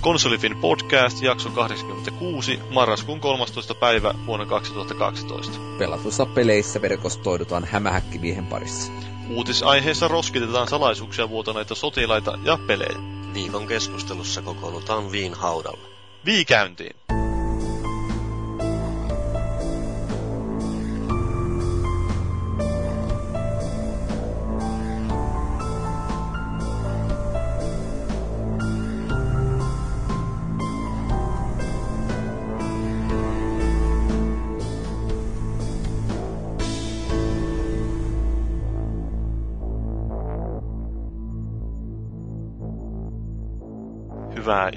Konsolifin podcast, jakso 86, marraskuun 13. päivä vuonna 2012. Pelatussa peleissä verkostoidutaan hämähäkkimiehen parissa. Uutisaiheessa roskitetaan salaisuuksia vuotaneita sotilaita ja pelejä. Viikon keskustelussa kokoonnutaan Viin haudalla. Vii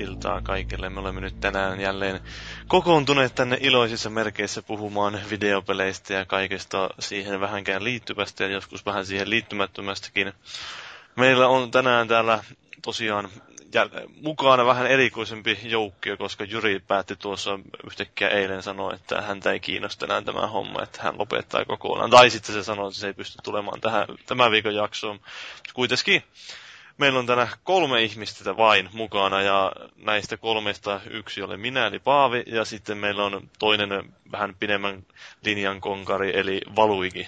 iltaa kaikille. Me olemme nyt tänään jälleen kokoontuneet tänne iloisissa merkeissä puhumaan videopeleistä ja kaikesta siihen vähänkään liittyvästä ja joskus vähän siihen liittymättömästäkin. Meillä on tänään täällä tosiaan mukana vähän erikoisempi joukkio, koska Juri päätti tuossa yhtäkkiä eilen sanoa, että häntä ei kiinnosta enää tämä homma, että hän lopettaa kokonaan. Tai sitten se sanoi, että se ei pysty tulemaan tähän, tämän viikon jaksoon. Kuitenkin meillä on tänä kolme ihmistä vain mukana ja näistä kolmesta yksi oli minä eli Paavi ja sitten meillä on toinen vähän pidemmän linjan konkari eli Valuigi.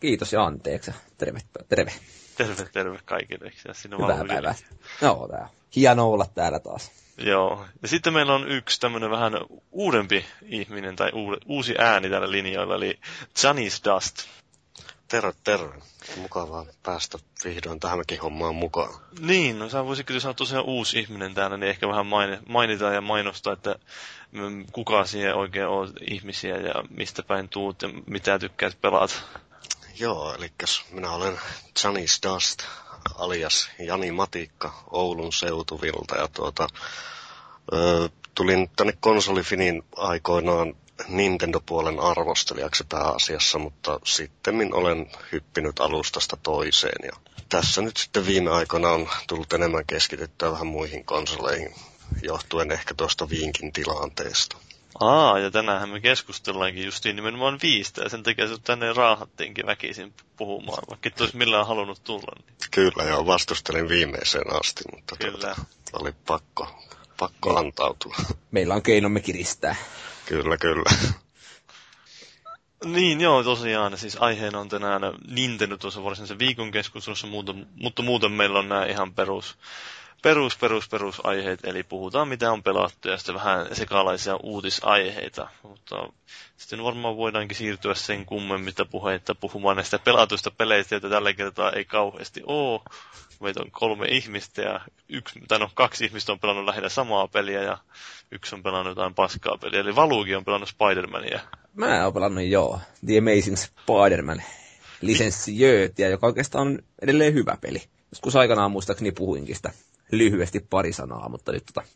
Kiitos ja anteeksi. Terve. Terve. Terve, terve kaikille. Ja sinne Hyvää päivää. Joo, tää. Hieno olla täällä taas. Joo. Ja sitten meillä on yksi tämmöinen vähän uudempi ihminen tai uusi ääni tällä linjoilla, eli Janis Dust. Terve, terve. Mukavaa päästä vihdoin tähänkin hommaan mukaan. Niin, no sä voisit kyllä sanoa tosiaan uusi ihminen täällä, niin ehkä vähän mainita ja mainostaa, että mm, kuka siihen oikein on ihmisiä ja mistä päin tuut ja mitä tykkäät pelata. Joo, eli minä olen Janis Dust, alias Jani Matikka Oulun seutuvilta ja tuota, ö, tulin tänne konsolifinin aikoinaan Nintendo-puolen arvostelijaksi pääasiassa, mutta sitten olen hyppinyt alustasta toiseen. Ja tässä nyt sitten viime aikoina on tullut enemmän keskityttyä vähän muihin konsoleihin, johtuen ehkä tuosta Viinkin tilanteesta. Aa, ja tänään me keskustellaankin justiin nimenomaan viistä, ja sen takia se tänne raahattiinkin väkisin puhumaan, vaikka et olisi millään halunnut tulla. Niin. Kyllä, joo, vastustelin viimeiseen asti, mutta Kyllä. Tuota, oli pakko, pakko antautua. Meillä on keinomme kiristää. Kyllä, kyllä. Niin, joo, tosiaan. Siis aiheena on tänään Nintendo tuossa varsinaisen viikon keskustelussa, mutta muuten meillä on nämä ihan perus, perus, perus, perusaiheet, eli puhutaan mitä on pelattu ja sitten vähän sekalaisia uutisaiheita. Mutta sitten varmaan voidaankin siirtyä sen kummemmita puheita puhumaan näistä pelatuista peleistä, joita tällä kertaa ei kauheasti ole. Meitä on kolme ihmistä ja yksi, tai no, kaksi ihmistä on pelannut lähinnä samaa peliä ja yksi on pelannut jotain paskaa peliä. Eli Valuuki on pelannut Spider-Mania. Mä oon pelannut joo, The Amazing Spider-Man lisenssijöötiä, joka oikeastaan on edelleen hyvä peli. Joskus aikanaan muistaakseni puhuinkin sitä lyhyesti pari sanaa, mutta nyt tota,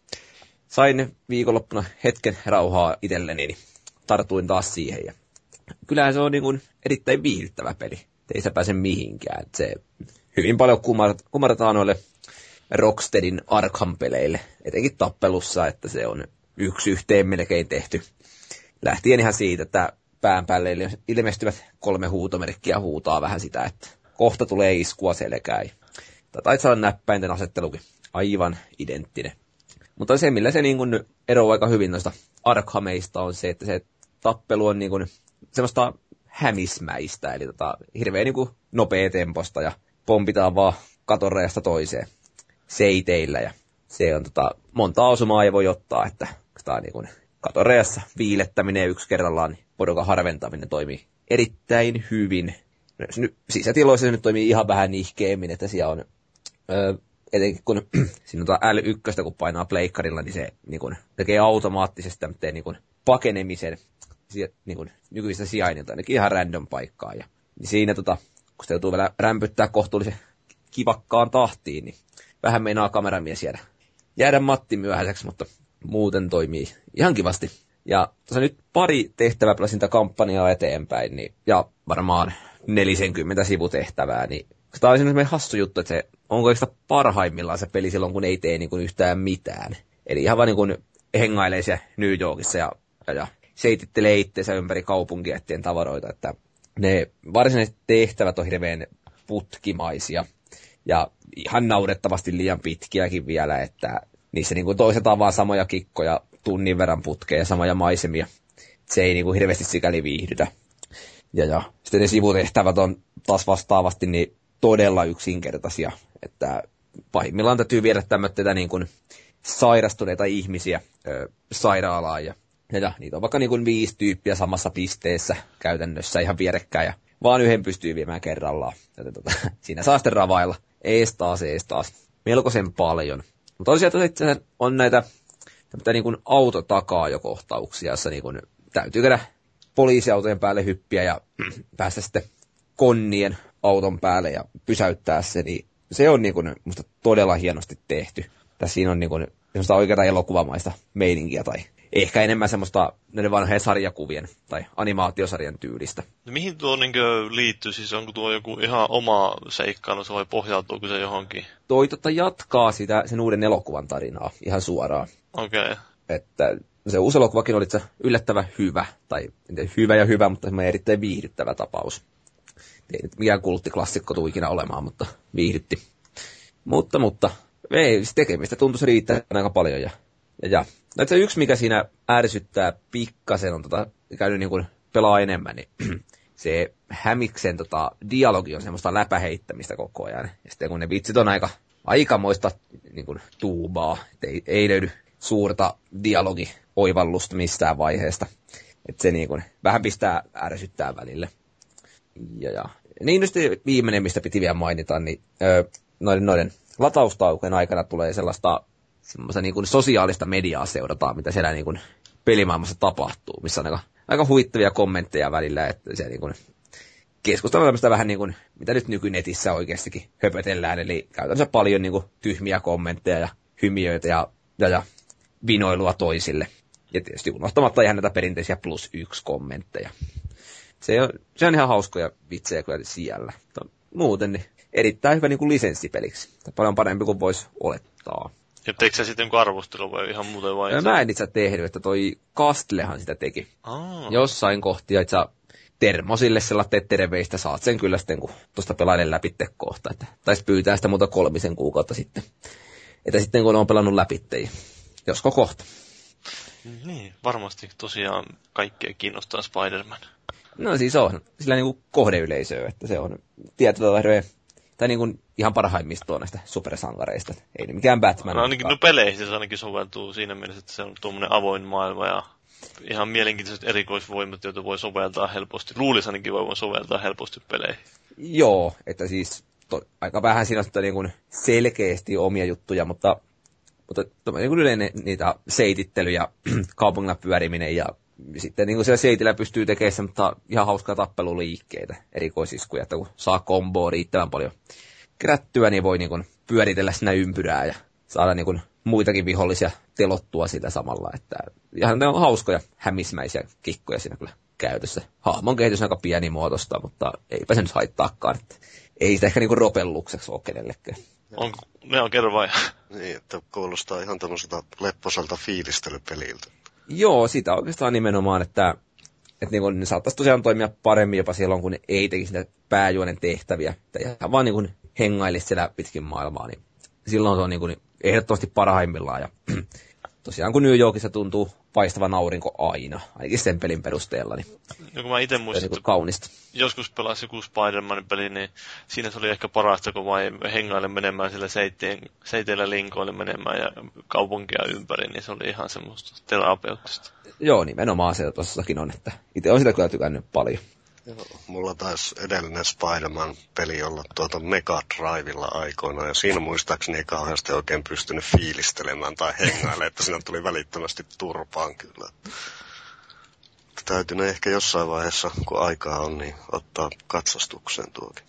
sain viikonloppuna hetken rauhaa itselleni, niin tartuin taas siihen. Ja kyllähän se on niin kuin erittäin viihdyttävä peli. Ei se pääse mihinkään. Se hyvin paljon kumartaa noille Rocksteadin Arkham-peleille, etenkin tappelussa, että se on yksi yhteen melkein tehty. Lähtien ihan siitä, että pään päälle ilmestyvät kolme huutomerkkiä huutaa vähän sitä, että kohta tulee iskua selkään. Tai saada näppäinten asettelukin aivan identtinen. Mutta se, millä se niin kuin eroaa aika hyvin noista Arkhameista, on se, että se tappelu on niin kuin semmoista hämismäistä, eli tota, hirveän niin nopea temposta ja pompitaan vaan katorreesta toiseen seiteillä ja se on tota, monta osumaa ei voi ottaa, että tämä niin kuin viilettäminen yksi kerrallaan, niin porukan harventaminen toimii erittäin hyvin. Sisätiloissa se nyt toimii ihan vähän nihkeemmin, että siellä on ö, etenkin kun siinä on L1, kun painaa pleikkarilla, niin se niin kun, tekee automaattisesti tämmöinen niin kun, pakenemisen niin kun, nykyistä sijainnilta, ainakin ihan random paikkaa. Ja, niin siinä, tota, kun se joutuu vielä rämpyttää kohtuullisen kivakkaan tahtiin, niin vähän meinaa kameramies jäädä, jäädä Matti myöhäiseksi, mutta muuten toimii ihan kivasti. Ja tuossa nyt pari tehtäväplasinta kampanjaa eteenpäin, niin, ja varmaan 40 sivutehtävää, niin tämä on semmoinen hassu juttu, että se onko sitä parhaimmillaan se peli silloin, kun ei tee niin kuin yhtään mitään. Eli ihan vaan niin kuin hengailee se New Yorkissa ja, ja, ja seitittelee itseensä ympäri kaupunkia tavaroita, että ne varsinaiset tehtävät on hirveän putkimaisia ja ihan naurettavasti liian pitkiäkin vielä, että niissä niin kuin toisetaan vaan samoja kikkoja tunnin verran putkeen ja samoja maisemia. Se ei niin kuin hirveästi sikäli viihdytä. Ja, ja sitten ne sivutehtävät on taas vastaavasti niin todella yksinkertaisia, että pahimmillaan täytyy viedä tämmöitä niin kuin sairastuneita ihmisiä ö, sairaalaan ja, ja, niitä on vaikka niin kuin viisi tyyppiä samassa pisteessä käytännössä ihan vierekkäin ja vaan yhden pystyy viemään kerrallaan. Joten tota, siinä saa sitten ravailla ees taas, ees taas. Melkoisen paljon. Mutta tosiaan sitten on näitä niin kuin kohtauksia, jossa niin kuin täytyy käydä poliisiautojen päälle hyppiä ja päästä sitten konnien auton päälle ja pysäyttää se, niin se on niin kuin, musta todella hienosti tehty. Tässä siinä on niin kuin, semmoista oikeaa elokuvamaista meininkiä tai ehkä enemmän semmoista näiden vanhojen sarjakuvien tai animaatiosarjan tyylistä. No mihin tuo niin liittyy? Siis onko tuo joku ihan oma seikkailu vai pohjautuuko se johonkin? Toi totta jatkaa sitä sen uuden elokuvan tarinaa ihan suoraan. Okei. Okay. Että se uusi elokuvakin oli se yllättävän hyvä, tai hyvä ja hyvä, mutta se erittäin viihdyttävä tapaus. Ei mikään kulttiklassikko tule ikinä olemaan, mutta viihdytti. Mutta, mutta, ei, tekemistä tuntuisi riittää aika paljon. Ja, ja, ja. No, se yksi, mikä siinä ärsyttää pikkasen, on tota, käynyt niin kuin pelaa enemmän, niin se Hämiksen tota, dialogi on semmoista läpäheittämistä koko ajan. Ja sitten kun ne vitsit on aika aikamoista niin kuin, tuubaa, että ei, ei löydy suurta dialogi-oivallusta mistään vaiheesta. Että se niin kuin, vähän pistää ärsyttää välille. Ja, ja. Niin just viimeinen, mistä piti vielä mainita, niin öö, noiden, noiden lataustaukojen aikana tulee sellaista semmoista niin kuin sosiaalista mediaa seurataan, mitä siellä niin kuin pelimaailmassa tapahtuu, missä on aika, aika huvittavia kommentteja välillä, että se niin kuin keskustellaan tämmöistä vähän niin kuin, mitä nyt nykynetissä oikeastikin höpötellään, eli käytännössä paljon niin kuin tyhmiä kommentteja ja hymiöitä ja, ja, ja vinoilua toisille. Ja tietysti unohtamatta ihan näitä perinteisiä plus yksi kommentteja. Se on, se on ihan hauskoja vitsejä kyllä siellä. Mutta muuten niin erittäin hyvä niin kuin lisenssipeliksi. Paljon parempi kuin voisi olettaa. Ja teikö sä sitten arvostelu vai ihan muuten vai? Ja mä en itse tehnyt, että toi Kastlehan sitä teki. Aa. Jossain kohtia, sä termosille sellainen terveistä saat sen kyllä sitten, kun tuosta pelailen läpi kohta. Että taisi pyytää sitä muuta kolmisen kuukautta sitten. Että sitten kun on pelannut läpi, josko kohta. Niin, varmasti tosiaan kaikkea kiinnostaa Spider-Man. No siis on, sillä niin kuin kohdeyleisöä, että se on tietyllä tai niin kuin ihan parhaimmista näistä supersankareista. Ei ne mikään Batman. No ainakin no peleihin se ainakin soveltuu siinä mielessä, että se on tuommoinen avoin maailma ja ihan mielenkiintoiset erikoisvoimat, joita voi soveltaa helposti. Luulisi ainakin voi soveltaa helposti peleihin. Joo, että siis to, aika vähän siinä on niin kuin selkeästi omia juttuja, mutta, mutta niin kuin yleinen niitä seitittelyjä, kaupungilla pyöriminen ja sitten niin kuin siellä seitillä pystyy tekemään semmoista ihan hauskaa tappeluliikkeitä, erikoisiskuja, että kun saa komboa riittävän paljon kerättyä, niin voi niin kuin pyöritellä sinä ympyrää ja saada niin kuin muitakin vihollisia telottua sitä samalla. Että ihan ne on hauskoja hämismäisiä kikkoja siinä kyllä käytössä. Hahmon kehitys on aika pienimuotoista, mutta eipä se nyt haittaakaan. Että ei sitä ehkä niinku ropellukseksi ole kenellekään. Onko, ne on kerro vai? Niin, että kuulostaa ihan tämmöiseltä lepposalta fiilistelypeliltä. Joo, sitä oikeastaan nimenomaan, että, että niin kuin, ne saattaisi tosiaan toimia paremmin jopa silloin, kun ne ei tekisi niitä pääjuonen tehtäviä. Tai ihan vaan niin kuin hengailisi siellä pitkin maailmaa, niin silloin se on niin kuin ehdottomasti parhaimmillaan. Ja tosiaan kun New Yorkissa tuntuu paistavan aurinko aina, ainakin sen pelin perusteella. Niin no kun mä itse muistan, niin kaunista. joskus pelasin joku Spider-Manin peli, niin siinä se oli ehkä parasta, kun vain hengaille menemään sillä seiteen, seiteillä linkoille menemään ja kaupunkia ympäri, niin se oli ihan semmoista terapeuttista. Joo, nimenomaan se tossakin on, että itse olen sitä kyllä tykännyt paljon. Joo, mulla taisi edellinen Spider-Man-peli olla tuota Mega Drivella aikoina, ja siinä muistaakseni ei kauheasti oikein pystynyt fiilistelemään tai hengailemaan, että siinä tuli välittömästi turpaan kyllä. Täytyy ehkä jossain vaiheessa, kun aikaa on, niin ottaa katsastukseen tuokin.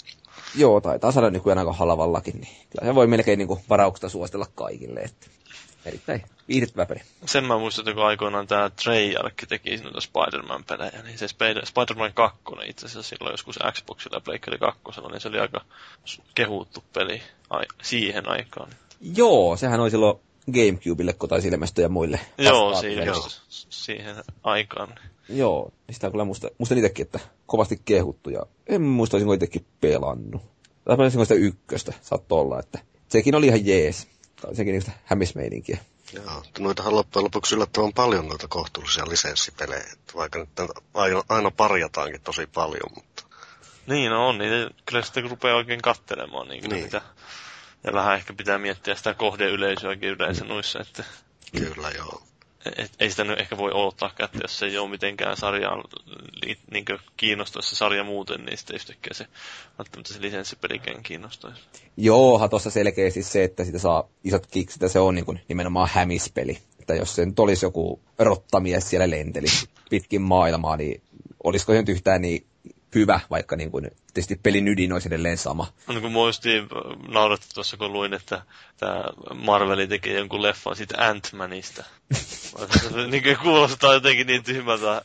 Joo, taitaa saada nykyään aika halavallakin, niin kyllä se voi melkein niin varauksesta suositella kaikille. Että erittäin viihdyttävä peli. Sen mä muistan, että kun aikoinaan tämä Treyarch teki noita Spider-Man-pelejä, niin se Spider-Man 2 itse asiassa silloin joskus Xboxilla ja Pleikkari 2, niin se oli aika kehuttu peli ai- siihen aikaan. Joo, sehän oli silloin Gamecubelle, kun taisi ilmestyä ja muille. Joo, siihen, joo. siihen aikaan. Joo, sitä on kyllä muista, muista itsekin, että kovasti kehuttu ja en muista, olisinko itsekin pelannut. Tai sitä ykköstä, saattoi olla, että sekin oli ihan jees tai sekin niistä hämismeininkiä. Joo, noitahan loppujen lopuksi yllättävän paljon noita kohtuullisia lisenssipelejä, että vaikka nyt aina, aina parjataankin tosi paljon, mutta... Niin no on, niin kyllä sitten rupeaa oikein kattelemaan niin, niin. mitä. Ja vähän ehkä pitää miettiä sitä kohdeyleisöäkin yleensä noissa, että... Kyllä, joo et, ei sitä nyt ehkä voi odottaa kättä, jos se ei ole mitenkään sarjaan niin kiinnostaisi se sarja muuten, niin sitten yhtäkkiä se välttämättä se lisenssipelikään kiinnostaisi. Joo, tuossa selkeästi se, että sitä saa isot kiksit, se on niin kuin nimenomaan hämispeli. Että jos se olisi joku rottamies siellä lenteli pitkin maailmaa, niin olisiko se nyt yhtään niin hyvä, vaikka niin kuin, tietysti pelin ydin olisi edelleen sama. No niin kuin muistin äh, nauratti tuossa, kun luin, että tämä Marveli tekee jonkun leffan siitä Ant-Manista. niin kuin kuulostaa jotenkin niin tyhmältä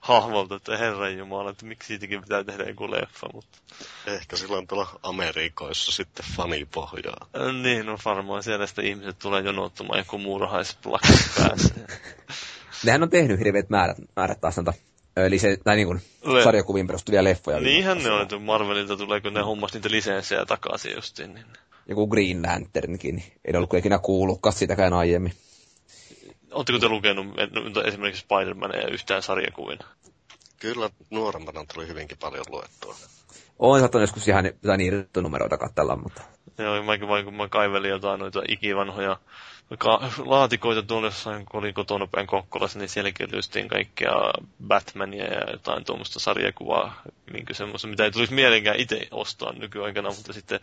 hahmolta, että herran jumala, että miksi siitäkin pitää tehdä joku leffa. Mutta... Ehkä silloin tuolla Amerikoissa sitten fanipohjaa. Äh, niin, no varmaan siellä sitten ihmiset tulee jonottamaan joku muurahaisplakki päässä. Nehän on tehnyt hirveät määrät, määrät taas näitä lise, tai niin kuin Le- sarjakuviin perustuvia leffoja. Niinhän ne on, että Marvelilta tulee, kun ne hommas niitä lisenssejä takaisin justiin. Niin. Joku Green Lanternkin, niin ei ollut ikinä kuullutkaan sitäkään aiemmin. Oletteko te lukenut esimerkiksi Spider-Mania yhtään sarjakuvin? Kyllä nuorempana tuli hyvinkin paljon luettua. Olen saattanut joskus ihan jotain numeroita katsella, mutta... Joo, mäkin vain kun mä kaivelin jotain noita ikivanhoja laatikoita tuolla jossain, kun oli kotona päin Kokkolassa, niin sielläkin oli kaikkea Batmania ja jotain tuommoista sarjakuvaa, niin semmoista, mitä ei tulisi mielenkään itse ostaa nykyaikana, mutta sitten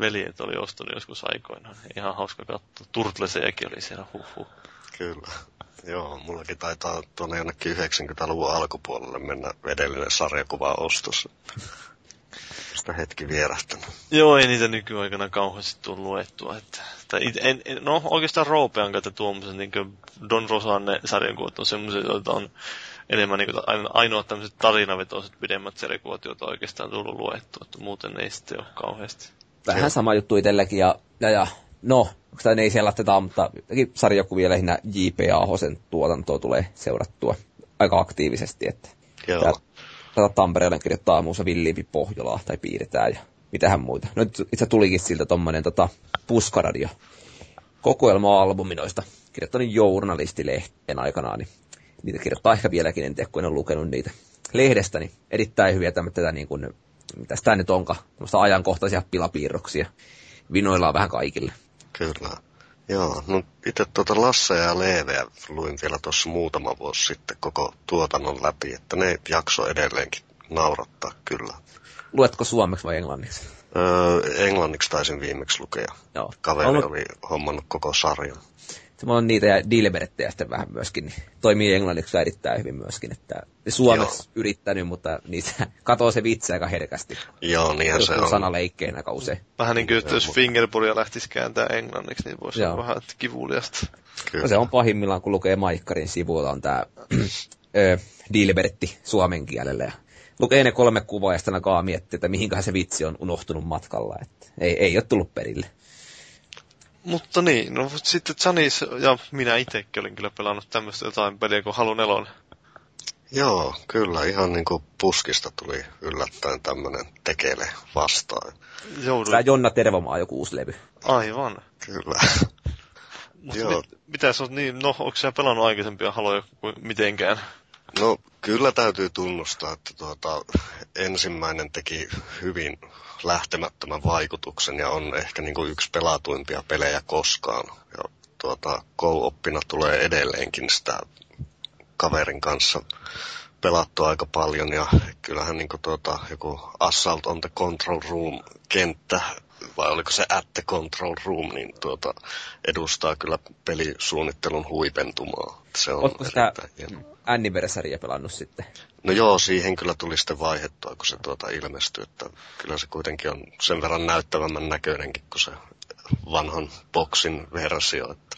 veljet oli ostanut joskus aikoinaan. Ihan hauska katsoa. Turtlesejakin oli siellä, huh, Kyllä. Joo, mullakin taitaa tuonne jonnekin 90-luvun alkupuolelle mennä vedellinen sarjakuva ostos sitä hetki vierähtänyt. Joo, ei niitä nykyaikana kauheasti tullut luettua. Että, tai en, en, no oikeastaan Roopean kautta tuommoisen niin Don Rosanne sarjankuvat on semmoisia, joita on enemmän niin kuin, ainoa tämmöiset tarinavetoiset pidemmät sarjakuvat, joita oikeastaan tullut luettua, että muuten ei sitten ole kauheasti. Vähän sama juttu itselläkin ja, ja, ja no, tämä ei siellä tätä, mutta sarjakuvia lähinnä J.P. Ahosen tuotantoa tulee seurattua aika aktiivisesti, että Joo. Tää, tätä Tampereelle kirjoittaa muussa Villiipi Pohjolaa tai piirretään ja mitähän muita. No itse tulikin siltä tommonen tota, puskaradio kokoelma-albuminoista kirjoittanut journalistilehteen aikanaan, niin niitä kirjoittaa ehkä vieläkin, en tiedä, kun en ole lukenut niitä lehdestä, niin erittäin hyviä tämmöitä niin kuin, mitä tämä nyt onkaan, ajankohtaisia pilapiirroksia. Vinoillaan vähän kaikille. Kyllä. Joo, no itse tuota Lasse ja Leeveä luin vielä tuossa muutama vuosi sitten koko tuotannon läpi, että ne jakso edelleenkin naurattaa kyllä. Luetko suomeksi vai englanniksi? Öö, englanniksi taisin viimeksi lukea. Joo. Kaveri on... oli hommannut koko sarjan. Mulla on niitä ja Dilberettejä sitten vähän myöskin, niin toimii englanniksi erittäin hyvin myöskin, että suomeksi Joo. yrittänyt, mutta niitä katoo se vitsi aika herkästi. Joo, niin se on. Sanaleikkeen aika usein. Vähän niin kuin, että jos Fingerpuria lähtisi kääntää englanniksi, niin voisi olla vähän kivuliasta. Kyllä. No se on pahimmillaan, kun lukee Maikkarin sivuilla, on tämä Dilbertti suomen kielellä. Ja lukee ne kolme kuvaa ja sitten alkaa miettiä, että mihinköhän se vitsi on unohtunut matkalla. Että ei, ei ole tullut perille. Mutta niin, no sitten Janis ja minä itsekin olin kyllä pelannut tämmöistä jotain peliä kuin Halu Nelon. Joo, kyllä. Ihan niin kuin puskista tuli yllättäen tämmöinen tekele vastaan. Joudun. Tämä Jonna Tervomaa joku uusi levy. Aivan. Kyllä. Joo. Mit, mitä sä niin, no onko sä pelannut aikaisempia haloja kuin mitenkään? No kyllä täytyy tunnustaa, että tuota, ensimmäinen teki hyvin lähtemättömän vaikutuksen ja on ehkä niin kuin yksi pelatuimpia pelejä koskaan. Ja tuota, co-oppina tulee edelleenkin sitä kaverin kanssa pelattu aika paljon ja kyllähän niin kuin tuota, joku Assault on the Control Room kenttä vai oliko se at the control room, niin tuota, edustaa kyllä pelisuunnittelun huipentumaa. Se on Oletko sitä anniversaria pelannut sitten? No joo, siihen kyllä tuli sitten vaihettua, kun se tuota ilmestyi, että kyllä se kuitenkin on sen verran näyttävämmän näköinenkin kuin se vanhan boksin versio, että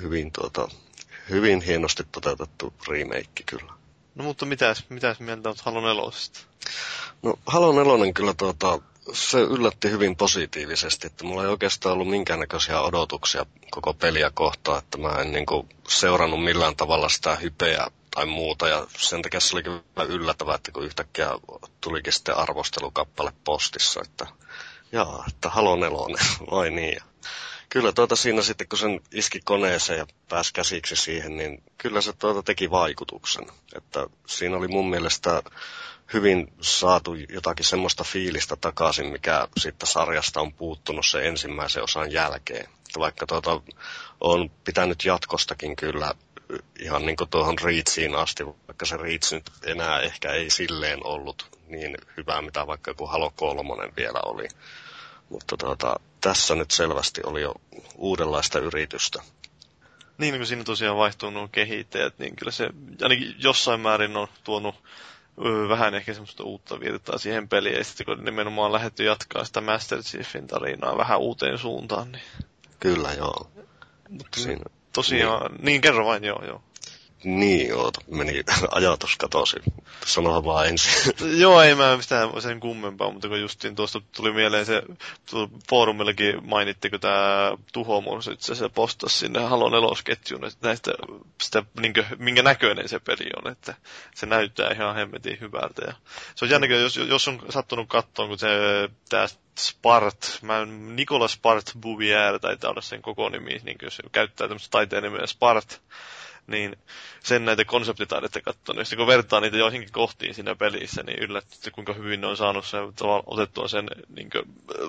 hyvin, tuota, hyvin hienosti toteutettu remake kyllä. No mutta mitäs, mitäs mieltä olet Halo 4? No Halo 4 kyllä tuota, se yllätti hyvin positiivisesti, että mulla ei oikeastaan ollut minkäännäköisiä odotuksia koko peliä kohtaan, että mä en niin kuin seurannut millään tavalla sitä hypeä tai muuta, ja sen takia se oli kyllä yllättävää, että kun yhtäkkiä tulikin sitten arvostelukappale postissa, että jaa, että Halo nelonen, vai niin. Kyllä tuota siinä sitten, kun sen iski koneeseen ja pääsi käsiksi siihen, niin kyllä se tuota teki vaikutuksen. Että siinä oli mun mielestä hyvin saatu jotakin semmoista fiilistä takaisin, mikä sitten sarjasta on puuttunut se ensimmäisen osan jälkeen. Vaikka tuota, on pitänyt jatkostakin kyllä ihan niin kuin tuohon Reachiin asti, vaikka se Reach nyt enää ehkä ei silleen ollut niin hyvää, mitä vaikka joku Halo 3 vielä oli. Mutta tuota, tässä nyt selvästi oli jo uudenlaista yritystä. Niin, kun siinä tosiaan vaihtuu nuo kehittäjät, niin kyllä se ainakin jossain määrin on tuonut vähän ehkä semmoista uutta virtaa siihen peliin, ja sitten kun nimenomaan lähdetty jatkaa sitä Master Chiefin tarinaa vähän uuteen suuntaan, niin... Kyllä, joo. Mutta Siinä, tosiaan, niin, niin kerro vain, joo, joo. Niin, joo, meni ajatus katosi. Sanoa vaan ensin. joo, ei mä mitään sen kummempaa, mutta kun justiin tuosta tuli mieleen se, foorumillakin mainittiin, kun tämä Tuhomurs itse asiassa postasi sinne Halo nelosketjun, että näistä, sitä, niin kuin, minkä näköinen se peli on, että se näyttää ihan hemmetin hyvältä. Ja se on jännä, jos, jos on sattunut katsoa, kun se tämä Spart, mä Nikola Spart Bouvier taitaa olla sen koko nimi, niin jos käyttää tämmöistä taiteen nimeä Spart, niin sen näitä konseptitaidetta katsonut. Ja sitten kun vertaa niitä joihinkin kohtiin siinä pelissä, niin yllätty, kuinka hyvin ne on saanut sen, otettua sen, niin kuin,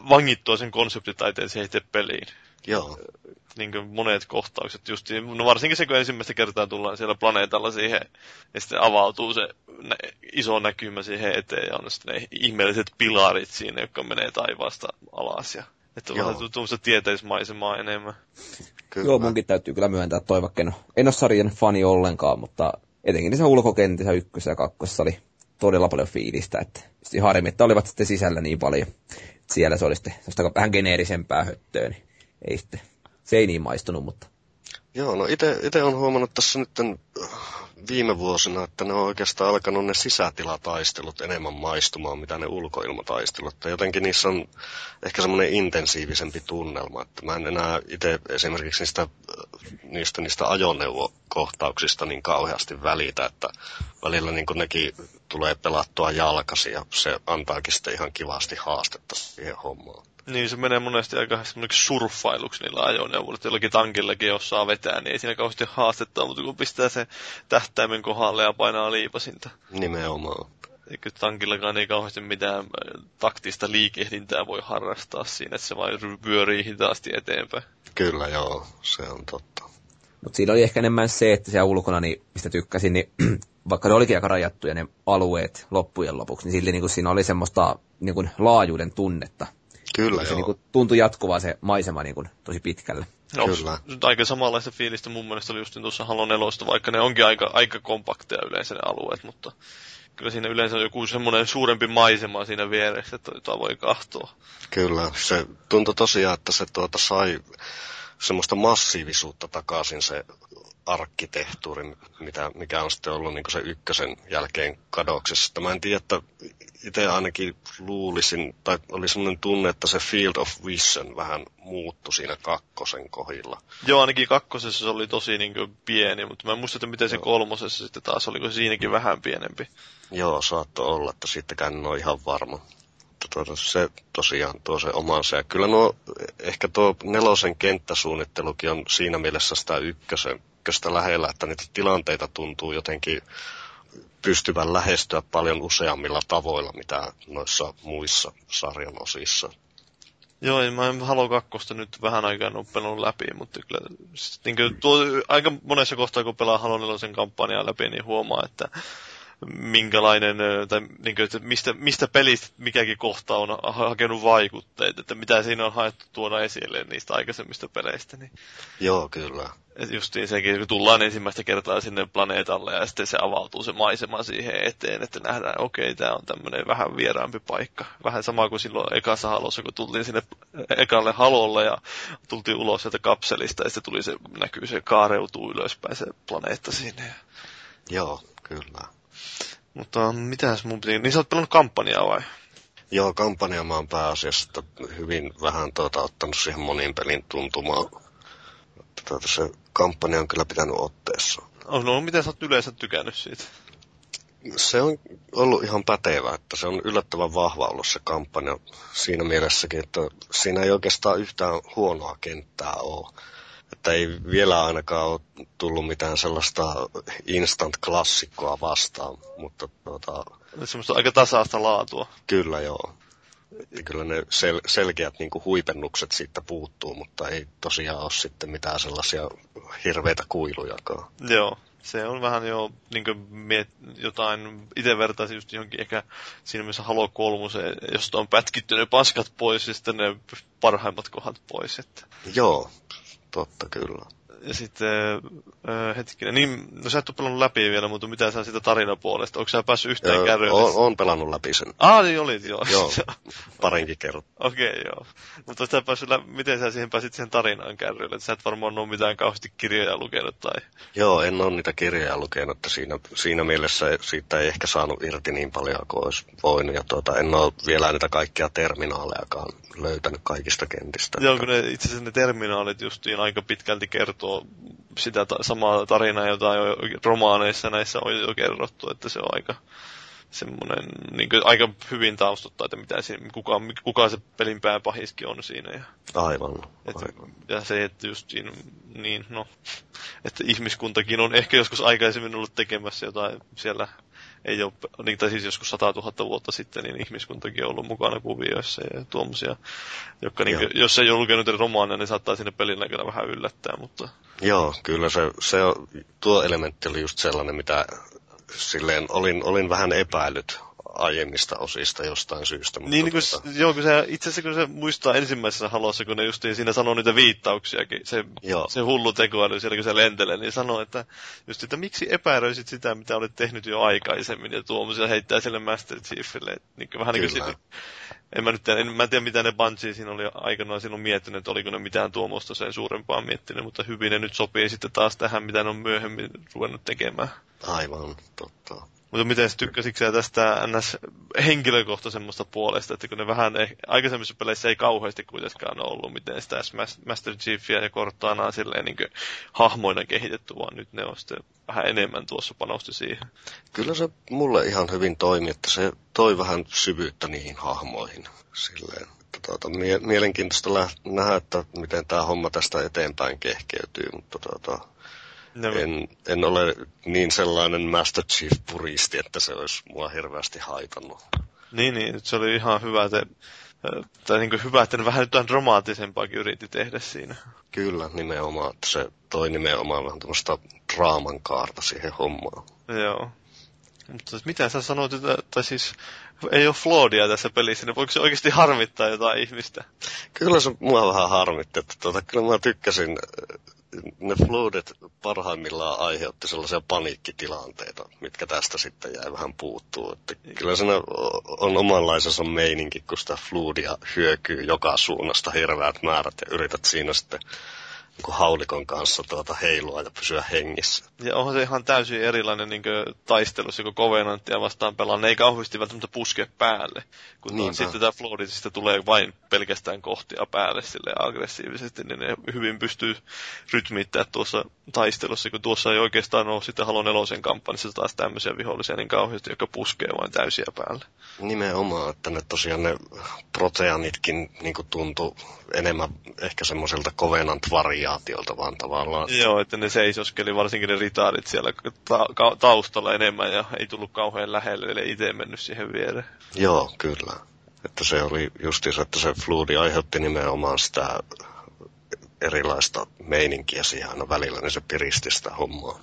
vangittua sen konseptitaiteen siihen itse peliin. Joo. Niin kuin monet kohtaukset, just, no varsinkin se, kun ensimmäistä kertaa tullaan siellä planeetalla siihen, ja sitten avautuu se nä- iso näkymä siihen eteen, ja on sitten ne ihmeelliset pilarit siinä, jotka menee taivaasta alas, ja että on vähän tuommoista tieteismaisemaa enemmän. Kyllä. Joo, munkin täytyy kyllä myöntää toi, vaikka en, en ole sarjan fani ollenkaan, mutta etenkin se ulkokentissä ykkössä ja kakkosessa oli todella paljon fiilistä, että harmi, että olivat sitten sisällä niin paljon. Siellä se oli sitten vähän geneerisempää höttöä, niin ei sitten, se ei niin maistunut, mutta... Joo, no itse on huomannut tässä nyt viime vuosina, että ne on oikeastaan alkanut ne sisätilataistelut enemmän maistumaan, mitä ne ulkoilmataistelut. Ja jotenkin niissä on ehkä semmoinen intensiivisempi tunnelma, että mä en enää itse esimerkiksi niistä, niistä, niistä ajoneuvokohtauksista niin kauheasti välitä, että välillä niin nekin tulee pelattua jalkasi ja se antaakin sitten ihan kivasti haastetta siihen hommaan. Niin, se menee monesti aika semmoiseksi surffailuksi niillä ajoneuvoilla, että jollakin tankillakin, jos saa vetää, niin ei siinä kauheasti haastetta, mutta kun pistää se tähtäimen kohdalle ja painaa liipasinta. Nimenomaan. Eikö tankillakaan ei kauheasti mitään äh, taktista liikehdintää voi harrastaa siinä, että se vain vyörii hitaasti eteenpäin. Kyllä, joo, se on totta. Mutta siinä oli ehkä enemmän se, että siellä ulkona, niin, mistä tykkäsin, niin vaikka ne olikin aika rajattuja ne alueet loppujen lopuksi, niin silti niin kuin siinä oli semmoista niin kuin laajuuden tunnetta. Kyllä, se niin kuin, tuntui jatkuvaa se maisema niin kuin, tosi pitkälle. No, Kyllä. Aika samanlaista fiilistä mun mielestä oli just tuossa Halo 4, vaikka ne onkin aika, aika kompakteja yleensä ne alueet, mutta kyllä siinä yleensä on joku semmoinen suurempi maisema siinä vieressä, että jota voi kahtoa. Kyllä, se tuntui tosiaan, että se tuota sai semmoista massiivisuutta takaisin se arkkitehtuuri, mitä, mikä on sitten ollut niin se ykkösen jälkeen kadoksessa. Mä en tiedä, että itse ainakin luulisin, tai oli semmoinen tunne, että se Field of Vision vähän muuttui siinä kakkosen kohdilla. Joo, ainakin kakkosessa se oli tosi niin kuin pieni, mutta mä en muista, että miten se kolmosessa sitten taas, oliko se siinäkin vähän pienempi. Joo, saattoi olla, että sittenkään en ole ihan varma. Mutta tuota, se tosiaan tuo se omansa. Ja kyllä nuo, ehkä tuo nelosen kenttäsuunnittelukin on siinä mielessä sitä ykkösen, ykköstä lähellä, että niitä tilanteita tuntuu jotenkin pystyvän lähestyä paljon useammilla tavoilla, mitä noissa muissa sarjan osissa. Joo, en mä en Halo 2 nyt vähän aikaa nuppenut läpi, mutta kyllä niin kuin tuo, aika monessa kohtaa, kun pelaa Halo 4 kampanjaa läpi, niin huomaa, että minkälainen, tai niin kuin, että mistä, mistä pelistä mikäkin kohta on hakenut vaikutteet, että mitä siinä on haettu tuoda esille niistä aikaisemmista peleistä. Niin. Joo, kyllä. Et justiin sekin, kun tullaan ensimmäistä kertaa sinne planeetalle ja sitten se avautuu se maisema siihen eteen, että nähdään, okei, okay, tämä on tämmöinen vähän vieraampi paikka. Vähän sama kuin silloin ekassa halossa, kun tultiin sinne ekalle halolle ja tultiin ulos sieltä kapselista ja sitten tuli se, näkyy se kaareutuu ylöspäin se planeetta sinne. Joo, kyllä. Mutta mitäs mun piti... Niin sä oot pelannut kampanjaa vai? Joo, kampanja mä oon pääasiassa hyvin vähän tuota, ottanut siihen monin pelin tuntumaan. Tuota, se kampanja on kyllä pitänyt otteessa. Oh, no, miten sä oot yleensä tykännyt siitä? se on ollut ihan pätevä, että se on yllättävän vahva ollut se kampanja siinä mielessäkin, että siinä ei oikeastaan yhtään huonoa kenttää ole. Että ei vielä ainakaan ole tullut mitään sellaista instant-klassikkoa vastaan, mutta tuota, Semmoista aika tasaista laatua. kyllä joo. Ja kyllä ne sel- selkeät niin huipennukset siitä puuttuu, mutta ei tosiaan ole sitten mitään sellaisia hirveitä kuilujakaan. Joo, se on vähän jo niin miet, jotain, itse vertaisin just johonkin ehkä siinä mielessä Halo 3, josta on pätkitty ne paskat pois ja sitten ne parhaimmat kohdat pois. Että. Joo, totta kyllä. Ja sitten, äh, hetkinen, niin, no sä et ole pelannut läpi vielä, mutta mitä sä siitä tarinapuolesta? Onko sä päässyt yhteen Öö, kärryyn? oon, oon pelannut läpi sen. Ah, niin olit, joo. Joo, parinkin kerran. Okei, okay, joo. Mutta sä päässyt lä- miten sä siihen pääsit siihen tarinaan kärryille? Sä et varmaan ole mitään kauheasti kirjoja lukenut tai... Joo, en ole niitä kirjoja lukenut, että siinä, siinä mielessä siitä ei ehkä saanut irti niin paljon kuin olisi voinut. Ja tuota, en ole vielä niitä kaikkia terminaalejakaan löytänyt kaikista kentistä. Joo, kun ne, itse asiassa ne terminaalit justiin aika pitkälti kertoo sitä ta- samaa tarinaa, jota jo romaaneissa näissä on jo kerrottu, että se on aika semmoinen, niin aika hyvin taustuttaa, että mitä siinä, kuka, kuka se pelin pääpahiskin on siinä. Ja, Aivan. et, aivan. ja se, että just siinä, niin no, että ihmiskuntakin on ehkä joskus aikaisemmin ollut tekemässä jotain siellä ei ole, niin, tai siis joskus 100 000 vuotta sitten, niin ihmiskuntakin on ollut mukana kuvioissa ja tuommoisia, jotka niin, jos ei ole lukenut romaaneja, niin saattaa sinne pelin aikana vähän yllättää, mutta Joo, kyllä se, se on, tuo elementti oli just sellainen, mitä silleen olin, olin vähän epäillyt aiemmista osista jostain syystä. Mutta Niin, niin kun, tota, joo, kun se, itse asiassa kun se muistaa ensimmäisessä halossa, kun ne justiin siinä sanoo niitä viittauksiakin, se, Joo. se hullu tekoäly siellä, kun se lentelee, niin sanoo, että just, että miksi epäröisit sitä, mitä olet tehnyt jo aikaisemmin, ja tuommoisia heittää sille Master Chiefille, että niin, vähän niin kuin Kyllä. en mä nyt tiedä, en, mä en tiedä mitä ne Bungie siinä oli aikanaan silloin miettinyt, että oliko ne mitään tuommoista sen suurempaa miettinyt, mutta hyvin ne nyt sopii sitten taas tähän, mitä ne on myöhemmin ruvennut tekemään. aivan totta. Mutta miten tykkäsitkö tästä ns. henkilökohtaisemmasta puolesta, että kun ne vähän, eh, aikaisemmissa peleissä ei kauheasti kuitenkaan ollut miten sitä Master Chiefia ja Cortanaa silleen niin hahmoina kehitetty, vaan nyt ne on sitten vähän enemmän tuossa panosti siihen. Kyllä se mulle ihan hyvin toimi, että se toi vähän syvyyttä niihin hahmoihin. Silleen, tuota, mie- mielenkiintoista nähdä, että miten tämä homma tästä eteenpäin kehkeytyy, mutta tuota, Ne, en, en ole niin sellainen Master Chief-puristi, että se olisi mua hirveästi haitannut. Niin, niin, se oli ihan hyvä, että, tai niin hyvä, että ne vähän jotain dramaattisempaakin yritti tehdä siinä. Kyllä, nimenomaan, että se toi nimenomaan vähän tämmöistä draaman kaarta siihen hommaan. Joo. Mutta mitä sä sanoit, että, tai siis ei ole Floodia tässä pelissä, niin voiko se oikeasti harmittaa jotain ihmistä? Kyllä se mua vähän harmitti, että tuota, kyllä mä tykkäsin, ne floodet parhaimmillaan aiheutti sellaisia paniikkitilanteita, mitkä tästä sitten jäi vähän puuttuu. Että kyllä siinä on omanlaisensa meininki, kun sitä floodia hyökyy joka suunnasta hirveät määrät ja yrität siinä sitten haulikon kanssa tuota heilua ja pysyä hengissä. Ja onhan se ihan täysin erilainen niin taistelussa, kun Covenantia vastaan pelaa. Ne ei kauheasti välttämättä puske päälle. Kun taas sitten tämä Floridista tulee vain pelkästään kohtia päälle sille aggressiivisesti, niin ne hyvin pystyy rytmittämään tuossa taistelussa, kun tuossa ei oikeastaan ole sitten Halo 4 kampanjassa taas tämmöisiä vihollisia niin kauheasti, jotka puskee vain täysiä päälle. Nimenomaan, että ne tosiaan ne proteanitkin niin tuntuu enemmän ehkä semmoiselta Covenant-variaatiolta vaan tavallaan. Joo, että ne seisoskeli, varsinkin ne ritaarit siellä ta- ka- taustalla enemmän ja ei tullut kauhean lähelle, eli itse mennyt siihen viereen. Joo, kyllä. Että se oli justiinsa, että se Floodi aiheutti nimenomaan sitä erilaista meininkiä siihen aina välillä, niin se piristi sitä hommaa.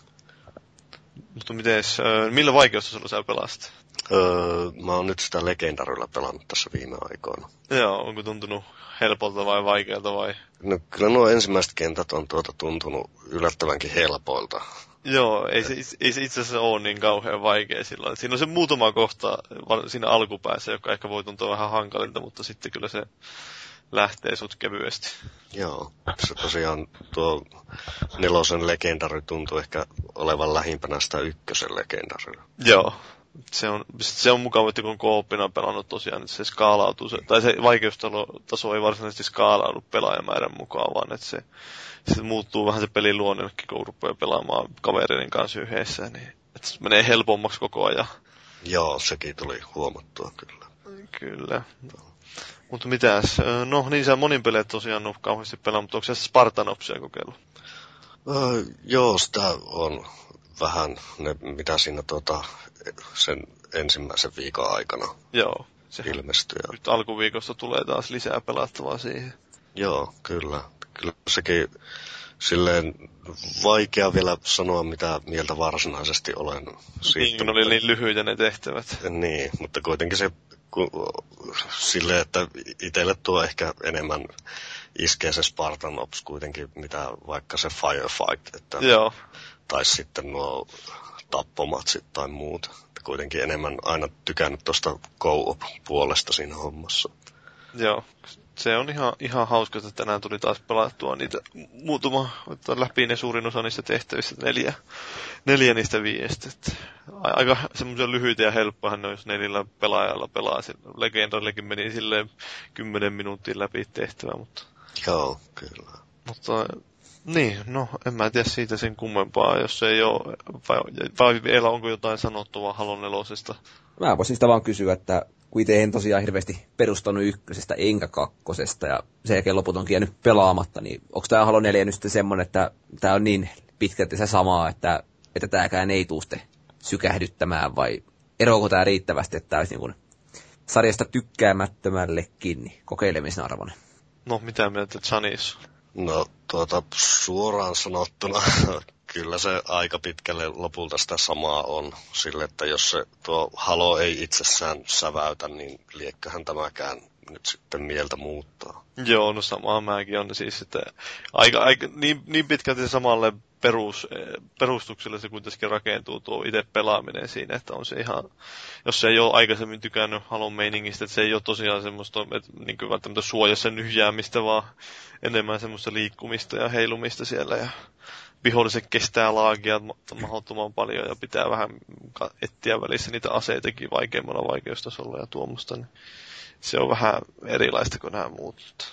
Mutta mites, äh, millä vaikeustasolla sä pelasit? Öö, mä oon nyt sitä legendaryllä pelannut tässä viime aikoina. Joo, onko tuntunut helpolta vai vaikealta vai? No, kyllä nuo ensimmäiset kentät on tuota tuntunut yllättävänkin helpoilta. Joo, ei se, ei se itse asiassa ole niin kauhean vaikea silloin. Siinä on se muutama kohta siinä alkupäässä, joka ehkä voi tuntua vähän hankalilta, mutta sitten kyllä se lähtee sut kevyesti. Joo, se tosiaan tuo nelosen legendary tuntuu ehkä olevan lähimpänä sitä ykkösen legendaryä. Joo. Se on, se on mukava, että kun on kooppina pelannut tosiaan, että se skaalautuu, se, tai se vaikeustaso ei varsinaisesti skaalaudu pelaajamäärän mukaan, vaan että se, se muuttuu vähän se pelin luonnellekin, kun rupeaa pelaamaan kavereiden kanssa yhdessä, niin että se menee helpommaksi koko ajan. Joo, sekin tuli huomattua kyllä. Kyllä. Mutta mitäs, no niin sä monin pelejä tosiaan ole kauheasti pelannut, mutta onko se Spartanopsia kokeillut? Öö, joo, sitä on vähän ne, mitä siinä tota, sen ensimmäisen viikon aikana Joo, se ilmestyy. Nyt alkuviikosta tulee taas lisää pelattavaa siihen. Joo, kyllä. Kyllä sekin silleen vaikea vielä sanoa, mitä mieltä varsinaisesti olen siitä. Niin, oli niin lyhyitä ne tehtävät. Niin, mutta kuitenkin se sille, että itselle tuo ehkä enemmän iskee se Spartan Ops kuitenkin, mitä vaikka se Firefight. Että, Joo. Tai sitten nuo tappomatsit tai muut. Kuitenkin enemmän aina tykännyt tuosta co-op-puolesta siinä hommassa. Joo, se on ihan, ihan hauska, että tänään tuli taas pelattua niitä muutama, läpi ne suurin osa niistä tehtävistä, neljä, neljä niistä viiestä. Aika semmoisia lyhyitä ja helppoahan ne jos neljällä pelaajalla pelaa. Legendallekin meni silleen kymmenen minuuttia läpi tehtävä, mutta... Joo, kyllä. Mutta niin, no en mä tiedä siitä sen kummempaa, jos ei ole, vai, vai vielä onko jotain sanottavaa Halo nelosesta? Mä voisin sitä vaan kysyä, että kun itse en tosiaan hirveästi perustanut ykkösestä enkä kakkosesta ja sen jälkeen loput onkin jäänyt pelaamatta, niin onko tämä Halo 4 nyt sitten semmoinen, että tämä on niin pitkälti se samaa, että, että tämäkään ei tule sitten sykähdyttämään vai eroako tämä riittävästi, että tämä olisi niin kuin sarjasta tykkäämättömällekin niin kokeilemisen arvoinen? No, mitä mieltä Janis? No, tuota, suoraan sanottuna kyllä se aika pitkälle lopulta sitä samaa on. Sille, että jos se tuo halo ei itsessään säväytä, niin liekköhän tämäkään nyt sitten mieltä muuttaa. Joo, no samaa mäkin on siis, että aika, aika niin, niin pitkälti samalle perus, perustukselle se kuitenkin rakentuu tuo itse pelaaminen siinä, että on se ihan, jos se ei ole aikaisemmin tykännyt halon meiningistä, että se ei ole tosiaan semmoista, että niin kuin välttämättä suojassa nyhjäämistä, vaan enemmän semmoista liikkumista ja heilumista siellä ja viholliset kestää laagia mahdottoman paljon ja pitää vähän etsiä välissä niitä aseitakin vaikeimmalla vaikeustasolla ja tuommoista, niin se on vähän erilaista kuin nämä muut.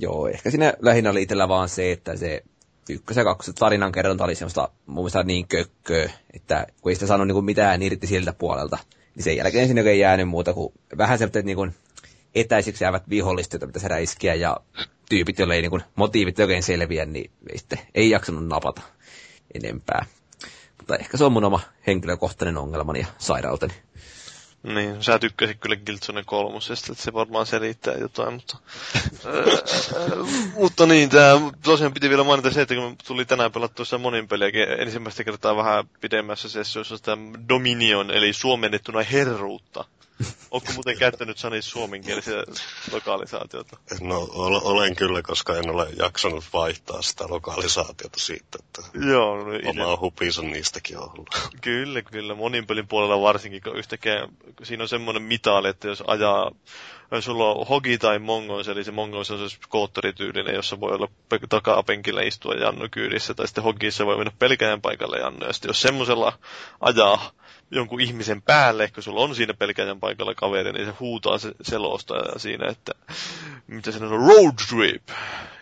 Joo, ehkä siinä lähinnä oli itsellä vaan se, että se ykkös- ja kakkos tarinankerronta oli semmoista mun mielestä niin kökköä, että kun ei sitä saanut niin mitään irti siltä puolelta, niin sen jälkeen sinne ei jäänyt muuta kuin vähän semmoista niin etäisiksi jäävät viholliset, joita pitäisi räiskiä, ja tyypit, joille ei niin kuin, motiivit oikein selviä, niin ei, sitten, ei jaksanut napata enempää. Mutta ehkä se on mun oma henkilökohtainen ongelmani ja sairauteni. Niin, sä tykkäsit kyllä Killzone kolmosesta, että se varmaan selittää jotain, mutta... mutta niin, tää tosiaan piti vielä mainita se, että kun tuli tänään pelattua sitä monin peliäkin ensimmäistä kertaa vähän pidemmässä sessiossa sitä Dominion, eli suomennettuna herruutta. Onko muuten käyttänyt Sani suomenkielisiä lokalisaatiota? No olen kyllä, koska en ole jaksanut vaihtaa sitä lokalisaatiota siitä, että Joo, no, oma hupis on niistäkin ollut. Kyllä, kyllä. Monin pelin puolella varsinkin, kun yhtäkkiä siinä on semmoinen mitali, että jos ajaa jos sulla on hogi tai mongos, eli se mongos on se skootterityylinen, jossa voi olla takapenkillä istua Jannu kyydissä, tai sitten hogissa voi mennä pelkäjän paikalle Jannu, ja sitten jos semmoisella ajaa jonkun ihmisen päälle, kun sulla on siinä pelkäjän paikalla kaveri, niin se huutaa se selosta siinä, että mitä se on, road trip.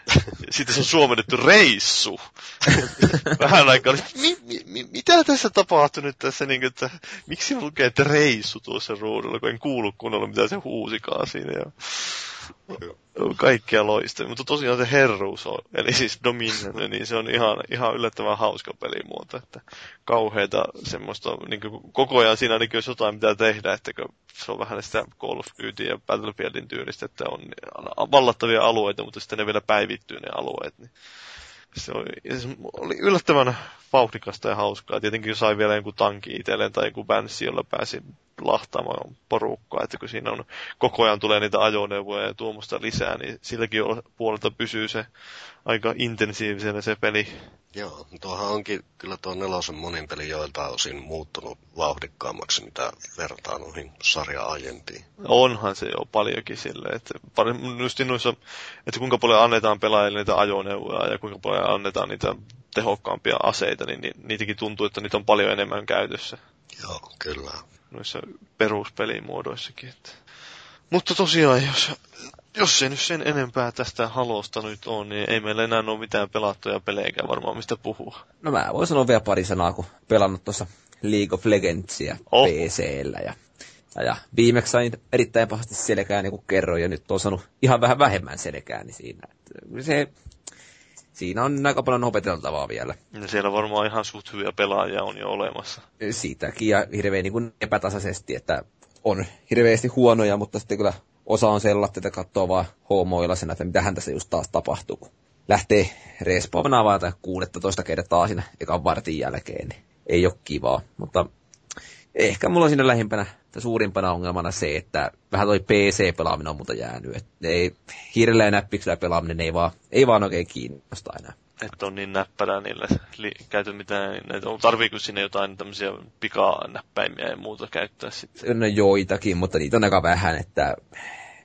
Sitten se on suomennettu reissu. Vähän aikaa oli, mi, mi, mi, mitä tässä tapahtuu nyt tässä, niin kuin, että miksi lukee, että reissu tuossa ruudulla, kun en kuulu kunnolla, mitä se huusikaan siinä. Ja kaikkia loistavia, mutta tosiaan se herruus on, eli siis Dominion, niin se on ihan, ihan yllättävän hauska pelimuoto, että kauheita semmoista, niin kuin, koko ajan siinä ainakin olisi jotain mitä tehdä, että se on vähän sitä Call of Duty ja Battlefieldin tyylistä, että on vallattavia alueita, mutta sitten ne vielä päivittyy ne alueet, niin se oli, se oli yllättävän vauhdikasta ja hauskaa. Tietenkin sai vielä jonkun tanki itselleen tai jonkun bänssi, jolla pääsi lahtaamaan porukkaa, että kun siinä on koko ajan tulee niitä ajoneuvoja ja tuommoista lisää, niin silläkin puolelta pysyy se aika intensiivisenä se peli. Joo, tuohan onkin kyllä tuo nelosen monin peli joilta osin muuttunut vauhdikkaammaksi, mitä vertaa noihin sarja aiempiin. Onhan se jo paljonkin silleen, että just noissa, että kuinka paljon annetaan pelaajille niitä ajoneuvoja ja kuinka paljon annetaan niitä tehokkaampia aseita, niin niitäkin tuntuu, että niitä on paljon enemmän käytössä. Joo, kyllä noissa peruspelimuodoissakin. Että. Mutta tosiaan, jos, jos ei nyt sen enempää tästä halosta nyt on, niin ei meillä enää ole mitään pelattuja pelejä varmaan mistä puhua. No mä voin sanoa vielä pari sanaa, kun pelannut tuossa League of Legendsia Oh. PCllä. Ja, ja, viimeksi sain erittäin pahasti selkää, niin kuin kerroin, ja nyt on saanut ihan vähän vähemmän selkää niin siinä. Se, siinä on aika paljon opeteltavaa vielä. Ja siellä varmaan ihan suht hyviä pelaajia on jo olemassa. Siitäkin ja hirveän niin kuin epätasaisesti, että on hirveästi huonoja, mutta sitten kyllä osa on sellaista, että katsoo vaan hoomoilasena, että mitähän tässä just taas tapahtuu, kun lähtee respawnaamaan tai 16 kertaa siinä ekan vartin jälkeen, niin ei ole kivaa. Mutta ehkä mulla on siinä lähimpänä, suurimpana ongelmana se, että vähän toi PC-pelaaminen on muuta jäänyt. Että ei, hiirellä ja näppiksellä pelaaminen ei vaan, ei vaan oikein kiinnosta enää. Että on niin näppärää niille li- käyty mitään, näitä, tarviiko sinne jotain tämmöisiä pikanäppäimiä ja muuta käyttää sitten? No joitakin, mutta niitä on aika vähän, että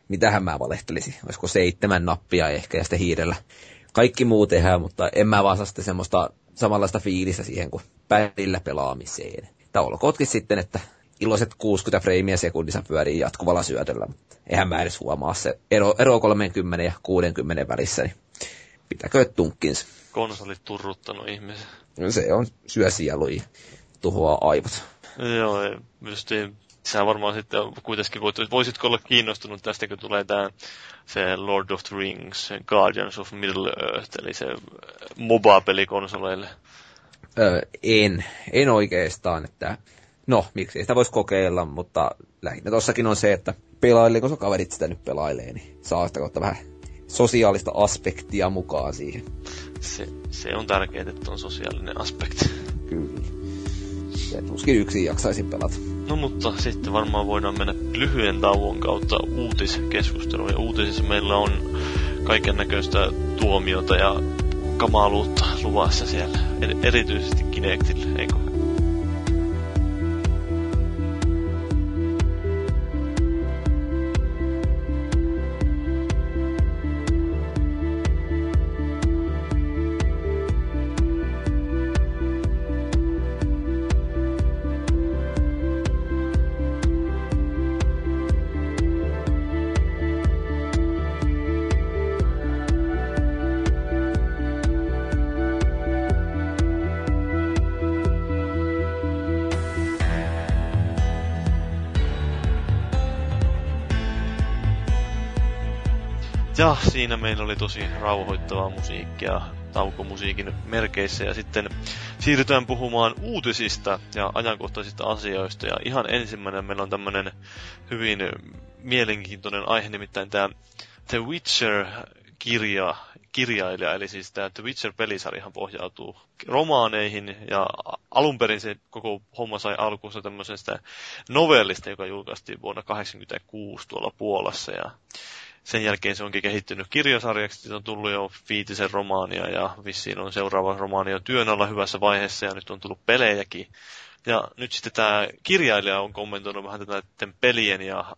mitähän mä valehtelisin. Olisiko seitsemän nappia ehkä ja sitten hiirellä. Kaikki muu tehdään, mutta en mä vaan saa sitten semmoista samanlaista fiilistä siihen kuin päivillä pelaamiseen. Että olkootkin sitten, että iloiset 60 freimiä sekunnissa pyörii jatkuvalla syötöllä, eihän mä edes huomaa se ero, ero 30 ja 60 välissä, niin pitäkö tunkkinsa. Konsolit turruttanut ihmisen. Se on syö sieluja, tuhoaa aivot. Joo, just sä varmaan sitten kuitenkin voit, voisitko olla kiinnostunut tästä, kun tulee tämä se Lord of the Rings, Guardians of Middle Earth, eli se MOBA-peli konsoleille. Öö, en, en oikeastaan, että no, miksi sitä voisi kokeilla, mutta lähinnä tossakin on se, että pelailee, sun kaverit sitä nyt pelailee, niin saa sitä kautta vähän sosiaalista aspektia mukaan siihen. Se, se on tärkeää, että on sosiaalinen aspekti. Kyllä. Se tuskin yksin jaksaisin pelata. No mutta sitten varmaan voidaan mennä lyhyen tauon kautta uutiskeskusteluun. Ja uutisissa meillä on kaiken näköistä tuomiota ja kamaluutta luvassa siellä. Er- erityisesti Kinectille, eikö? Ja siinä meillä oli tosi rauhoittavaa musiikkia taukomusiikin merkeissä. Ja sitten siirrytään puhumaan uutisista ja ajankohtaisista asioista. Ja ihan ensimmäinen meillä on tämmönen hyvin mielenkiintoinen aihe, nimittäin tämä The Witcher-kirja, kirjailija, eli siis tämä The Witcher-pelisarjahan pohjautuu romaaneihin. Ja alun perin se koko homma sai alkuunsa tämmöisestä novellista, joka julkaistiin vuonna 1986 tuolla Puolassa. Ja sen jälkeen se onkin kehittynyt kirjasarjaksi, siitä on tullut jo viitisen romaania ja vissiin on seuraava romaani jo työn alla hyvässä vaiheessa ja nyt on tullut pelejäkin. Ja nyt sitten tämä kirjailija on kommentoinut vähän tätä pelien ja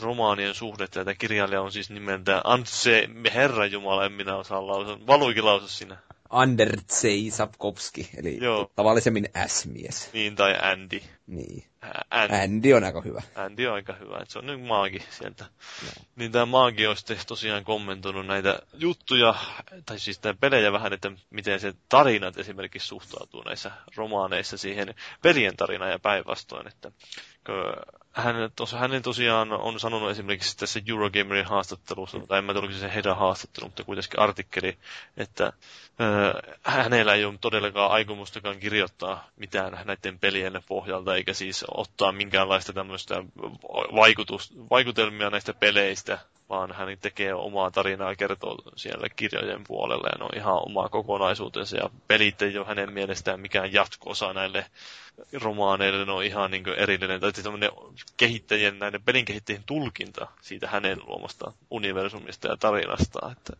romaanien suhdetta. Ja tämä kirjailija on siis nimeltä Antse, herra Jumala, en minä osaa lausua. Valuikin lausu sinä. Andertsei Sapkowski, eli Joo. tavallisemmin S-mies. Niin, tai Andy. Niin. Andy. Andy on aika hyvä. Andy on aika hyvä, että se on nyt maagi sieltä. Niin tämä maagi on sitten tosiaan kommentoinut näitä juttuja, tai siis tämä pelejä vähän, että miten se tarinat esimerkiksi suhtautuu näissä romaaneissa siihen pelien tarinaan ja päinvastoin, että hän, tos, hänen tosiaan on sanonut esimerkiksi tässä Eurogamerin haastattelussa, tai en mä tiedä, se heidän haastattelu, mutta kuitenkin artikkeli, että ö, hänellä ei ole todellakaan aikomustakaan kirjoittaa mitään näiden pelien pohjalta, eikä siis ottaa minkäänlaista tämmöistä vaikutus, vaikutelmia näistä peleistä, vaan hän tekee omaa tarinaa kertoo siellä kirjojen puolella ja ne on ihan omaa kokonaisuutensa ja pelit ei ole hänen mielestään mikään jatko-osa näille romaaneille, ne on ihan niin erillinen, tai siis tämmöinen kehittäjien, näiden pelin kehittäjien tulkinta siitä hänen luomasta universumista ja tarinasta, että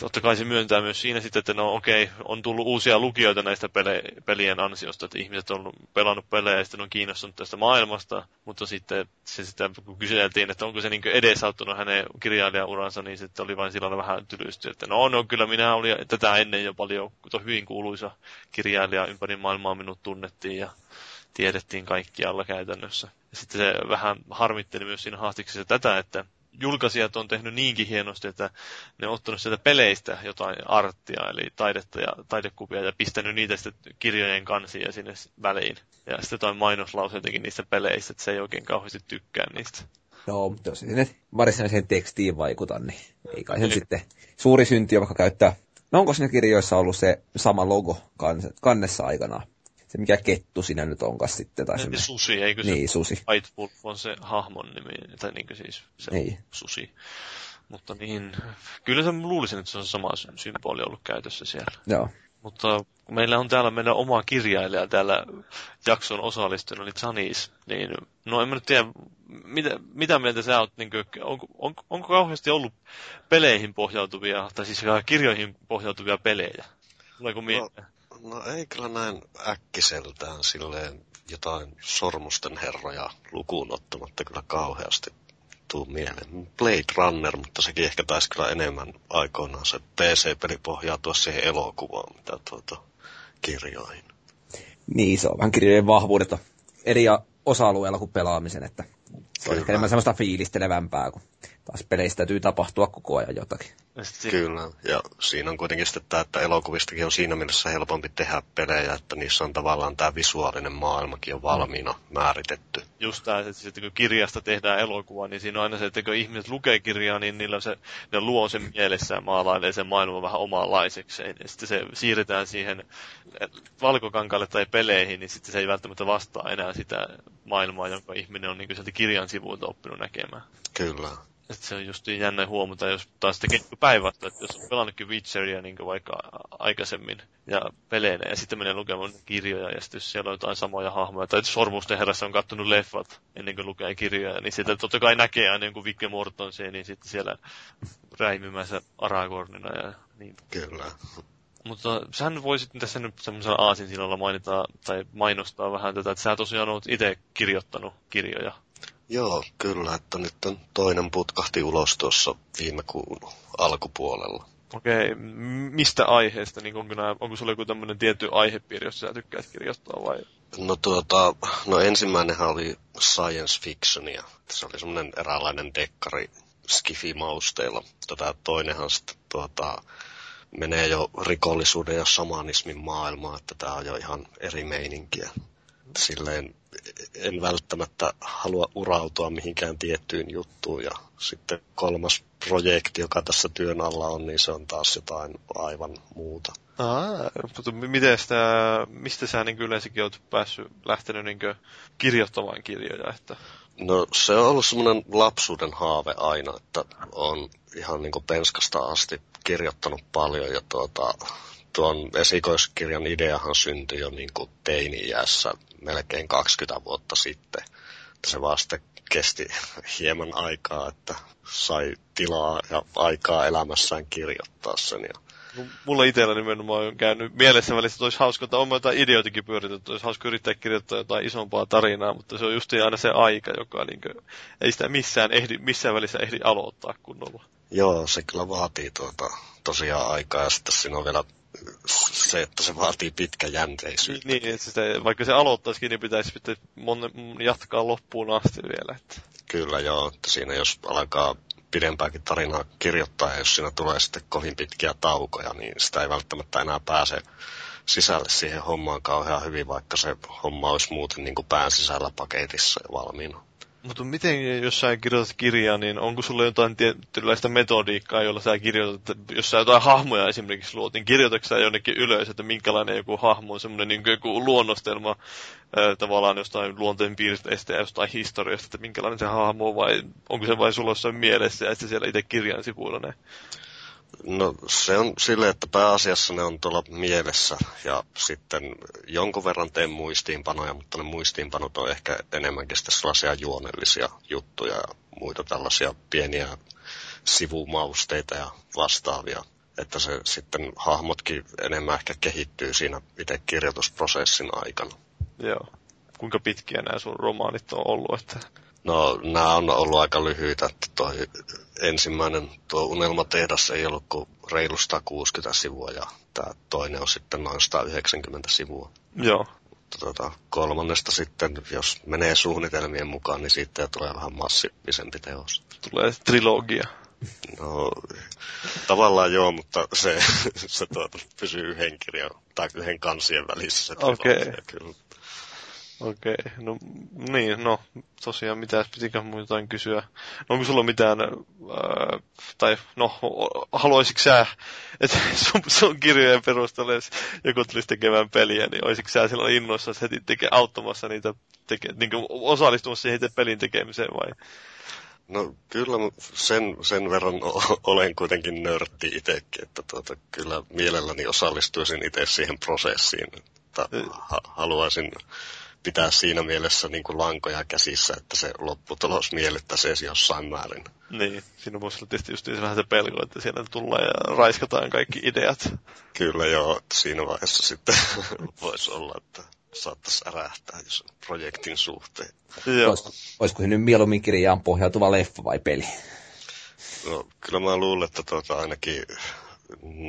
totta kai se myöntää myös siinä sitten, että no okei, okay, on tullut uusia lukijoita näistä pele- pelien ansiosta, että ihmiset on pelannut pelejä ja sitten on kiinnostunut tästä maailmasta, mutta sitten se sitä, kun kyseltiin, että onko se niin edesauttanut hänen kirjailijauransa, niin sitten oli vain silloin vähän tylysty, että no, no kyllä minä olin tätä ennen jo paljon hyvin kuuluisa kirjailija ympäri maailmaa minut tunnettiin ja tiedettiin kaikkialla käytännössä. Ja sitten se vähän harmitteli myös siinä haastiksessa tätä, että julkaisijat on tehnyt niinkin hienosti, että ne on ottanut sieltä peleistä jotain arttia, eli taidetta ja taidekuvia, ja pistänyt niitä sitten kirjojen kansia sinne väliin. Ja sitten jotain mainoslauseitakin niistä peleistä, että se ei oikein kauheasti tykkää niistä. No, mutta jos sinne varsinaiseen tekstiin vaikuta, niin ei kai sen sitten suuri synti on vaikka käyttää. No onko siinä kirjoissa ollut se sama logo kannessa aikanaan? Se mikä kettu sinä nyt onkas sitten. Tai se susi, eikö se niin, susi. White Wolf on se hahmon nimi, tai niin siis se niin. susi. Mutta niin, kyllä se luulisin, että se on sama symboli ollut käytössä siellä. Joo. Mutta kun meillä on täällä meidän oma kirjailija täällä jakson osallistunut, eli Janis, niin no en mä nyt tiedä, mitä, mitä mieltä sä oot, niin kuin, onko, onko, onko kauheasti ollut peleihin pohjautuvia, tai siis kirjoihin pohjautuvia pelejä? Tuleeko mieleen? No, No ei kyllä näin äkkiseltään silleen jotain sormusten herroja lukuun ottamatta kyllä kauheasti tuu mieleen. Blade Runner, mutta sekin ehkä taisi kyllä enemmän aikoinaan se PC-peli pohjautua siihen elokuvaan, mitä tuota kirjoihin. Niin, se on vähän kirjojen vahvuudetta eri osa-alueella kuin pelaamisen, että se on ehkä enemmän semmoista fiilistelevämpää, kun taas peleissä täytyy tapahtua koko ajan jotakin. Kyllä, ja siinä on kuitenkin sitten tämä, että elokuvistakin on siinä mielessä helpompi tehdä pelejä, että niissä on tavallaan tämä visuaalinen maailmakin on valmiina määritetty. Just tämä, että sitten kun kirjasta tehdään elokuva, niin siinä on aina se, että kun ihmiset lukee kirjaa, niin niillä se, ne luo sen mielessään maalailee sen maailman vähän omanlaisekseen. Ja sitten se siirretään siihen valkokankalle tai peleihin, niin sitten se ei välttämättä vastaa enää sitä maailmaa, jonka ihminen on niin sieltä kirjan sivuilta oppinut näkemään. Kyllä. Että se on just niin jännä huomata, jos taas tekee päinvastoin, että jos on pelannutkin Witcheria niin vaikka aikaisemmin ja peleinä ja sitten menee lukemaan kirjoja ja sitten jos siellä on jotain samoja hahmoja, tai Sormusten herrassa on kattonut leffat ennen kuin lukee kirjoja, niin sitten totta kai näkee aina jonkun Vikke Mortonsen, niin sitten siellä räimimässä Aragornina ja niin. Kyllä. Mutta sähän voisit tässä nyt semmoisella aasinsilalla mainita tai mainostaa vähän tätä, että sä tosiaan oot itse kirjoittanut kirjoja. Joo, kyllä, että nyt on toinen putkahti ulos tuossa viime kuun alkupuolella. Okei, mistä aiheesta? Niin onko, nämä, onko sulla joku tämmöinen tietty aihepiiri, jos sä tykkäät kirjoittaa vai? No tuota, no ensimmäinenhän oli science fictionia. Se oli semmoinen eräänlainen dekkari skifi-mausteilla. Tota, toinenhan sitten tuota, menee jo rikollisuuden ja samanismin maailmaan, että tämä on jo ihan eri meininkiä. Silleen en välttämättä halua urautua mihinkään tiettyyn juttuun. Ja sitten kolmas projekti, joka tässä työn alla on, niin se on taas jotain aivan muuta. Aa, mutta miten sitä, mistä sä niin yleensäkin oot päässyt, lähtenyt niin kirjoittamaan kirjoja? Että... No se on ollut semmoinen lapsuuden haave aina, että on ihan niin penskasta asti kirjoittanut paljon ja tuota, tuon esikoiskirjan ideahan syntyi jo niin teini-iässä melkein 20 vuotta sitten. Se vasta kesti hieman aikaa, että sai tilaa ja aikaa elämässään kirjoittaa sen. Ja mulla itsellä nimenomaan on käynyt mielessä välissä, että olisi hauska, että on jotain ideoitakin pyöritetty, olisi hauska yrittää kirjoittaa jotain isompaa tarinaa, mutta se on just aina se aika, joka niin kuin, ei sitä missään, ehdi, missään välissä ehdi aloittaa kunnolla. Joo, se kyllä vaatii tuota, tosiaan aikaa ja sitten siinä on vielä se, että se vaatii pitkäjänteisyyttä. Niin, että sitä, vaikka se aloittaisikin, niin pitäisi sitten mon- jatkaa loppuun asti vielä. Että. Kyllä joo, että siinä jos alkaa pidempääkin tarinaa kirjoittaa, ja jos siinä tulee sitten kovin pitkiä taukoja, niin sitä ei välttämättä enää pääse sisälle siihen hommaan kauhean hyvin, vaikka se homma olisi muuten niin kuin pään sisällä paketissa valmiina. Mutta miten, jos sä kirjoitat kirjaa, niin onko sulla jotain tietynlaista metodiikkaa, jolla sä kirjoitat, jos sä jotain hahmoja esimerkiksi luot, niin kirjoitatko sä jonnekin ylös, että minkälainen joku hahmo on, semmoinen niin joku luonnostelma tavallaan jostain luonteen piirteistä ja jostain historiasta, että minkälainen se hahmo on, vai onko se vain sulla jossain mielessä ja sitten siellä itse kirjan sivuilla ne? No se on sille, että pääasiassa ne on tuolla mielessä ja sitten jonkun verran teen muistiinpanoja, mutta ne muistiinpanot on ehkä enemmänkin sitten sellaisia juonellisia juttuja ja muita tällaisia pieniä sivumausteita ja vastaavia. Että se sitten hahmotkin enemmän ehkä kehittyy siinä itse kirjoitusprosessin aikana. Joo. Kuinka pitkiä nämä sun romaanit on ollut? Että... No, nämä on ollut aika lyhyitä. Että toi ensimmäinen tuo Unelmatehdas ei ollut kuin reilu 160 sivua ja tämä toinen on sitten noin 190 sivua. Joo. mutta tota, kolmannesta sitten, jos menee suunnitelmien mukaan, niin siitä tulee vähän massiivisempi teos. Tulee trilogia. No, tavallaan joo, mutta se, se tuota, pysyy yhden kirjan tai yhden kansien välissä. Okei. Okay. Kyllä. Okei, okay. no niin, no tosiaan mitä pitikään mun jotain kysyä. No onko sulla mitään, ää, tai no haluaisitko sä, että sun, sun kirjojen perusteella, jos joku tulisi tekemään peliä, niin olisitko sä silloin innoissa heti teke, auttamassa niitä, teke, niin osallistumassa siihen pelin tekemiseen vai? No kyllä sen, sen verran olen kuitenkin nörtti itsekin, että tuota, kyllä mielelläni osallistuisin itse siihen prosessiin. Että ha- haluaisin pitää siinä mielessä niin kuin lankoja käsissä, että se lopputulos miellyttäisi edes jossain määrin. Niin, siinä voisi olla tietysti just vähän se pelko, että siellä tulee ja raiskataan kaikki ideat. Kyllä joo, siinä vaiheessa sitten voisi olla, että saattaisi ärähtää jos projektin suhteen. Joo. Olisiko, olisiko se nyt mieluummin kirjaan pohjautuva leffa vai peli? No, kyllä mä luulen, että tuota, ainakin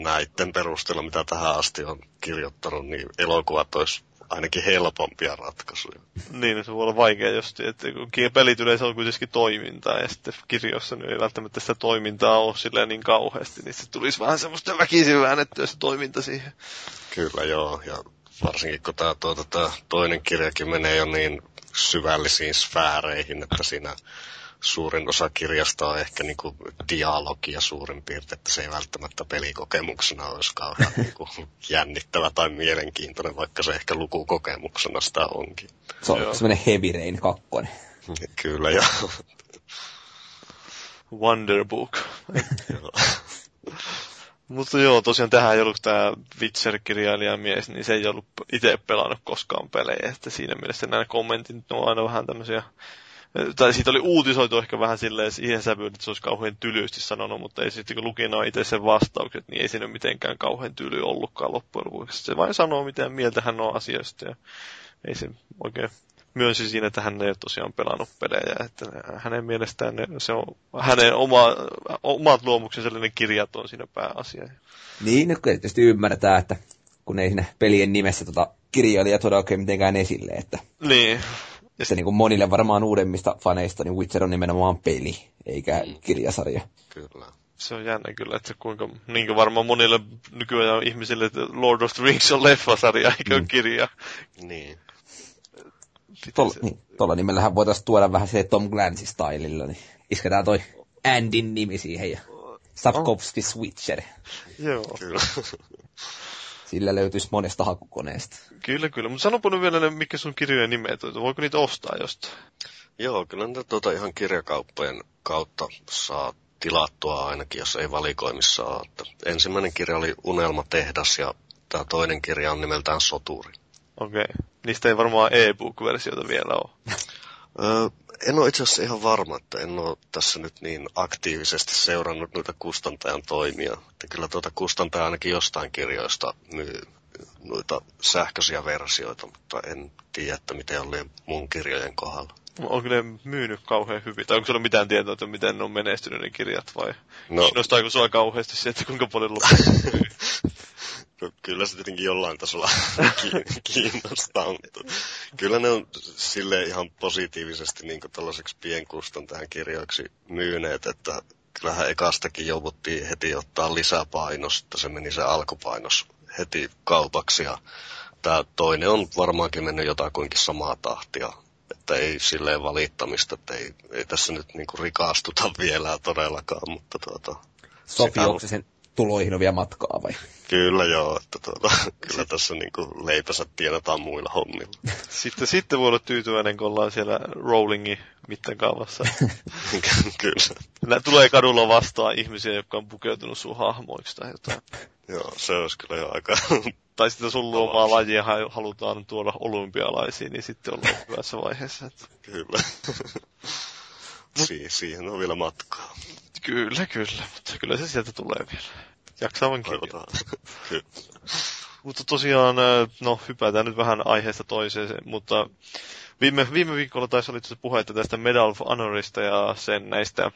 näiden perusteella, mitä tähän asti on kirjoittanut, niin elokuvat olisi ainakin helpompia ratkaisuja. Niin, se voi olla vaikea just, että kun pelit yleensä on kuitenkin toimintaa ja sitten kirjoissa niin ei välttämättä sitä toimintaa ole silleen niin kauheasti, niin se tulisi vähän semmoista väkisin väännettyä se toiminta siihen. Kyllä joo, ja varsinkin kun tämä, tuota, toinen kirjakin menee jo niin syvällisiin sfääreihin, että siinä suurin osa kirjasta on ehkä niin kuin dialogia suurin piirtein, että se ei välttämättä pelikokemuksena olisi kauhean niin kuin jännittävä tai mielenkiintoinen, vaikka se ehkä lukukokemuksena sitä onkin. Se on semmoinen Heavy Rain 2. Kyllä, joo. Wonder Book. Mutta joo, tosiaan tähän ei ollut tämä Witcher-kirjailijamies, niin se ei ollut itse pelannut koskaan pelejä, että siinä mielessä nämä kommentit on aina vähän tämmöisiä tai siitä oli uutisoitu ehkä vähän silleen siihen sävyyn, että se olisi kauhean tylysti sanonut, mutta ei sitten kun lukina itse sen vastaukset, niin ei siinä mitenkään kauhean tyly ollutkaan loppujen lopuksi. Se vain sanoo, miten mieltä hän on asiasta ja ei se oikein myönsi siinä, että hän ei ole tosiaan pelannut pelejä, että hänen mielestään ne, se on hänen oma, omat luomuksensa sellainen kirjat on siinä pääasia. Niin, no tietysti ymmärretään, että kun ei siinä pelien nimessä tota kirjailija tuoda oikein mitenkään esille, että niin. Ja se niin kuin monille varmaan uudemmista faneista, niin Witcher on nimenomaan peli, eikä mm. kirjasarja. Kyllä. Se on jännä kyllä, että kuinka, niin kuin varmaan monille nykyään ihmisille, että Lord of the Rings on leffasarja, eikä mm. kirja. Niin. Tuolla, niin, tuolla nimellähän voitaisiin tuoda vähän se Tom Clancy-stylilla, niin isketään toi Andin nimi siihen ja Sapkowski Switcher. Joo. Kyllä. Sillä löytyisi monesta hakukoneesta. Kyllä, kyllä. Mutta sanopa nyt vielä, mikä sun kirjojen nimet on. Voiko niitä ostaa jostain? Joo, kyllä niitä tuota ihan kirjakauppojen kautta saa tilattua ainakin, jos ei valikoimissa ole. Että ensimmäinen kirja oli Unelma tehdas ja tämä toinen kirja on nimeltään Soturi. Okei. Okay. Niistä ei varmaan e-book-versiota vielä ole. Öö, en ole itse asiassa ihan varma, että en ole tässä nyt niin aktiivisesti seurannut noita kustantajan toimia. Että kyllä tuota kustantaja ainakin jostain kirjoista myy noita sähköisiä versioita, mutta en tiedä, että miten oli mun kirjojen kohdalla. Onko ne myynyt kauhean hyvin? Tai onko sulla mitään tietoa, että miten ne on menestynyt ne kirjat vai no. kiinnostaako sua kauheasti se, että kuinka paljon loppujen kyllä se tietenkin jollain tasolla kiinnostaa, mutta kyllä ne on sille ihan positiivisesti niin tällaiseksi pienkustantajan kirjoiksi myyneet, että kyllähän ekastakin jouduttiin heti ottaa lisäpainosta, se meni se alkupainos heti kaupaksi ja tämä toinen on varmaankin mennyt jotakuinkin samaa tahtia, että ei silleen valittamista, että ei, ei tässä nyt niinku rikastuta vielä todellakaan, mutta tuota... Sofi, onko se sen tuloihin on vielä matkaa vai? Kyllä joo, että tuota, kyllä tässä niin kuin leipänsä tienataan muilla hommilla. Sitten, sitten voi olla tyytyväinen, kun ollaan siellä rollingin mittakaavassa. kyllä. Nää tulee kadulla vastaan ihmisiä, jotka on pukeutunut sun hahmoiksi tai jotain. joo, se olisi kyllä jo aika... tai sitten sun luomaa lajia halutaan tuoda olympialaisiin, niin sitten ollaan hyvässä vaiheessa. Että... Kyllä. si- siihen on vielä matkaa. Kyllä, kyllä, mutta kyllä se sieltä tulee vielä. Jaksavan Mutta tosiaan, no hypätään nyt vähän aiheesta toiseen, mutta viime, viime viikolla taisi oli puhetta tästä Medal of Honorista ja sen näistä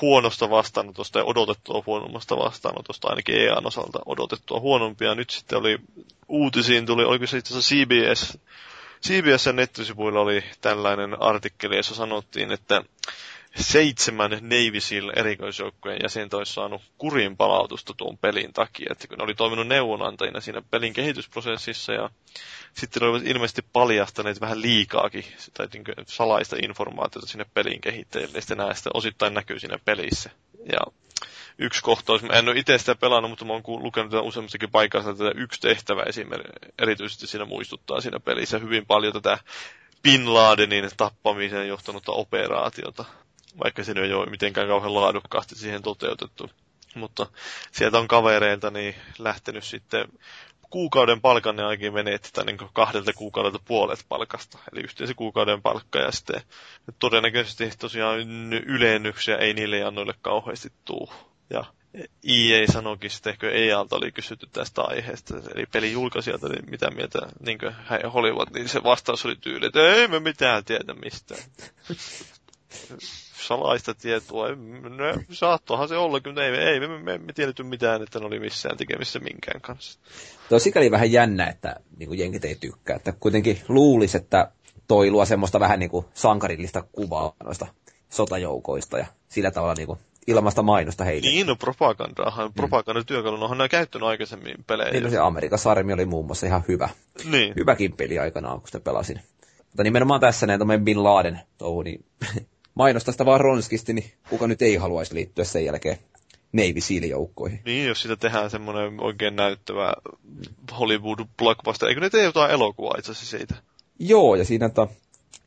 huonosta vastaanotosta ja odotettua huonommasta vastaanotosta, ainakin EAN osalta odotettua huonompia. Nyt sitten oli uutisiin, tuli, oliko se itse asiassa CBS, CBSn nettisivuilla oli tällainen artikkeli, jossa sanottiin, että seitsemän Navy Seal erikoisjoukkojen jäsentä olisi saanut kurin palautusta tuon pelin takia, että kun ne oli toiminut neuvonantajina siinä pelin kehitysprosessissa ja sitten ne olivat ilmeisesti paljastaneet vähän liikaakin tai niin salaista informaatiota sinne pelin kehittäjille, ja näistä osittain näkyy siinä pelissä. Ja yksi kohtaus, mä en ole itse sitä pelannut, mutta mä oon lukenut useammassakin paikassa, että yksi tehtävä esimerkiksi erityisesti siinä muistuttaa siinä pelissä hyvin paljon tätä Bin Ladenin tappamiseen johtanutta operaatiota vaikka se ei ole mitenkään kauhean laadukkaasti siihen toteutettu. Mutta sieltä on kavereilta niin lähtenyt sitten kuukauden palkan ne ainakin menetti, niin kahdelta kuukaudelta puolet palkasta, eli yhteensä kuukauden palkka, ja sitten todennäköisesti tosiaan ylennyksiä ei niille annoille kauheasti tuu. Ja EA sanoikin sitten, ehkä EAlta oli kysytty tästä aiheesta, eli pelin julkaisijalta, niin mitä mieltä niin he olivat, niin se vastaus oli tyyli, että ei me mitään tiedä mistään salaista tietoa. No, saattohan se olla, mutta ei, ei me, me, me tiedetty mitään, että ne oli missään tekemissä minkään kanssa. Tuo sikäli vähän jännä, että niin kuin jenkit ei tykkää. Että kuitenkin luulisi, että toi luo semmoista vähän niin kuin sankarillista kuvaa noista sotajoukoista ja sillä tavalla niin kuin ilmasta mainosta heille. Niin, no propagandaahan, mm. propagandatyökaluna on käyttänyt aikaisemmin pelejä. Niin, no se Amerikan sarmi oli muun muassa ihan hyvä. Niin. Hyväkin peli aikanaan, kun sitä pelasin. Mutta nimenomaan tässä näin Bin Laden touhu, niin mainosta sitä vaan ronskisti, niin kuka nyt ei haluaisi liittyä sen jälkeen Navy Seal-joukkoihin. Niin, jos sitä tehdään semmoinen oikein näyttävä Hollywood blockbuster, eikö ne tee jotain elokuvaa itse asiassa siitä? Joo, ja siinä että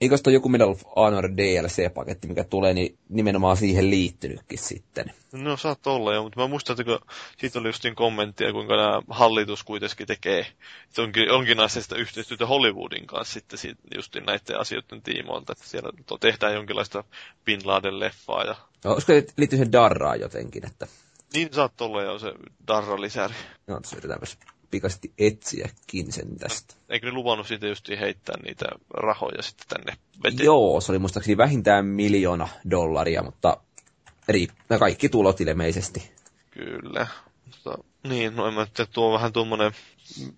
Eikö sitä joku Medal of Honor DLC-paketti, mikä tulee, niin nimenomaan siihen liittynytkin sitten? No saat olla jo, mutta mä muistan, että kun siitä oli justiin kommenttia, kuinka nämä hallitus kuitenkin tekee onkin, jonkinlaista yhteistyötä Hollywoodin kanssa sitten justiin näiden asioiden tiimoilta, että siellä tehdään jonkinlaista Bin Laden-leffaa. Ja... No, olisiko liittyy se Darraa jotenkin, että... Niin saat olla jo se Darra-lisäri. No, tässä yritetäänpäs pikaisesti etsiäkin sen tästä. Eikö ne luvannut siitä just heittää niitä rahoja sitten tänne veteen? Joo, se oli muistaakseni vähintään miljoona dollaria, mutta eri, kaikki tulot ilmeisesti. Kyllä. Niin, no en mä tiedä, tuo on vähän tuommoinen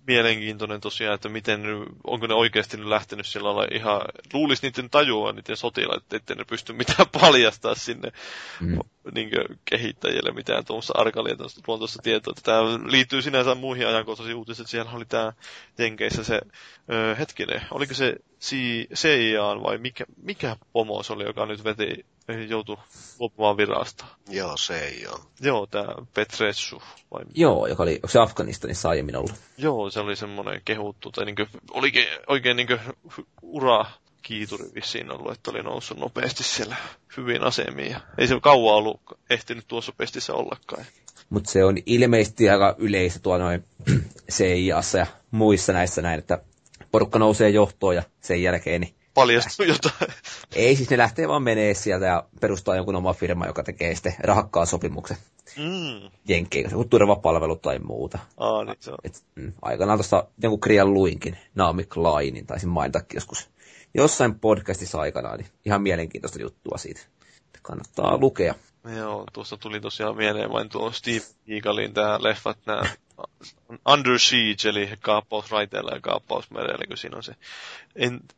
mielenkiintoinen tosiaan, että miten, onko ne oikeasti nyt lähtenyt sillä lailla ihan, luulisi niiden tajua niiden sotilaat, että ne pysty mitään paljastaa sinne mm. niin kehittäjille mitään tuossa arkaluontoista tietoa. Tämä liittyy sinänsä muihin ajankohtaisiin uutisiin, että siellä oli tämä Jenkeissä se, ö, hetkinen, oliko se CIA vai mikä, mikä pomo se oli, joka nyt veti joutui luopumaan virasta. Joo, se ei ole. Joo, tämä Petressu. Vai... Joo, joka oli, onko se Afganistanissa aiemmin ollut? Joo, se oli semmoinen kehuttu, tai niin olikin oikein niin ura kiituri vissiin ollut, että oli noussut nopeasti siellä hyvin asemiin. Ja ei se kauan ollut ehtinyt tuossa pestissä ollakaan. Mutta se on ilmeisesti aika yleistä tuo noin CIAssa ja muissa näissä näin, että porukka nousee johtoon ja sen jälkeen niin paljastuu jotain. Ei, siis ne lähtee vaan menee sieltä ja perustaa jonkun oma firma, joka tekee sitten rahakkaan sopimuksen. Mm. Jenkkeihin, joku turvapalvelu tai muuta. Aa, niin se on. Et, mm, aikanaan tuosta jonkun kirjan luinkin, Naomi Kleinin, taisin mainitakin joskus jossain podcastissa aikanaan, niin ihan mielenkiintoista juttua siitä. Kannattaa lukea. Joo, tuossa tuli tosiaan mieleen vain tuo Steve Eagalin tämä leffat, nämä Under Siege, eli kaappaus raiteella ja kaappaus merellä, kun siinä on se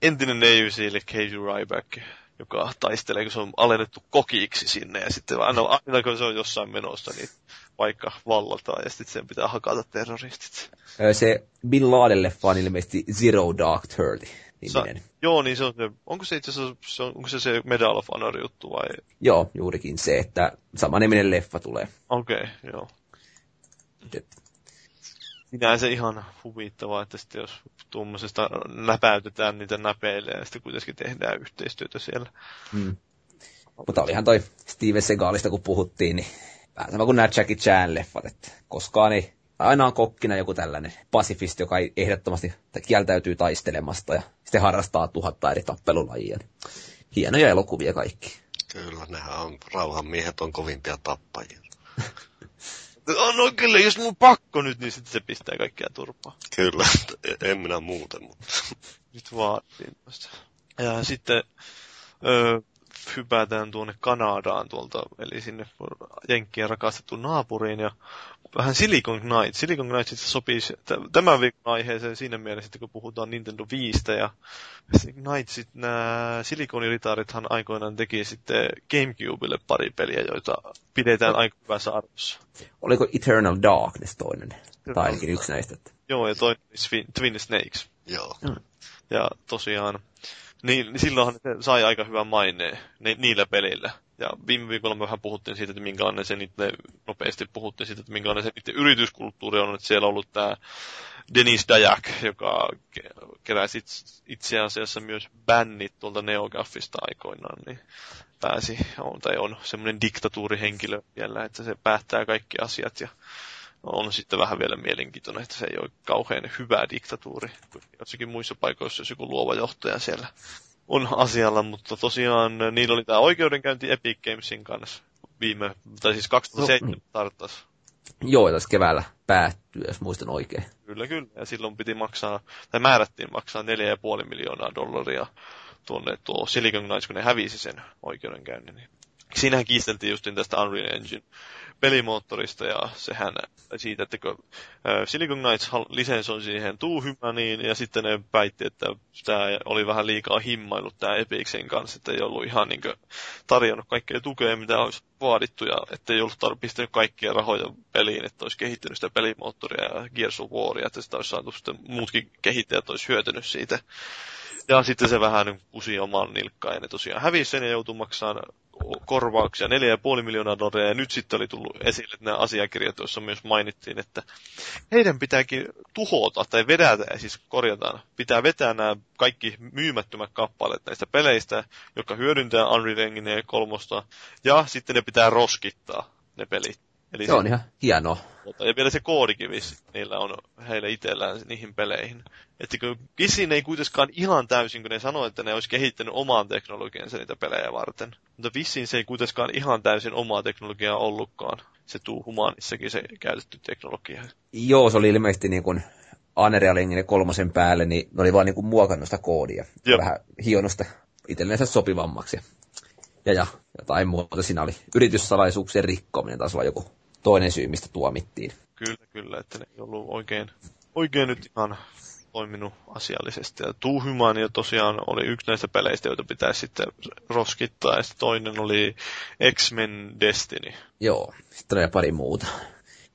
entinen Navy Seal Casey Ryback, joka taistelee, kun se on alennettu kokiksi sinne, ja sitten aina, aina kun se on jossain menossa, niin vaikka vallataan, ja sitten sen pitää hakata terroristit. Se Bin Laden-leffa on ilmeisesti Zero Dark Thirty. Sa- joo, niin se on se, onko se itse asiassa, se on, onko se se Medal of Honor juttu vai? Joo, juurikin se, että samaniminen leffa tulee. Okei, okay, joo. Sinänsä ihan huvittavaa, että sitten jos tuommoisesta näpäytetään niitä näpeille ja sitten kuitenkin tehdään yhteistyötä siellä. Mm. Mutta olihan toi Steven Segalista, kun puhuttiin, niin vähän sama kuin nämä Jackie Chan-leffat, että koskaan ei aina on kokkina joku tällainen pasifisti, joka ei ehdottomasti kieltäytyy taistelemasta ja sitten harrastaa tuhatta eri tappelulajia. Hienoja elokuvia kaikki. Kyllä, nehän on, rauhanmiehet on kovimpia tappajia. No, no kyllä, jos mun pakko nyt, niin sitten se pistää kaikkia turpaa. Kyllä, en minä muuten, mutta... Nyt vaatiin Ja sitten ö, hypätään tuonne Kanadaan tuolta, eli sinne Jenkkien rakastettu naapuriin ja vähän Silicon Knights. Silicon Knights sopii tämän viikon aiheeseen siinä mielessä, että kun puhutaan Nintendo 5 ja Knightsit, nämä silikoniritarithan aikoinaan teki sitten Gamecubelle pari peliä, joita pidetään aika hyvässä arvossa. Oliko Eternal Darkness toinen? Tai ainakin yksi näistä. Joo, ja toinen Twin Snakes. Joo. Ja tosiaan, niin, niin silloinhan se sai aika hyvän maineen ni, niillä pelillä. Ja viime viikolla me vähän puhuttiin siitä, että minkälainen se niiden, nopeasti puhuttiin siitä, että minkälainen se niiden yrityskulttuuri on, että siellä on ollut tämä Denis Dajak, joka keräsi itse asiassa myös bännit tuolta Neogaffista aikoinaan, niin pääsi, on, tai on semmoinen diktatuurihenkilö vielä, että se päättää kaikki asiat ja on sitten vähän vielä mielenkiintoinen, että se ei ole kauhean hyvä diktatuuri. Jossakin muissa paikoissa, jos joku luova johtaja siellä on asialla, mutta tosiaan niillä oli tämä oikeudenkäynti Epic Gamesin kanssa viime, tai siis 2007 no, niin. tarttas. Joo, tässä keväällä päättyy, jos muistan oikein. Kyllä, kyllä. Ja silloin piti maksaa, tai määrättiin maksaa 4,5 miljoonaa dollaria tuonne tuo Silicon Knights, kun ne hävisi sen oikeudenkäynnin. Siinähän kiisteltiin justin tästä Unreal Engine pelimoottorista ja sehän siitä, että kun Silicon Knights lisensoi siihen Tuuhymaniin ja sitten ne väitti, että tämä oli vähän liikaa himmailut tämä Epicsen kanssa, että ei ollut ihan niin tarjonnut kaikkea tukea, mitä olisi vaadittu ja että ei ollut pistänyt kaikkia rahoja peliin, että olisi kehittynyt sitä pelimoottoria ja Gears of Waria, että sitä olisi saatu sitten muutkin kehittäjät olisi hyötynyt siitä. Ja sitten se vähän kusi oman nilkkaan ja ne tosiaan hävisi sen ja joutui maksamaan korvauksia, 4,5 miljoonaa dollaria, ja nyt sitten oli tullut esille nämä asiakirjat, joissa myös mainittiin, että heidän pitääkin tuhota tai vedätä, ja siis korjataan, pitää vetää nämä kaikki myymättömät kappaleet näistä peleistä, jotka hyödyntää Unreal Engine 3, ja sitten ne pitää roskittaa ne pelit. Eli se on ihan hienoa. Ja vielä se koodikin niillä on heille itsellään niihin peleihin. Että kun Kissin ei kuitenkaan ihan täysin, kun ne sanoo, että ne olisi kehittänyt omaan teknologiansa niitä pelejä varten. Mutta vissiin se ei kuitenkaan ihan täysin omaa teknologiaa ollutkaan. Se tuu humanissakin se käytetty teknologia. Joo, se oli ilmeisesti niin kuin Unreal Engine kolmosen päälle, niin ne oli vaan niin kuin muokannut sitä koodia. Joo. Vähän hionosta itsellensä sopivammaksi. Ja, ja jotain muuta siinä oli. Yrityssalaisuuksien rikkominen taisi olla joku toinen syy, mistä tuomittiin. Kyllä, kyllä, että ne ei ollut oikein, oikein nyt ihan toiminut asiallisesti. Ja Tuuhymania tosiaan oli yksi näistä peleistä, joita pitäisi sitten roskittaa, ja sitten toinen oli X-Men Destiny. Joo, sitten oli pari muuta.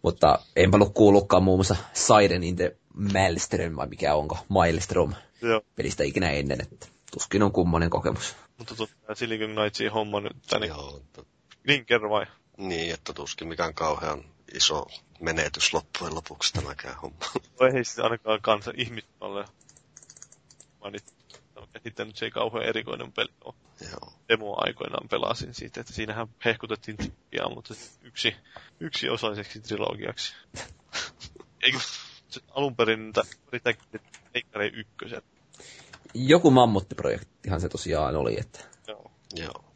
Mutta enpä ollut kuullutkaan muun muassa Siden in the Maelstrom, vai mikä onko, Maelstrom, Joo. pelistä ikinä ennen, että tuskin on kummonen kokemus. Mutta tosiaan Silicon Knightsin homma nyt tänne. Joo. Niin, kerro vai? Niin, että tuskin mikään kauhean iso menetys loppujen lopuksi tämäkään homma. Ei siis ainakaan kanssa ihmismalle mainittu. Että nyt se ei kauhean erikoinen peli ole. Joo. Demo aikoinaan pelasin siitä, että siinähän hehkutettiin trilogiaa, mutta yksi, yksi osaiseksi trilogiaksi. Eikö se alun perin yrittääkin Eikkari ykkösen? Joku mammuttiprojektihan se tosiaan oli, että... Joo. Joo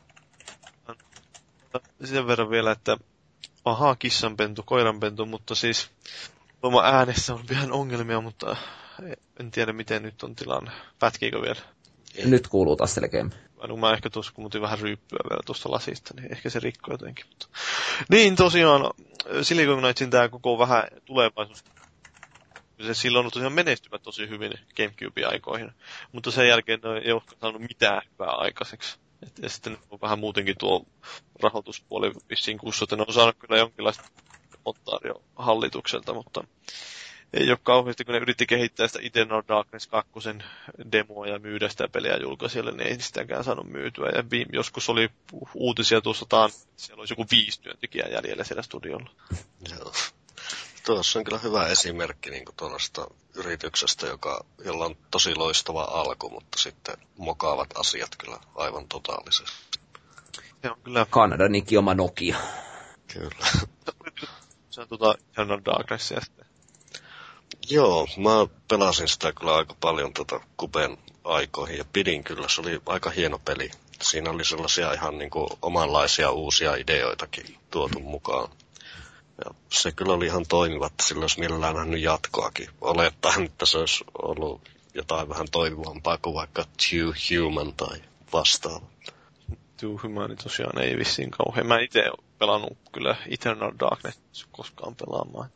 sen verran vielä, että ahaa, kissanpentu, koiranpentu, mutta siis tuoma äänessä on vähän ongelmia, mutta en tiedä miten nyt on tilanne. Pätkiikö vielä? Nyt kuuluu taas selkeämmin. No mä ehkä tuossa kun vähän ryyppyä vielä tuosta lasista, niin ehkä se rikkoo jotenkin. Mutta... Niin tosiaan Silicon Knightsin tämä koko vähän tulevaisuus se silloin on tosiaan menestymät tosi hyvin Gamecube-aikoihin, mutta sen jälkeen ne ei ole saanut mitään hyvää aikaiseksi. Et, ja sitten on vähän muutenkin tuo rahoituspuoli vissiin kussoten. Ne on saanut kyllä jonkinlaista ottaa jo hallitukselta, mutta ei ole kauheasti, kun ne yritti kehittää sitä Eternal Darkness 2 demoa ja myydä sitä peliä julkaisijalle, niin ei sitäkään saanut myytyä. Ja joskus oli uutisia tuossa taan, siellä olisi joku viisi työntekijää jäljellä siellä studiolla. Joo. Tuossa on kyllä hyvä esimerkki niin tuollaista yrityksestä, joka, jolla on tosi loistava alku, mutta sitten mokaavat asiat kyllä aivan totaalisesti. Se on kyllä... Kanadan oma Nokia. Kyllä. Se on tuota Eternal Darknessia sitten. Joo, mä pelasin sitä kyllä aika paljon tota Kupen aikoihin ja pidin kyllä, se oli aika hieno peli. Siinä oli sellaisia ihan niin kuin omanlaisia uusia ideoitakin tuotu mukaan. Ja se kyllä oli ihan toimiva, että sillä olisi mielellään nähnyt jatkoakin. Olettaen, että se olisi ollut jotain vähän toimivampaa kuin vaikka Too Human tai vastaava. to Human tosiaan ei vissiin kauhean. Mä itse pelannut kyllä Eternal Darkness koskaan pelaamaan.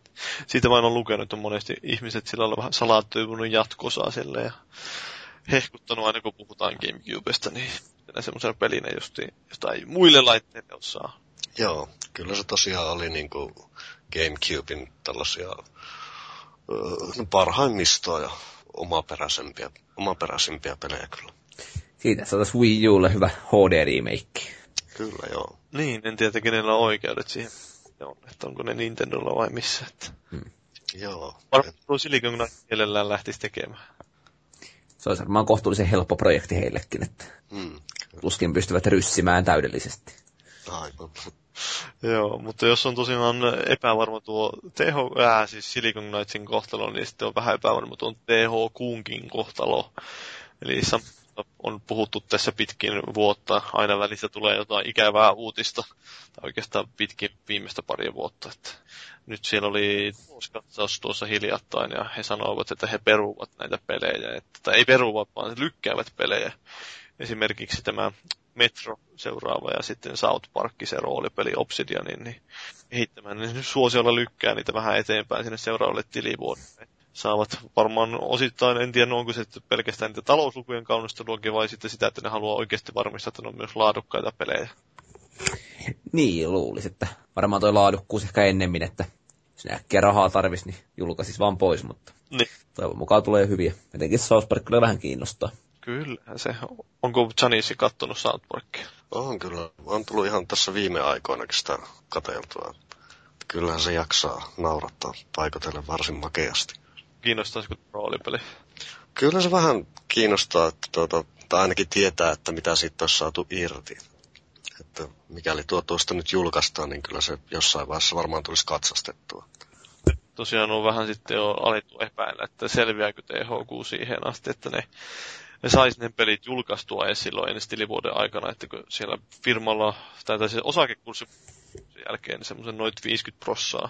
Siitä vain on lukenut, että on monesti ihmiset sillä lailla vähän salaattoivunut jatkosaa sille ja hehkuttanut aina kun puhutaan Gamecubesta, niin semmoisena pelinä just, jota ei muille laitteille osaa. Joo, kyllä se tosiaan oli niinku Gamecubein tällaisia no parhaimmistoa ja omaperäisempiä, omaperäisimpiä pelejä kyllä. Siitä saataisiin Wii Ulle hyvä HD-remake. Kyllä, joo. Niin, en tiedä kenellä on oikeudet siihen. Joo, että onko ne Nintendolla vai missä. Että... Hmm. Joo. Varmaan tuo Silicon mielellään lähtisi tekemään. Se olisi varmaan kohtuullisen helppo projekti heillekin, että hmm, tuskin pystyvät ryssimään täydellisesti. Aivan. Joo, mutta jos on tosiaan epävarma tuo TH, äh, siis Silicon Knightsin kohtalo, niin sitten on vähän epävarma tuon TH Kuunkin kohtalo. Eli on puhuttu tässä pitkin vuotta, aina välissä tulee jotain ikävää uutista, tai oikeastaan pitkin viimeistä paria vuotta. Että nyt siellä oli katsaus tuossa hiljattain, ja he sanoivat, että he peruvat näitä pelejä, että, tai ei peruvat, vaan lykkäävät pelejä. Esimerkiksi tämä Metro seuraava ja sitten South Park se roolipeli Obsidianin, niin kehittämään, niin suosiolla lykkää niitä vähän eteenpäin sinne seuraavalle tilivuodelle. Saavat varmaan osittain, en tiedä onko se pelkästään niitä talouslukujen kaunisteluakin vai sitten sitä, että ne haluaa oikeasti varmistaa, että ne on myös laadukkaita pelejä. Niin, luulisin, että varmaan toi laadukkuus ehkä ennemmin, että jos ne äkkiä rahaa tarvisi, niin julkaisis vaan pois, mutta niin. toivon mukaan tulee hyviä. Etenkin South Park kyllä vähän kiinnostaa. Kyllä se. Onko Janice kattonut South Parkia? On kyllä. On tullut ihan tässä viime aikoinakin sitä kateltua. Kyllähän se jaksaa naurattaa paikotelle varsin makeasti. Kiinnostaisiko roolipeli? Kyllä se vähän kiinnostaa, että tuota, tai ainakin tietää, että mitä siitä olisi saatu irti. Että mikäli tuo tuosta nyt julkaistaan, niin kyllä se jossain vaiheessa varmaan tulisi katsastettua. Tosiaan on vähän sitten jo alettu epäillä, että selviääkö THQ siihen asti, että ne ne sais ne pelit julkaistua edes silloin ennen tilivuoden aikana, että kun siellä firmalla, tai se osakekurssi jälkeen semmoisen noin 50 prossaa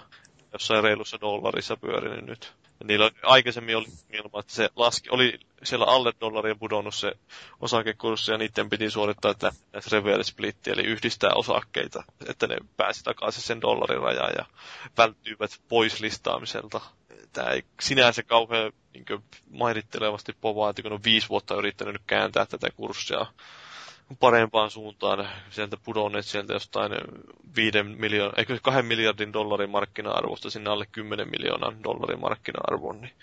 jossain reilussa dollarissa pyörinyt nyt. Niillä aikaisemmin oli ongelma, että se laski, oli siellä alle dollaria pudonnut se osakekurssi ja niiden piti suorittaa että reverse split, eli yhdistää osakkeita, että ne pääsi takaisin sen dollarin rajaan ja välttyivät pois listaamiselta. Tämä ei sinänsä kauhean niin mairittelevasti povaa, että kun on viisi vuotta yrittänyt kääntää tätä kurssia parempaan suuntaan, sieltä pudonneet sieltä jostain viiden miljoon, eikö kahden miljardin dollarin markkina-arvosta sinne alle 10 miljoonan dollarin markkina-arvon, niin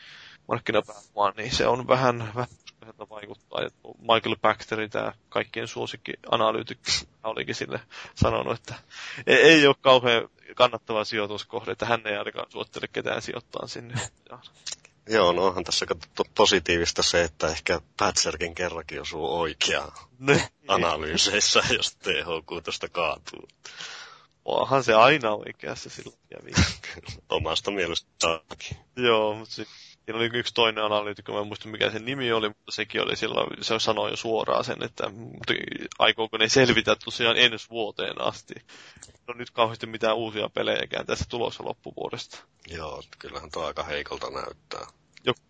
markkinapääomaan, niin se on vähän, vähän vaikuttaa. Ja Michael Baxterin tämä kaikkien suosikki analyytikko olikin sille sanonut, että ei, ei ole kauhean kannattava sijoituskohde, että hän ei ainakaan suottele ketään sijoittaa sinne. Joo, no onhan tässä positiivista se, että ehkä Patserkin kerrankin osuu oikeaan ne. analyyseissä, jos THQ tästä kaatuu. Onhan se aina oikeassa silloin. Omasta mielestäkin. Joo, mutta Siinä oli yksi toinen analyytikko, mä en muista mikä sen nimi oli, mutta sekin oli silloin, se sanoi jo suoraan sen, että aikooko ne selvitä tosiaan ensi vuoteen asti. No nyt kauheasti mitään uusia pelejäkään tässä tulossa loppuvuodesta. Joo, kyllähän tuo aika heikolta näyttää.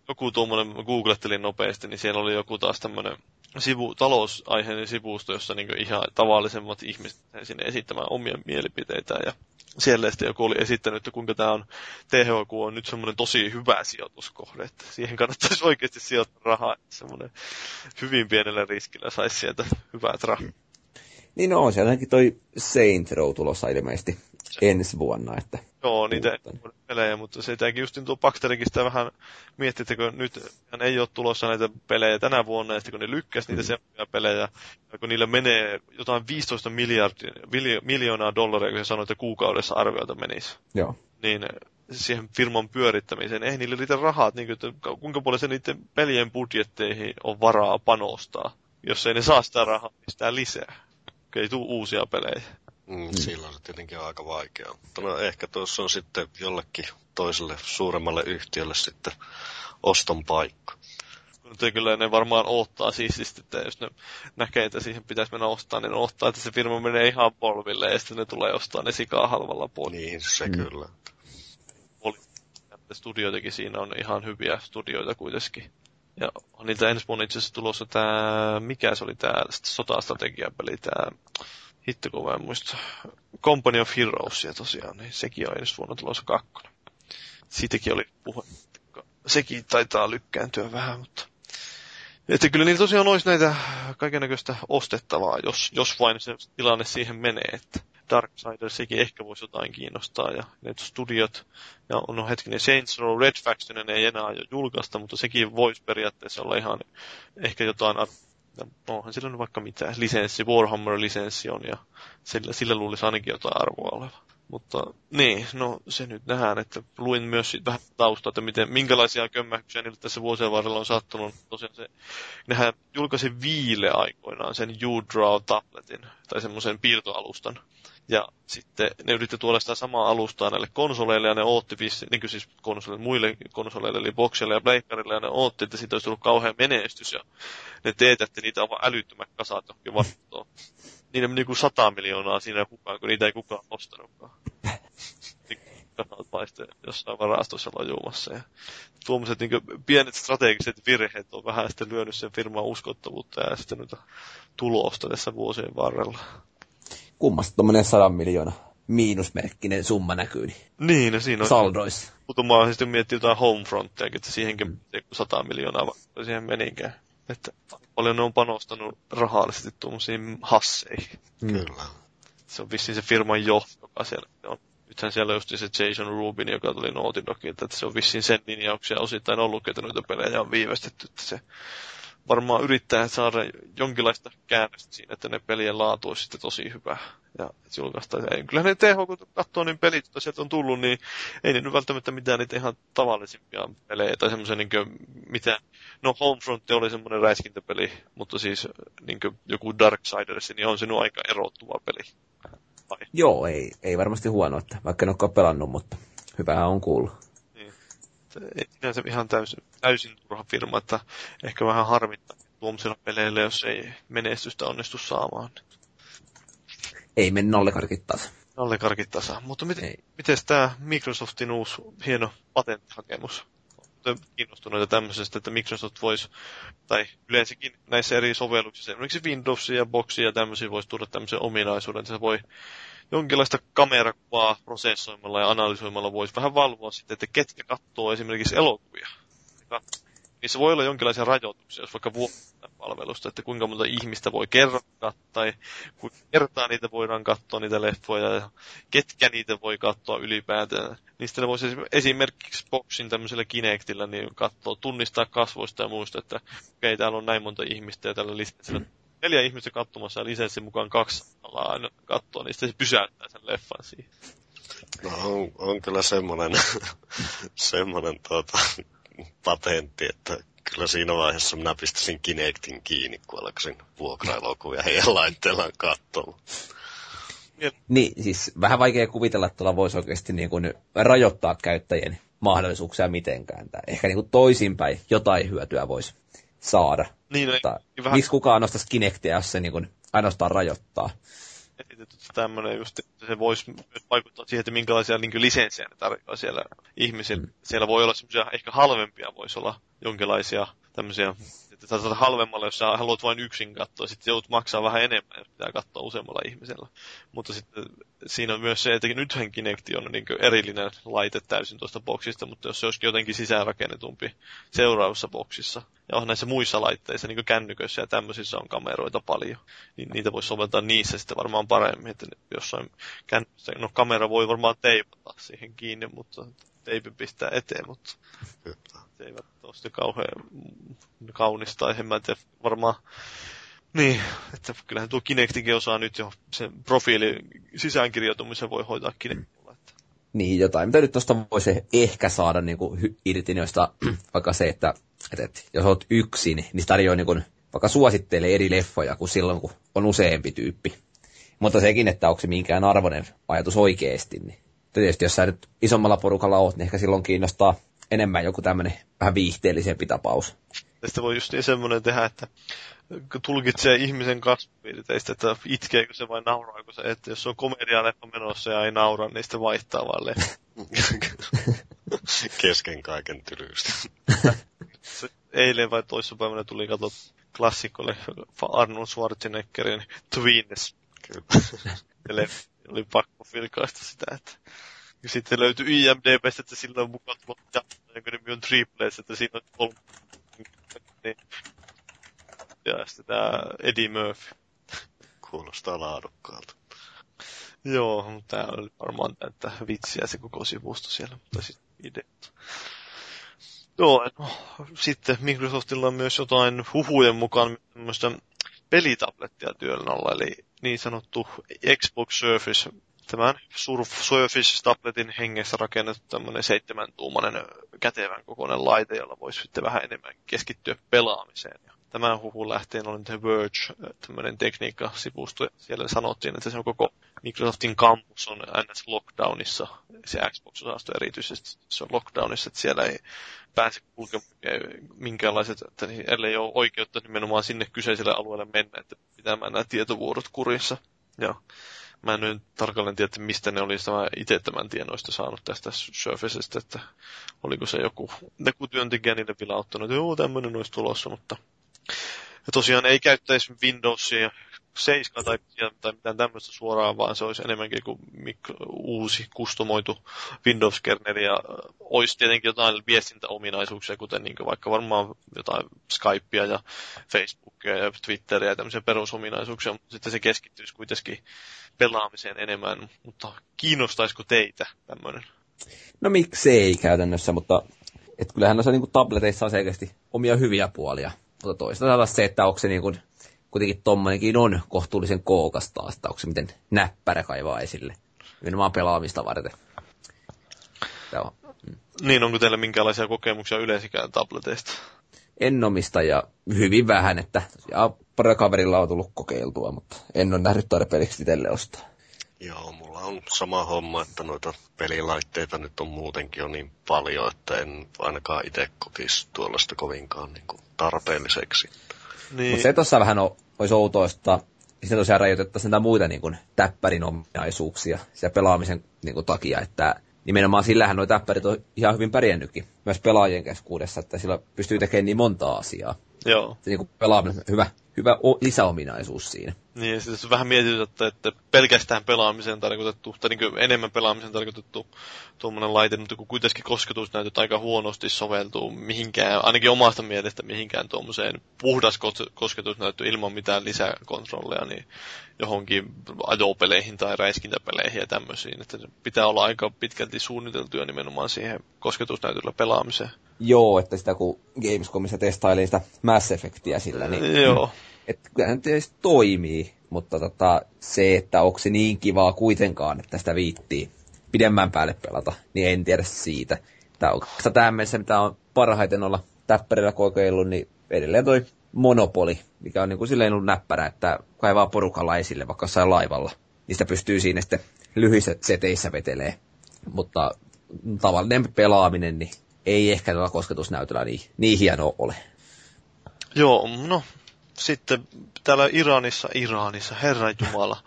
Joku tuommoinen, mä googlettelin nopeasti, niin siellä oli joku taas tämmöinen sivu, talousaiheinen sivusto, jossa niin ihan tavallisemmat ihmiset sinne esittämään omia mielipiteitä ja siellä sitten joku oli esittänyt, että kuinka tämä on, THQ on nyt semmoinen tosi hyvä sijoituskohde, että siihen kannattaisi oikeasti sijoittaa rahaa, että semmoinen hyvin pienellä riskillä saisi sieltä hyvät rahat. Niin no, on toi Saint Row tulossa ilmeisesti ensi vuonna. Että Joo, niitä pelejä, mutta se sitäkin just tuo Baxterikin sitä vähän miettii, että kun nyt hän ei ole tulossa näitä pelejä tänä vuonna, ja sitten kun ne lykkäsi niitä mm. seuraavia pelejä, ja kun niillä menee jotain 15 miljardia, miljoonaa dollaria, kun se sanoi, että kuukaudessa arvioita menisi. Joo. Niin siihen firman pyörittämiseen, ei niille riitä rahat, niin kuin, että kuinka paljon se niiden pelien budjetteihin on varaa panostaa, jos ei ne saa sitä rahaa mistään lisää, ei tule uusia pelejä. Mm, mm. Silloin se tietenkin on aika vaikeaa. Mutta no ehkä tuossa on sitten jollekin toiselle suuremmalle yhtiölle sitten oston paikka. Mutta kyllä ne varmaan ottaa siis, että jos ne näkee, että siihen pitäisi mennä ostaa, niin ne ottaa, että se firma menee ihan polville ja sitten ne tulee ostaa ne sikaa halvalla pois. Niin, se mm. kyllä. Studioitakin siinä on ihan hyviä studioita kuitenkin. Ja on niiltä ensi vuonna itse asiassa tulossa tää, mikä se oli tää sotastrategiapeli, tää, hitto kun mä en muista, Company of Heroesia tosiaan, niin sekin on ensi vuonna tulossa kakkonen. Siitäkin oli puhe, sekin taitaa lykkääntyä vähän, mutta että kyllä niillä tosiaan olisi näitä kaikenlaista ostettavaa, jos, jos vain se tilanne siihen menee, että Darksiders ehkä voisi jotain kiinnostaa, ja ne studiot, ja no hetkinen, Saints Row Red Faction ei enää jo julkaista, mutta sekin voisi periaatteessa olla ihan ehkä jotain, no, onhan sillä nyt vaikka mitä, lisenssi, Warhammer-lisenssi on, ja sillä, sillä luulisi ainakin jotain arvoa oleva. Mutta niin, no se nyt nähdään, että luin myös vähän taustaa, että miten, minkälaisia kömmähdyksiä niille tässä vuosien varrella on sattunut. Tosiaan se, nehän julkaisi viile aikoinaan sen U-Draw-tabletin, tai semmoisen piirtoalustan. Ja sitten ne yritti tuoda sitä samaa alustaa näille konsoleille, ja ne ootti vissi, niin kuin siis konsoleille, muille konsoleille, eli Boxille ja Pleikkarille, ja ne ootti, että siitä olisi tullut kauhean menestys, ja ne teetätti niitä aivan älyttömät kasat johonkin vaihtoon niille meni kuin sata miljoonaa siinä kukaan, kun niitä ei kukaan ostanutkaan. Kannat vaiste jossain varastossa lojumassa. Ja tuommoiset niin pienet strategiset virheet on vähän sitten lyönyt sen firman uskottavuutta ja sitten tulosta tässä vuosien varrella. Kummasta tuommoinen sadan miljoona miinusmerkkinen summa näkyy. Niin, niin no siinä on. Saldoissa. Mutta mä oon sitten miettinyt jotain Homefrontia, että siihenkin mm. 100 miljoonaa siihen menikään. Että paljon ne on panostanut rahallisesti tuommoisiin hasseihin. Mm. Kyllä. Se on vissiin se firman johto, joka siellä on. Nythän siellä just se Jason Rubin, joka tuli Naughty Dogilta, että se on vissiin sen linjauksia osittain ollut, että noita pelejä on viivästetty. Että se varmaan yrittää saada jonkinlaista käännöstä siinä, että ne pelien laatu olisi sitten tosi hyvä. Ja julkaista. Kyllä ne TH, kun katsoo niin pelit, joita sieltä on tullut, niin ei ne nyt välttämättä mitään niitä ihan tavallisimpia pelejä tai semmoisia niin mitä, no Homefront oli semmoinen räiskintäpeli, mutta siis niin joku Darksiders, niin on nyt aika erottuva peli. Vai? Joo, ei, ei varmasti huono, että vaikka en olekaan pelannut, mutta hyvähän on kuullut. Niin. Ei se ihan täysin, täysin turha firma, että ehkä vähän harmittaa tuommoisilla peleillä, jos ei menestystä onnistu saamaan. Ei mene nallekarkit tasa. Nallekarkit tasa. Mutta miten, miten tämä Microsoftin uusi hieno patenttihakemus? kiinnostuneita tämmöisestä, että Microsoft voisi, tai yleensäkin näissä eri sovelluksissa, esimerkiksi Windowsia ja Boxia ja tämmöisiä voisi tuoda tämmöisen ominaisuuden, että se voi jonkinlaista kamerakuvaa prosessoimalla ja analysoimalla voisi vähän valvoa sitten, että ketkä katsoo esimerkiksi elokuvia niissä voi olla jonkinlaisia rajoituksia, jos vaikka vuokrataan palvelusta, että kuinka monta ihmistä voi kerrata, tai kuinka kertaa niitä voidaan katsoa, niitä leffoja, ja ketkä niitä voi katsoa ylipäätään. Niistä ne voisi esimerkiksi Boxin tämmöisellä Kinectillä niin katsoa, tunnistaa kasvoista ja muista, että okei, okay, täällä on näin monta ihmistä, ja tällä lisenssillä neljä ihmistä katsomassa ja lisenssin mukaan kaksi aina katsoa, niin sitten se pysäyttää sen leffan siihen. No on, on kyllä semmoinen, semmoinen tuota, patentti, että kyllä siinä vaiheessa minä pistäisin Kinectin kiinni, kun alkaisin vuokrailokuvia heidän laitteellaan katsomaan. Niin, siis vähän vaikea kuvitella, että tuolla voisi oikeasti niin kuin rajoittaa käyttäjien mahdollisuuksia mitenkään. Tai ehkä niin kuin toisinpäin jotain hyötyä voisi saada. Niin, Mutta niin vähän... Miksi kukaan nostaisi Kinectia, jos se niin kuin ainoastaan rajoittaa? esitetty tämmöinen just, että se voisi myös vaikuttaa siihen, että minkälaisia niin lisenssejä ne tarjoaa siellä ihmisille. Mm. Siellä voi olla semmoisia ehkä halvempia, voisi olla jonkinlaisia tämmöisiä että saat halvemmalla, jos sä haluat vain yksin katsoa, sitten joudut maksaa vähän enemmän, jos pitää katsoa useammalla ihmisellä. Mutta sitten siinä on myös se, että nythän Kinecti on niin erillinen laite täysin tuosta boksista, mutta jos se olisikin jotenkin sisäänrakennetumpi seuraavassa boksissa, ja on näissä muissa laitteissa, niin kuin kännyköissä ja tämmöisissä on kameroita paljon, niin niitä voisi soveltaa niissä sitten varmaan paremmin, että jossain kännykössä, no kamera voi varmaan teipata siihen kiinni, mutta teipi pistää eteen, mutta se ei ole kauhean kaunista, en mä tiedä, varmaan niin, että kyllähän tuo Kinectikin osaa nyt jo sen profiili sisäänkirjautumisen voi hoitaa Kinectilla. Että. Niin, jotain, mitä nyt tuosta voisi ehkä saada niin kuin, irti, josta, vaikka se, että, että, että jos olet yksin, niin tarjoaa niin kuin, vaikka suosittelee eri leffoja kuin silloin, kun on useampi tyyppi. Mutta sekin, että onko se minkään arvoinen ajatus oikeasti, niin tietysti jos sä nyt isommalla porukalla oot, niin ehkä silloin kiinnostaa enemmän joku tämmöinen vähän viihteellisempi tapaus. Tästä voi just niin semmoinen tehdä, että tulkitsee ihmisen kasvupiirteistä, että itkeekö se vai nauraako se, että jos on leffa menossa ja ei naura, niin sitten vaihtaa vaan leffa. Kesken kaiken tylyystä. eilen vai toissapäivänä tuli kato klassikolle Arnold Schwarzeneggerin Twins. Kyllä. Oli pakko filkaista sitä, että ja sitten löytyi IMDBstä, että sillä on mukaan tullut jonka nimi on Triples, että siinä on kolme. Niin. Ja sitten tämä Eddie Murphy. Kuulostaa laadukkaalta. Joo, mutta tämä oli varmaan että vitsiä se koko sivusto siellä, mutta sitten ideat. Joo, no, sitten Microsoftilla on myös jotain huhujen mukaan tämmöistä pelitablettia työllä alla, eli niin sanottu Xbox Surface tämän Surface Tabletin hengessä rakennettu tämmöinen seitsemäntuumainen kätevän kokoinen laite, jolla voisi sitten vähän enemmän keskittyä pelaamiseen. Ja tämän huhun lähteen oli The Verge, tämmöinen tekniikkasivusto, ja siellä sanottiin, että se on koko Microsoftin kampus on NS lockdownissa, se Xbox-osasto erityisesti, se on lockdownissa, että siellä ei pääse kulkemaan minkäänlaiset, että ellei ole oikeutta nimenomaan sinne kyseiselle alueelle mennä, että pitämään nämä tietovuorot kurissa. Ja Mä en nyt tarkalleen tiedä, mistä ne olisi itse tämän tienoista saanut tästä Surfacesta, että oliko se joku, joku työntekijä niille vielä ottanut, että joo, tämmöinen olisi tulossa, mutta ja tosiaan ei käyttäisi Windowsia 7 tai, tai mitään tämmöistä suoraan, vaan se olisi enemmänkin kuin uusi kustomoitu Windows-kerneli ja olisi tietenkin jotain viestintäominaisuuksia, kuten niin vaikka varmaan jotain Skypea ja Facebookia ja Twitteriä ja tämmöisiä perusominaisuuksia, mutta sitten se keskittyisi kuitenkin pelaamiseen enemmän, mutta kiinnostaisiko teitä tämmöinen? No miksei käytännössä, mutta et kyllähän noissa niin tableteissa on selkeästi omia hyviä puolia. Mutta toisaalta se, että onko se niin kuin, kuitenkin tommonenkin on kohtuullisen kookas taas, että onko se miten näppärä kaivaa esille. Nimenomaan pelaamista varten. Joo. Mm. Niin, onko teillä minkälaisia kokemuksia yleensikään tableteista? En omista ja hyvin vähän, että ja pari kaverilla on tullut kokeiltua, mutta en ole nähnyt tarpeeksi itselle ostaa. Joo, mulla on sama homma, että noita pelilaitteita nyt on muutenkin jo niin paljon, että en ainakaan itse kokisi tuollaista kovinkaan niin kuin tarpeelliseksi. Niin. Mutta se tuossa vähän on, olisi outoista, sitten tosiaan rajoitettaisiin näitä muita niin kuin, täppärin ominaisuuksia ja pelaamisen niin kuin, takia, että nimenomaan sillähän nuo täppärit on ihan hyvin pärjännytkin myös pelaajien keskuudessa, että sillä pystyy tekemään niin monta asiaa. Joo. Se niin kuin pelaaminen hyvä, hyvä o- lisäominaisuus siinä. Niin, ja sitten vähän mietityt, että pelkästään pelaamiseen tarkoitettu, tai niin enemmän pelaamiseen tarkoitettu tuommoinen laite, mutta kun kuitenkin kosketusnäytöt aika huonosti soveltuu mihinkään, ainakin omasta mielestä mihinkään tuommoiseen puhdas kosketusnäyttö ilman mitään lisäkontrolleja, niin johonkin ajopeleihin tai räiskintäpeleihin ja tämmöisiin, että se pitää olla aika pitkälti suunniteltuja nimenomaan siihen kosketusnäytöllä pelaamiseen. Joo, että sitä kun Gamescomissa testailin sitä Mass Effectia sillä, niin Joo. Että kyllähän tietysti toimii, mutta tota, se, että onko se niin kivaa kuitenkaan, että sitä viittii pidemmän päälle pelata, niin en tiedä siitä. Tämä on mitä on parhaiten olla täppärillä kokeillut, niin edelleen toi monopoli, mikä on niin kuin silleen ollut näppärä, että kaivaa porukalla esille vaikka jossain laivalla. Niistä pystyy siinä sitten lyhyissä seteissä vetelee. Mutta tavallinen pelaaminen, niin ei ehkä tällä kosketusnäytöllä niin, niin hieno ole. Joo, no sitten täällä Iranissa, Iranissa, Herran Jumala,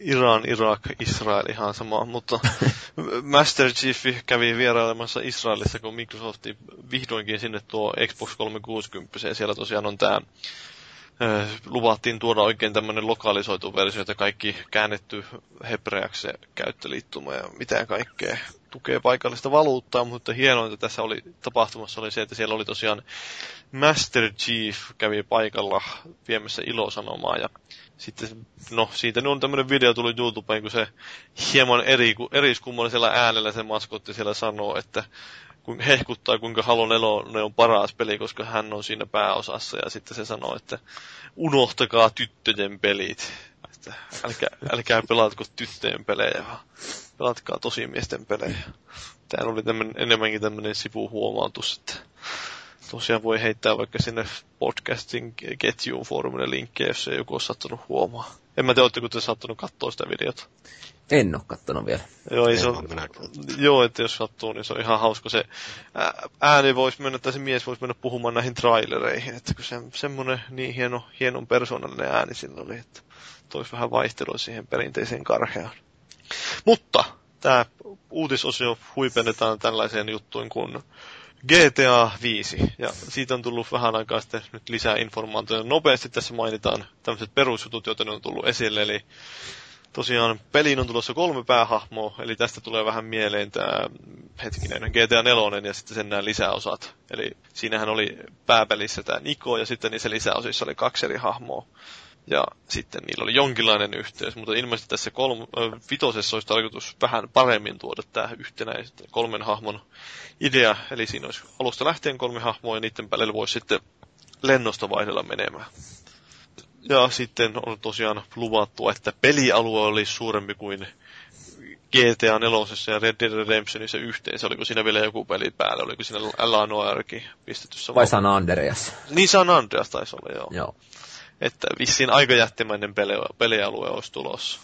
Iran, Irak, Israel ihan sama, mutta Master Chief kävi vierailemassa Israelissa, kun Microsoft vihdoinkin sinne tuo Xbox 360 ja siellä tosiaan on tämä luvattiin tuoda oikein tämmöinen lokalisoitu versio, että kaikki käännetty hebreaksi käyttöliittuma ja mitä kaikkea tukee paikallista valuuttaa, mutta hienointa tässä oli tapahtumassa oli se, että siellä oli tosiaan Master Chief kävi paikalla viemässä ilosanomaa ja sitten, no siitä on tämmöinen video tuli YouTubeen, kun se hieman eri, eriskummallisella äänellä se maskotti siellä sanoo, että kun hehkuttaa, kuinka Halo 4 on paras peli, koska hän on siinä pääosassa. Ja sitten se sanoo, että unohtakaa tyttöjen pelit. Että älkää, älkää pelaatko tyttöjen pelejä, vaan pelatkaa tosimiesten pelejä. Tämä oli tämmönen, enemmänkin tämmöinen sivuhuomautus, että tosiaan voi heittää vaikka sinne podcastin ketjuun foorumille linkkejä, jos ei joku ole sattunut huomaa. En mä tiedä, oletteko te sattunut katsoa sitä videota. En ole kattonut vielä. Joo, ei se on, joo, että jos sattuu, niin se on ihan hauska. Se ääni voisi mennä, tai se mies voisi mennä puhumaan näihin trailereihin. Että kun se, semmoinen niin hieno, hienon persoonallinen ääni sillä oli, että toisi vähän vaihtelua siihen perinteiseen karheaan. Mutta tämä uutisosio huipennetaan tällaiseen juttuun kuin GTA 5, ja siitä on tullut vähän aikaa sitten nyt lisää informaatiota. Nopeasti tässä mainitaan tämmöiset perusjutut, joita on tullut esille, eli tosiaan peliin on tulossa kolme päähahmoa, eli tästä tulee vähän mieleen tämä hetkinen GTA 4 ja sitten sen nämä lisäosat. Eli siinähän oli pääpelissä tämä Niko ja sitten niissä lisäosissa oli kaksi eri hahmoa. Ja sitten niillä oli jonkinlainen yhteys, mutta ilmeisesti tässä kolm, vitosessa olisi tarkoitus vähän paremmin tuoda tämä yhtenäisen kolmen hahmon idea. Eli siinä olisi alusta lähtien kolme hahmoa ja niiden päälle voisi sitten lennosta vaihdella menemään. Ja sitten on tosiaan luvattu, että pelialue oli suurempi kuin GTA 4 ja Red Dead Redemptionissa yhteensä. Oliko siinä vielä joku peli päällä? Oliko siinä L.A. Noirkin pistetty Vai San Andreas? Niin San Andreas taisi olla, joo. Joo. Että vissiin aika jättimäinen peli, pelialue olisi tulossa.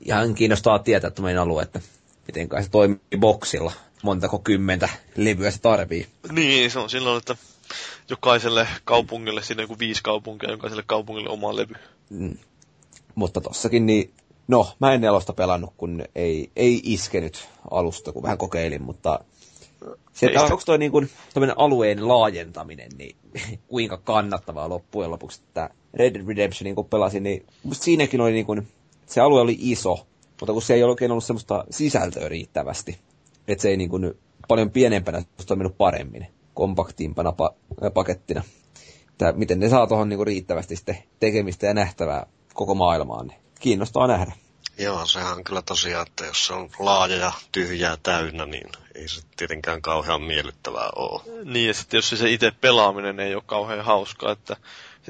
Ihan kiinnostaa tietää meidän alue, että miten kai se toimii boksilla. Montako kymmentä levyä se tarvii. Niin, se on silloin, että jokaiselle kaupungille, siinä joku viisi kaupunkia, jokaiselle kaupungille oma levy. Mm. Mutta tossakin niin, no, mä en nelosta pelannut, kun ei, ei iskenyt alusta, kun vähän kokeilin, mutta se, että onko toi niin kuin, alueen laajentaminen, niin kuinka kannattavaa loppujen lopuksi, että Red Dead Redemption kun pelasin, niin musta siinäkin oli niin kuin, se alue oli iso, mutta kun se ei oikein ollut semmoista sisältöä riittävästi, että se ei niin kuin, paljon pienempänä toiminut paremmin kompaktiimpana pa- pakettina. Että miten ne saa tuohon niinku riittävästi sitten tekemistä ja nähtävää koko maailmaan, niin kiinnostaa nähdä. Joo, sehän on kyllä tosiaan, että jos se on laaja ja tyhjää täynnä, niin ei se tietenkään kauhean miellyttävää ole. Niin, ja sitten jos se itse pelaaminen ei ole kauhean hauskaa, että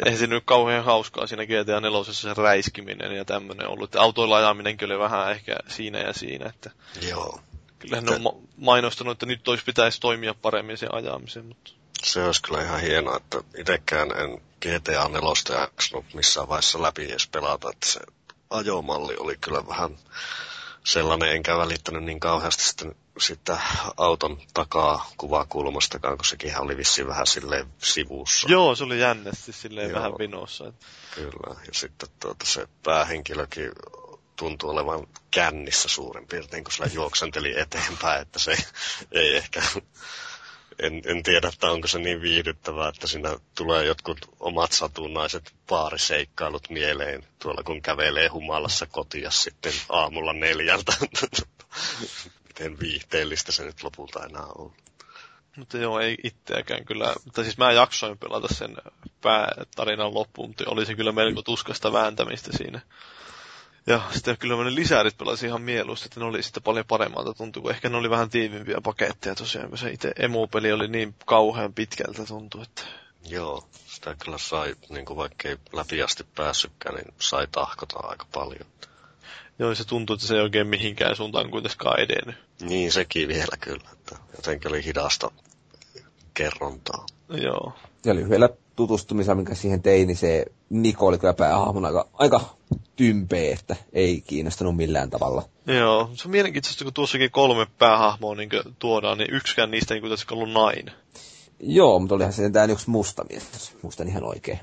ei se nyt kauhean hauskaa siinä GTA 4 se räiskiminen ja tämmöinen ollut. Että autoilla ajaminenkin oli vähän ehkä siinä ja siinä, että... Joo. Kyllähän ne on ma- mainostanut, että nyt olisi pitäisi toimia paremmin sen ajamisen, mutta... Se olisi kyllä ihan hienoa, että itsekään en GTA 4 jaksanut missään vaiheessa läpi edes pelata, että se ajomalli oli kyllä vähän sellainen, enkä välittänyt niin kauheasti sitten, sitten auton takaa kuvakulmastakaan, kun sekin oli vissiin vähän silleen sivussa. Joo, se oli jännästi silleen Joo. vähän vinossa. Että... Kyllä, ja sitten tuota, se päähenkilökin tuntuu olevan kännissä suurin piirtein, kun sillä juoksenteli eteenpäin, että se ei ehkä, en, en tiedä, että onko se niin viihdyttävää, että siinä tulee jotkut omat satunnaiset paariseikkailut mieleen, tuolla kun kävelee humalassa kotia sitten aamulla neljältä. Miten viihteellistä se nyt lopulta enää on. Mutta joo, ei itseäkään kyllä. Mutta siis mä jaksoin pelata sen päätarinan loppuun, mutta oli se kyllä melko tuskasta vääntämistä siinä. Ja sitten kyllä ne lisäärit pelasi ihan mieluusti, että ne oli sitten paljon paremmalta tuntuu, kun ehkä ne oli vähän tiivimpiä paketteja tosiaan, kun se itse emupeli oli niin kauhean pitkältä tuntuu, että... Joo, sitä kyllä sai, niin kuin vaikka ei läpi asti päässytkään, niin sai tahkota aika paljon. Joo, se tuntuu, että se ei oikein mihinkään suuntaan kuitenkaan edennyt. Niin, sekin vielä kyllä, että jotenkin oli hidasta kerrontaa. Joo. Ja lyhyellä tutustumisella, mikä siihen tein, niin se Niko oli kyllä päähahmona aika, aika tympeä, että ei kiinnostanut millään tavalla. Joo, se on mielenkiintoista, kun tuossakin kolme päähahmoa niin tuodaan, niin yksikään niistä ei kuitenkaan ollut nainen. Joo, mutta olihan se tämä yksi musta mies, jos muistan ihan oikein.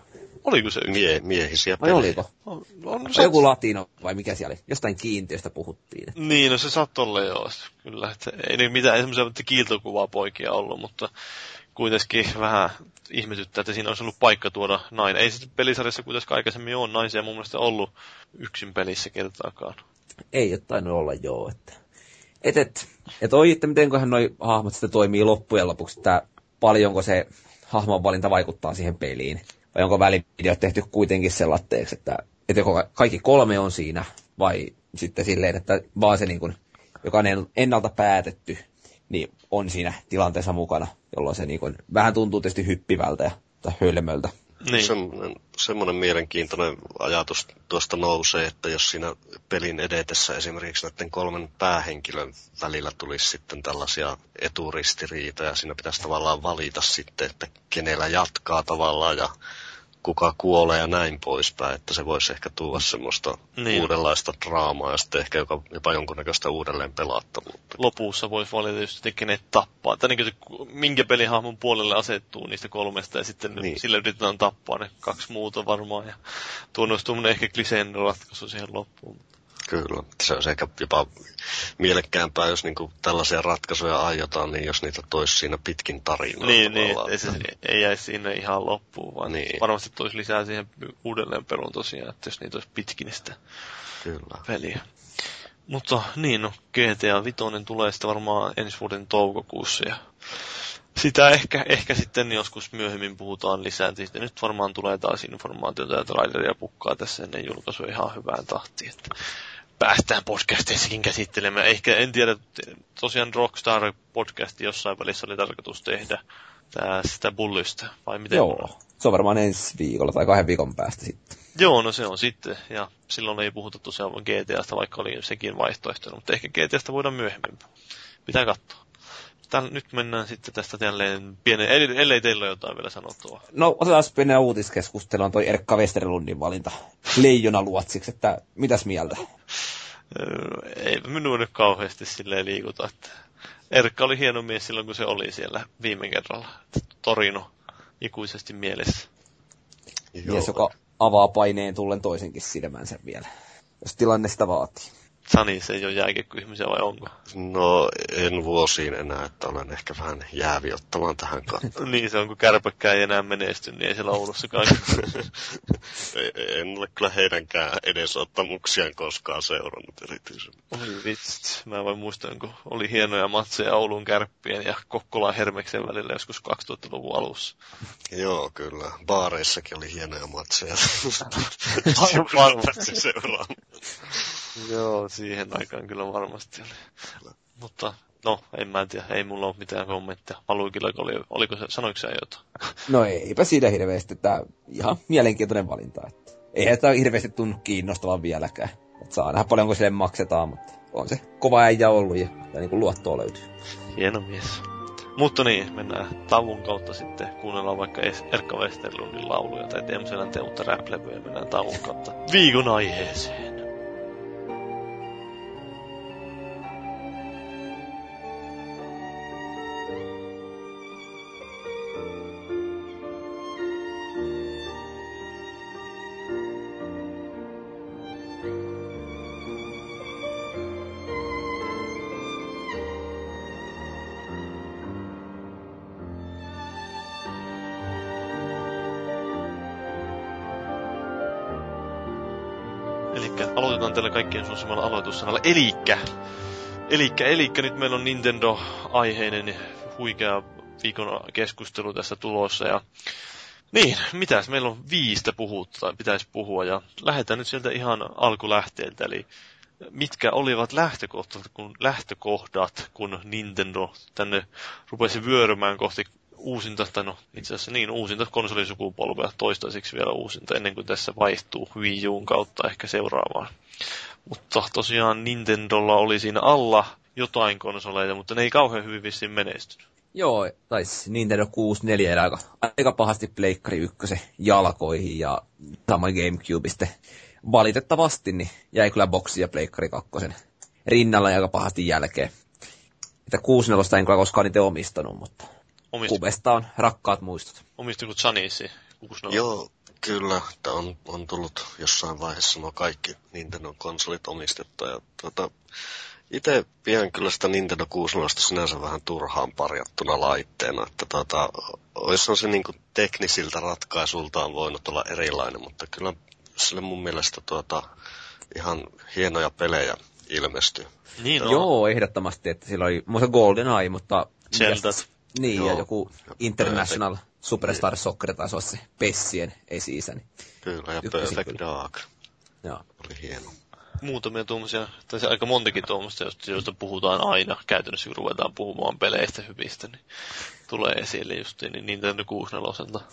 Oliko se yksi? Mie, miehisiä Vai oliko? On, on, se... joku latino vai mikä siellä oli? Jostain kiintiöstä puhuttiin. Niin, no se saattoi olla joo. Kyllä, että ei mitään semmoisia kiiltokuvaa poikia ollut, mutta kuitenkin vähän ihmetyttää, että siinä olisi ollut paikka tuoda nainen. Ei sitten pelisarjassa kuitenkaan aikaisemmin ole naisia mun mielestä ollut yksin pelissä kertaakaan. Ei ole tainnut olla joo. Että... Et, et, et oi, että mitenköhän noi hahmot sitten toimii loppujen lopuksi, että paljonko se hahmon valinta vaikuttaa siihen peliin. Vai onko välivideot tehty kuitenkin sellatteeksi, että, että joko kaikki kolme on siinä, vai sitten silleen, että vaan se niin kuin, jokainen ennalta päätetty niin on siinä tilanteessa mukana, jolloin se niin kuin, vähän tuntuu tietysti hyppivältä ja tai hölmöltä. Niin. Semmoinen, semmoinen mielenkiintoinen ajatus tuosta nousee, että jos siinä pelin edetessä esimerkiksi näiden kolmen päähenkilön välillä tulisi sitten tällaisia eturistiriitoja, siinä pitäisi tavallaan valita sitten, että kenellä jatkaa tavallaan ja kuka kuolee ja näin poispäin, että se voisi ehkä tuoda semmoista niin. uudenlaista draamaa ja sitten ehkä jopa, jopa jonkunnäköistä uudelleen pelattavuutta. Lopussa voisi valita just kenet tappaa, että niin minkä pelihahmon puolelle asettuu niistä kolmesta ja sitten niin. sillä yritetään tappaa ne kaksi muuta varmaan ja tuo olisi ehkä kliseen ratkaisu siihen loppuun. Kyllä. Se olisi ehkä jopa mielekkäämpää, jos niinku tällaisia ratkaisuja aiotaan, niin jos niitä toisi siinä pitkin tarinaa. Niin, niin ei, se, ei jäisi sinne ihan loppuun, vaan niin. varmasti toisi lisää siihen uudelleen perun tosiaan, että jos niitä olisi pitkin sitä Kyllä. peliä. Mutta niin, no GTA 5 tulee sitten varmaan ensi vuoden toukokuussa ja sitä ehkä, ehkä sitten joskus myöhemmin puhutaan lisää. Sitten nyt varmaan tulee taas informaatiota ja traileria pukkaa tässä ennen julkaisua ihan hyvään tahtiin. Että päästään podcasteissakin käsittelemään. Ehkä en tiedä, tosiaan Rockstar podcasti jossain välissä oli tarkoitus tehdä tää, sitä bullysta, vai miten? Joo, se on varmaan ensi viikolla tai kahden viikon päästä sitten. Joo, no se on sitten, ja silloin ei puhuta tosiaan GTAsta, vaikka oli sekin vaihtoehto, mutta ehkä GTAsta voidaan myöhemmin. Pitää katsoa. Tän, nyt mennään sitten tästä jälleen pienen, ellei teillä ole jotain vielä sanottua. No otetaan pienen uutiskeskustelu, on toi Erkka Westerlundin valinta leijona luotsiksi, että mitäs mieltä? ei minun nyt kauheasti silleen liikuta, että Erkka oli hieno mies silloin, kun se oli siellä viime kerralla. Torino ikuisesti mielessä. Mies, joka avaa paineen tullen toisenkin silmänsä vielä, jos tilanne sitä vaatii. Sani, se ei ole jääkiekkoihmisiä vai onko? No, en vuosiin enää, että olen ehkä vähän jäävi ottamaan tähän kattoon. niin, se on kun kärpäkkä ei enää menesty, niin ei siellä Oulussakaan. en ole kyllä heidänkään edesottamuksiaan koskaan seurannut erityisen. Oi vitsit, mä vain muistan, kun oli hienoja matseja Oulun kärppien ja Kokkolan Hermeksen välillä joskus 2000-luvun alussa. Joo, kyllä. Baareissakin oli hienoja matseja. Varmasti seuraamaan. Joo, siihen aikaan kyllä varmasti oli. Mutta no, en mä tiedä, ei mulla ole mitään kommentteja. Maluikilla oli, oliko se, sanoiko se jotain? No eipä siitä hirveästi, että ihan mielenkiintoinen valinta. Että eihän tämä hirveästi tunnu kiinnostavan vieläkään. Että saa nähdä paljonko sille maksetaan, mutta on se kova äijä ollut ja, ja niin kuin luottoa löytyy. Hieno mies. Mutta niin, mennään tavun kautta sitten. Kuunnellaan vaikka Erkka Westerlundin lauluja tai Teemu Selänteen uutta rap ja mennään tavun kautta viikon aiheeseen. Aloitussanalla. Elikkä, elikkä, elikkä nyt meillä on Nintendo-aiheinen huikea viikon keskustelu tässä tulossa. Ja niin, mitäs? Meillä on viistä puhuttu tai pitäisi puhua ja lähdetään nyt sieltä ihan alkulähteeltä. Eli mitkä olivat lähtökohdat, kun, lähtökohdat, kun Nintendo tänne rupesi vyörymään kohti uusinta, tai no itse asiassa niin uusinta konsolisukupolvea, toistaiseksi vielä uusinta, ennen kuin tässä vaihtuu Wii Uun kautta ehkä seuraavaan. Mutta tosiaan Nintendolla oli siinä alla jotain konsoleita, mutta ne ei kauhean hyvin vissiin menestynyt. Joo, taisi Nintendo 64 aika, aika pahasti Pleikkari 1 jalkoihin ja sama Gamecube sitten valitettavasti niin jäi kyllä boksi ja Pleikkari 2 rinnalla aika pahasti jälkeen. Että 64 en kyllä koskaan niitä omistanut, mutta Omist... Kubesta on rakkaat muistot. Omistiko Janisi? Joo, kyllä. Tämä on, on tullut jossain vaiheessa nuo kaikki Nintendo-konsolit omistettua. Ja, tuota, itse pidän kyllä sitä Nintendo 64 sinänsä vähän turhaan parjattuna laitteena, että tuota, olisi se niin kuin teknisiltä ratkaisuiltaan voinut olla erilainen, mutta kyllä sille mun mielestä tuota, ihan hienoja pelejä ilmestyi. Niin on. Joo, ehdottomasti, että sillä oli muista Golden Eye, mutta... Zelda. Niin, Joo. ja joku International ja Superstar. Soccer taisi olla se Pessien esi-isäni. Kyllä, ja Perfect Dark. Joo. Oli hieno. Muutamia tuommoisia, tai aika montakin tuommoista, joista puhutaan aina käytännössä, kun ruvetaan puhumaan peleistä hyvistä, niin tulee esille just niin Nintendo 64.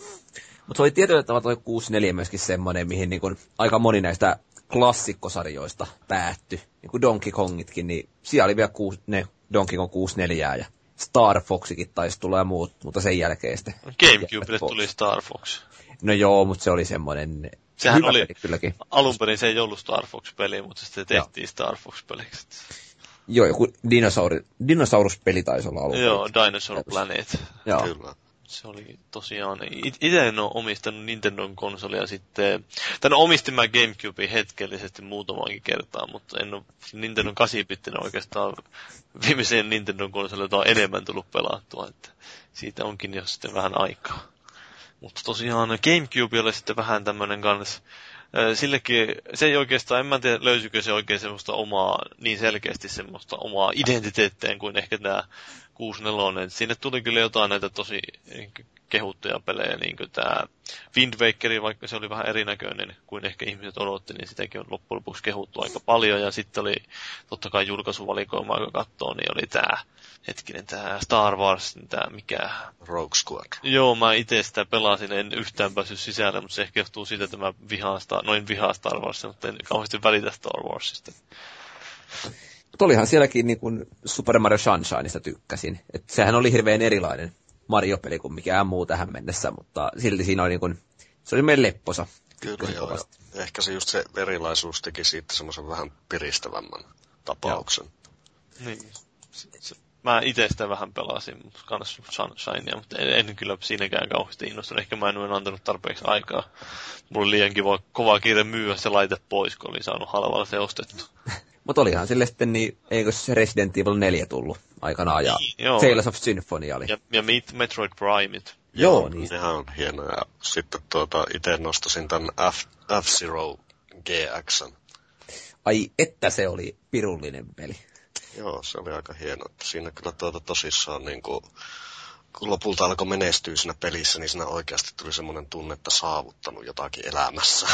Mutta se oli tietyllä tavalla toi 64 myöskin semmoinen, mihin niin kun aika moni näistä klassikkosarjoista päättyi. Niin kuin Donkey Kongitkin, niin siellä oli vielä kuusi, ne Donkey Kong 64 ja Star Foxikin taisi tulla ja muut, mutta sen jälkeen sitten... Gamecubelle tuli Star Fox. No joo, mutta se oli semmoinen Sehän hyvä oli, peli kylläkin. alun perin se ei ollut Star Fox-peli, mutta sitten tehtiin joo. Star Fox-peliksi. Joo, joku dinosauri, dinosaurus-peli taisi olla alun Joo, Dinosaur Planet. Joo. Kyllä. Se oli tosiaan, itse en ole omistanut Nintendon konsolia sitten, tai no omistin mä Gamecube hetkellisesti muutamankin kertaa, mutta en ole Nintendon 8 oikeastaan viimeiseen Nintendon konsolilla on enemmän tullut pelattua, että siitä onkin jo sitten vähän aikaa. Mutta tosiaan Gamecube oli sitten vähän tämmöinen kanssa sillekin, se ei oikeastaan, en mä tiedä löysikö se oikein semmoista omaa, niin selkeästi semmoista omaa identiteetteen kuin ehkä tämä 64. Sinne tuli kyllä jotain näitä tosi kehuttuja pelejä, niin kuin tämä Wind Waker, vaikka se oli vähän erinäköinen kuin ehkä ihmiset odotti, niin sitäkin on loppujen lopuksi kehuttu aika paljon. Ja sitten oli totta kai julkaisuvalikoima, joka katsoo, niin oli tämä hetkinen, tämä Star Wars, tämä mikä... Rogue Squad. Joo, mä itse sitä pelasin, en yhtään päässyt sisälle, mutta se ehkä johtuu siitä, että mä vihaan Star, noin vihaan Star Wars, mutta en kauheasti välitä Star Warsista. Mutta olihan sielläkin niin kuin Super Mario Sunshineista tykkäsin. Et sehän oli hirveän erilainen Mario-peli kuin mikään muu tähän mennessä, mutta silti siinä oli niin kuin, se oli meidän lepposa. Kyllä joo, ehkä se just se erilaisuus teki siitä semmoisen vähän piristävämmän tapauksen. Joo. Niin. Se, se, mä itse sitä vähän pelasin kanssa Sunshinea, mutta en, en kyllä siinäkään kauheasti innostunut. Ehkä mä en ole antanut tarpeeksi aikaa. Mulla oli liian kiva, kova kiire myyä se laite pois, kun oli saanut halvalla se ostettu. Mutta olihan sille sitten, niin eikö se Resident Evil 4 tullut aikanaan, ja niin, joo. Tales of Symphony oli. Ja, ja Metroid Primeit. Joo, joo niin. Nehän on hienoja. Sitten tuota, itse nostasin tämän F, F-Zero GX. Ai, että se oli pirullinen peli. Joo, se oli aika hieno. Siinä kyllä tuota tosissaan niin kuin, kun lopulta alkoi menestyä siinä pelissä, niin siinä oikeasti tuli semmoinen tunne, että saavuttanut jotakin elämässä.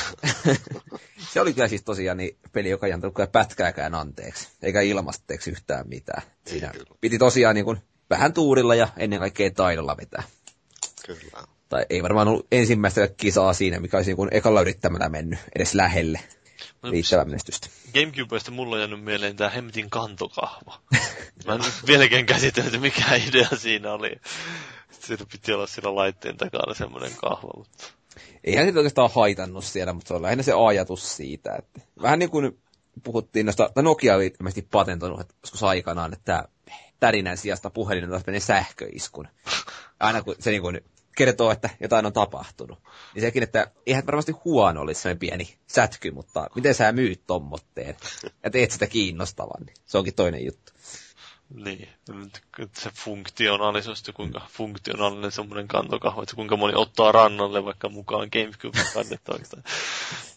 se oli kyllä siis tosiaan niin peli, joka ei antanut pätkääkään anteeksi, eikä ilmasteeksi yhtään mitään. Siinä ei, piti tosiaan niin kuin vähän tuurilla ja ennen kaikkea taidolla vetää. Kyllä. Tai ei varmaan ollut ensimmäistä kisaa siinä, mikä olisi niin kuin ekalla yrittämällä mennyt edes lähelle riittävää menestystä. Gamecubesta mulla on jäänyt mieleen tämä hemmetin kantokahva. Mä en vieläkään käsitellyt, mikä idea siinä oli. Siinä piti olla sillä laitteen takana semmoinen kahva, mutta... Eihän se oikeastaan haitannut siellä, mutta se on lähinnä se ajatus siitä, että vähän niin kuin puhuttiin noista, tai Nokia oli ilmeisesti patentoinut että joskus aikanaan, että tärinän sijasta puhelin taas menee sähköiskun. Aina kun se niin kuin kertoo, että jotain on tapahtunut. Niin sekin, että eihän varmasti huono olisi sellainen pieni sätky, mutta miten sä myyt tommotteen ja teet sitä kiinnostavan, niin se onkin toinen juttu. Niin, se funktionaalisuus, kuinka funktionaalinen semmoinen kantokahva, että kuinka moni ottaa rannalle vaikka mukaan Gamecube kannettavaksi.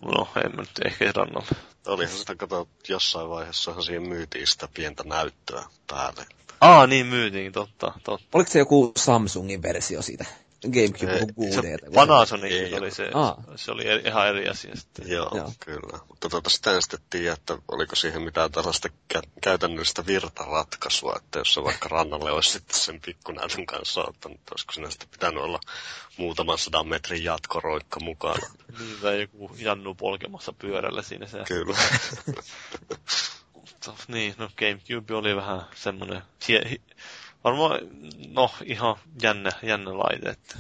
No, en mä nyt ehkä rannalle. Olihan sitä, kato, jossain vaiheessa siihen myytiin sitä pientä näyttöä päälle. Aa, niin myytiin, totta, totta. Oliko se joku Samsungin versio siitä? Gamecube QD. Panasonic oli se, Aa. se oli ihan eri asia sitten. Joo, Joo. kyllä. Mutta tuota sitä sitten tiedä, että oliko siihen mitään tällaista kä- käytännöllistä virtaratkaisua, että jos se vaikka rannalle olisi sitten sen pikkunäytön kanssa ottanut, olisiko sinä sitten pitänyt olla muutaman sadan metrin jatkoroikka mukana. niin, tai joku Jannu polkemassa pyörällä siinä se. Kyllä. niin, no Gamecube oli vähän semmoinen varmaan, no ihan jännä, jännä laite. Että...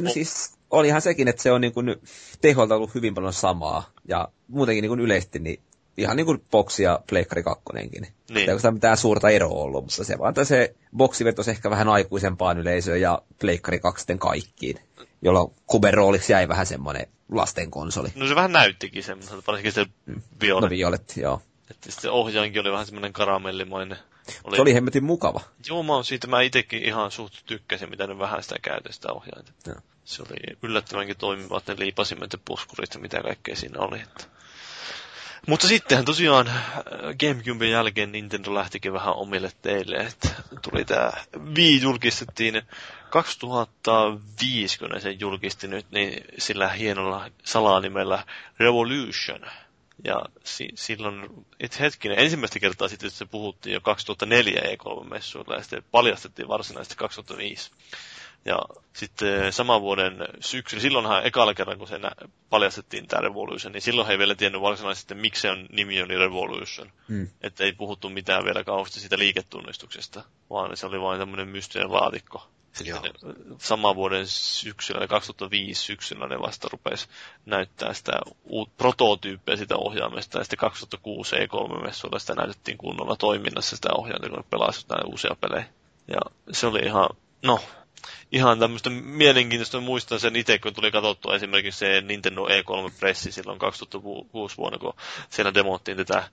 No siis olihan sekin, että se on niin kuin teholta ollut hyvin paljon samaa. Ja muutenkin niin kuin yleisesti niin ihan niin kuin boksi ja Pleikkari 2. Niin. Ei mitään suurta eroa ollut, mutta se vaan se boksi vetosi ehkä vähän aikuisempaan yleisöön ja Pleikkari 2 kaikkiin, jolloin Kuben rooliksi jäi vähän semmoinen lasten konsoli. No se vähän näyttikin semmoiselta, varsinkin se mm. Violet. No Violet, joo. Että se ohjaankin oli vähän semmoinen karamellimainen. Oli... Se oli hemmetin mukava. Joo, mä oon siitä, mä itekin ihan suht tykkäsin, mitä ne vähän sitä käytä sitä ohjainta. Ja. Se oli yllättävänkin toimivat ne liipasimet ja puskurit ja mitä kaikkea siinä oli. Että. Mutta sittenhän tosiaan äh, Gamecuben jälkeen Nintendo lähtikin vähän omille teille, että tuli tää Wii julkistettiin 2005, kun ne sen julkisti nyt, niin sillä hienolla salanimellä Revolution – ja si- silloin, itse hetkinen, ensimmäistä kertaa sitten se puhuttiin jo 2004 E3-messuilla ja sitten paljastettiin varsinaisesti 2005. Ja sitten saman vuoden syksyllä, silloinhan ekalla kerran, kun se paljastettiin tämä Revolution, niin silloin he ei vielä tiennyt varsinaisesti, miksi se on nimi oli Revolution. Mm. Että ei puhuttu mitään vielä kauheasti siitä liiketunnistuksesta, vaan se oli vain tämmöinen mystinen laatikko. Sitten saman vuoden syksyllä, 2005 syksyllä ne vasta rupesi näyttää sitä uut prototyyppiä sitä ohjaamista, ja sitten 2006 E3-messuilla sitä näytettiin kunnolla toiminnassa sitä ohjaamista, kun ne pelasivat näitä uusia pelejä. Ja se oli ihan, no, ihan tämmöistä mielenkiintoista. Muistan sen itse, kun tuli katsottua esimerkiksi se Nintendo E3-pressi silloin 2006 vuonna, kun siellä demottiin tätä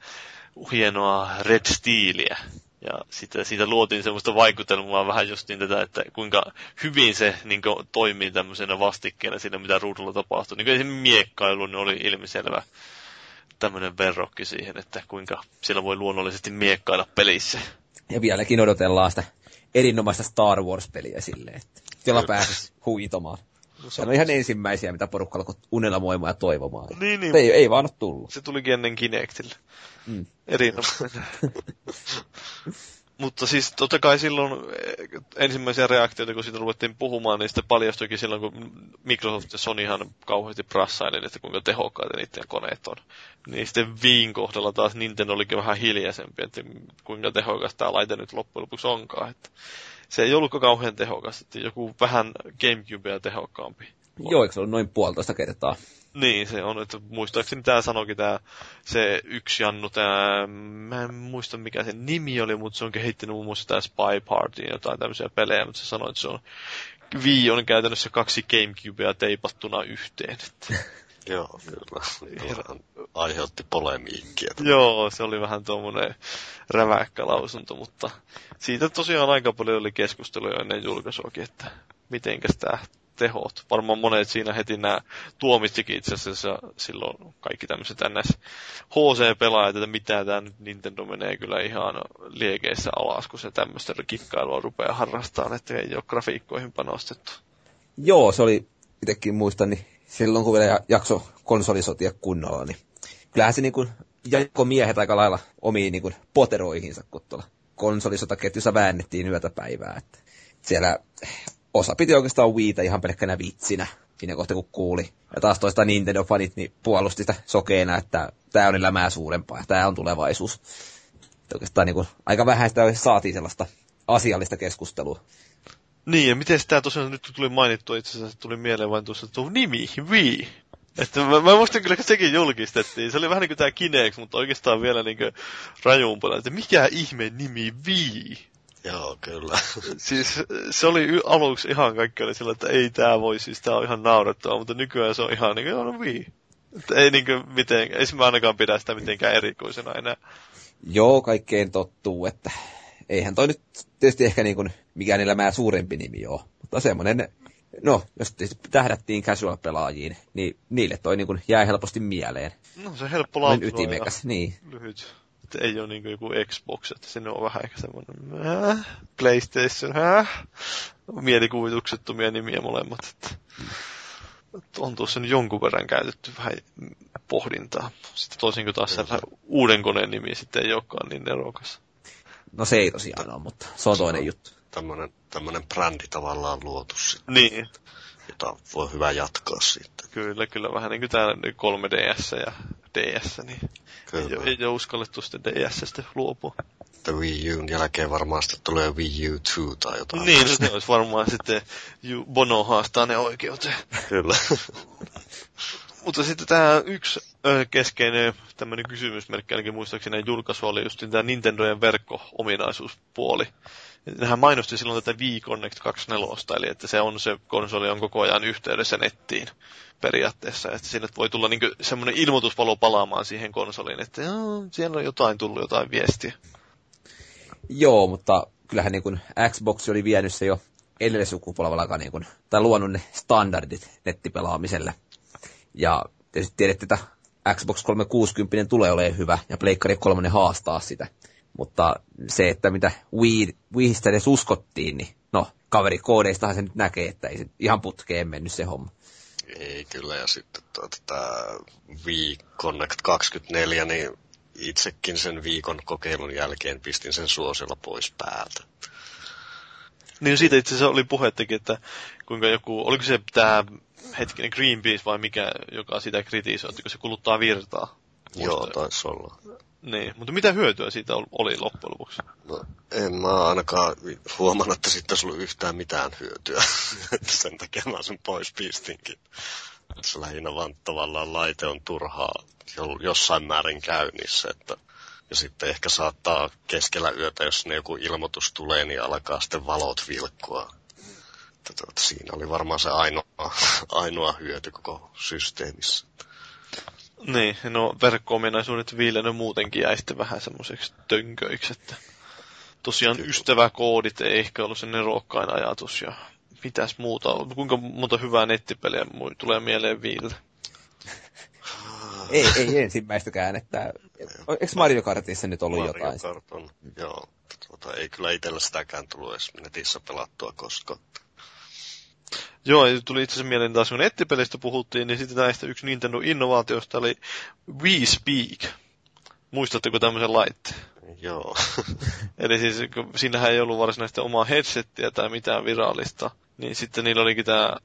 hienoa Red Steelia. Ja sitä, siitä luotiin semmoista vaikutelmaa vähän just niin tätä, että kuinka hyvin se niin kuin, toimii tämmöisenä vastikkeena siinä, mitä ruudulla tapahtuu. Niin kuin miekkailu niin oli ilmiselvä tämmöinen verrokki siihen, että kuinka siellä voi luonnollisesti miekkailla pelissä. Ja vieläkin odotellaan sitä erinomaista Star Wars-peliä silleen, että jolla pääsisi huitomaan. Se on ihan ensimmäisiä, mitä porukka alkoi unelmoimaan ja toivomaan. Niin, niin. Ei, ei vaan ole tullut. Se tulikin ennen Kinectille. Mm. Erinomainen. Mutta siis totta kai silloin eh, ensimmäisiä reaktioita, kun siitä ruvettiin puhumaan, niin sitten paljastuikin silloin, kun Microsoft ja Sonyhan kauheasti prassaili, että kuinka tehokkaita niiden koneet on. Niin sitten Viin kohdalla taas Nintendo olikin vähän hiljaisempi, että kuinka tehokas tämä laite nyt loppujen lopuksi onkaan. Että se ei ollut kauhean tehokas, että joku vähän Gamecubea tehokkaampi. Joo, eikö se ollut noin puolitoista kertaa? Niin, se on, että muistaakseni tämä sanoikin tämä, se yksi Jannu, tämä, mä en muista mikä sen nimi oli, mutta se on kehittänyt muun muassa tämä Spy Party ja jotain tämmöisiä pelejä, mutta se sanoi, että se on, Wii on käytännössä kaksi Gamecubea teipattuna yhteen. Että. Joo, kyllä. aiheutti polemiikkia. Joo, se oli vähän tuommoinen räväkkä lausunto, mutta siitä tosiaan aika paljon oli keskustelua ennen julkaisuakin, että mitenkäs tämä tehot. Varmaan monet siinä heti nämä tuomitsikin itse asiassa silloin kaikki tämmöiset NS HC-pelaajat, että mitä tämä nyt Nintendo menee kyllä ihan liekeissä alas, kun se tämmöistä kikkailua rupeaa harrastamaan, että ei ole grafiikkoihin panostettu. Joo, se oli itsekin muistan, niin silloin kun vielä jakso konsolisotia kunnolla, niin kyllähän se niin jako miehet aika lailla omiin niin kuin poteroihinsa, kun tuolla konsolisotaketjussa väännettiin yötä päivää. Että siellä osa piti oikeastaan Wiitä ihan pelkkänä vitsinä siinä kohtaa kun kuuli. Ja taas toista Nintendo-fanit niin puolusti sitä sokeena, että tämä on elämää suurempaa ja tämä on tulevaisuus. Että oikeastaan niin kuin, aika vähän sitä saatiin sellaista asiallista keskustelua. Niin, ja miten tämä tosiaan nyt tuli mainittua, itse asiassa tuli mieleen vain tuossa tuo nimi, Wii. Että mä, mä muistan kyllä, että sekin julkistettiin. Se oli vähän niin kuin tämä Kinex, mutta oikeastaan vielä niin kuin rajuumpana. Että mikä ihme nimi Wii? Joo, kyllä. siis se oli aluksi ihan kaikki oli sillä, että ei tää voi, siis tää on ihan naurettavaa, mutta nykyään se on ihan niin kuin, no Wii. Että ei niin kuin miten, ei mä ainakaan pidä sitä mitenkään erikoisena enää. Joo, kaikkeen tottuu, että eihän toi nyt tietysti ehkä niin kuin mikään elämää suurempi nimi ole, mutta semmoinen, no, jos tähdättiin casual-pelaajiin, niin niille toi niin kuin jää helposti mieleen. No se helppo lautua ytimekäs, niin. Lyhyt. Että ei ole niin kuin joku Xbox, että sinne on vähän ehkä semmoinen äh, PlayStation, äh, mielikuvituksettomia nimiä molemmat. Että, on tuossa nyt jonkun verran käytetty vähän pohdintaa. Sitten tosin kuin taas uuden koneen nimi sitten ei olekaan niin nerokas. No se ei tosiaan ole, mutta se on se toinen on juttu. Tämmönen, tämmönen brändi tavallaan luotu sitten. Niin. Jota voi hyvä jatkaa sitten. Kyllä, kyllä. Vähän niin kuin tämä 3DS ja DS, niin kyllä. ei, ei ole uskallettu sitten DSstä luopua. The Wii Un jälkeen varmaan sitten tulee Wii U 2 tai jotain. Niin, se olisi varmaan sitten Bono haastaa ne oikeuteen. Kyllä. Mutta sitten tämä yksi keskeinen tämmöinen kysymysmerkki, ainakin muistaakseni julkaisu oli just tämä Nintendojen verkko-ominaisuuspuoli. Nehän mainosti silloin tätä Wii Connect 24, eli että se on se konsoli on koko ajan yhteydessä nettiin periaatteessa, että sinne voi tulla niin semmoinen ilmoituspalo palaamaan siihen konsoliin, että siellä on jotain tullut, jotain viestiä. Joo, mutta kyllähän niin kuin Xbox oli vienyt se jo edellisukupolvella, niin tai luonut ne standardit nettipelaamiselle. Ja tietysti tiedätte, että Xbox 360 tulee olemaan hyvä, ja Pleikkari 3 haastaa sitä. Mutta se, että mitä Wii, Wiistä edes uskottiin, niin no, kaveri koodeistahan se nyt näkee, että ei se ihan putkeen mennyt se homma. Ei kyllä, ja sitten tuota, tämä Wii Connect 24, niin itsekin sen viikon kokeilun jälkeen pistin sen suosilla pois päältä. Niin siitä itse asiassa oli puhettakin, että kuinka joku, oliko se tämä hetkinen Greenpeace vai mikä, joka sitä kritisoi, kun se kuluttaa virtaa. Joo, taisi olla. Niin, mutta mitä hyötyä siitä oli loppujen lopuksi? No, en mä ainakaan huomannut, että siitä olisi ollut yhtään mitään hyötyä. sen takia mä sen pois pistinkin. Se lähinnä vaan tavallaan laite on turhaa jossain määrin käynnissä, että ja sitten ehkä saattaa keskellä yötä, jos ne joku ilmoitus tulee, niin alkaa sitten valot vilkkua että tuota, siinä oli varmaan se ainoa, ainoa hyöty koko systeemissä. Niin, no verkko-ominaisuudet viilennyt muutenkin jäi sitten vähän semmoiseksi tönköiksi, että tosiaan Kyllä. ystäväkoodit ei ehkä ollut sen nerokkain ajatus ja mitäs muuta, kuinka monta hyvää nettipeliä tulee mieleen viille? ei, ei ensimmäistäkään, että eikö Mario Kartissa nyt ollut Mario jotain? Kart on, joo. Tuota, ei kyllä itsellä sitäkään tullut edes netissä pelattua koskaan. Joo, ja tuli itse asiassa mieleen taas, kun nettipelistä puhuttiin, niin sitten näistä yksi Nintendo-innovaatiosta oli Wii Speak. Muistatteko tämmöisen laitteen? Joo. Eli siis siinähän ei ollut varsinaista omaa headsettiä tai mitään virallista, niin sitten niillä olikin tämä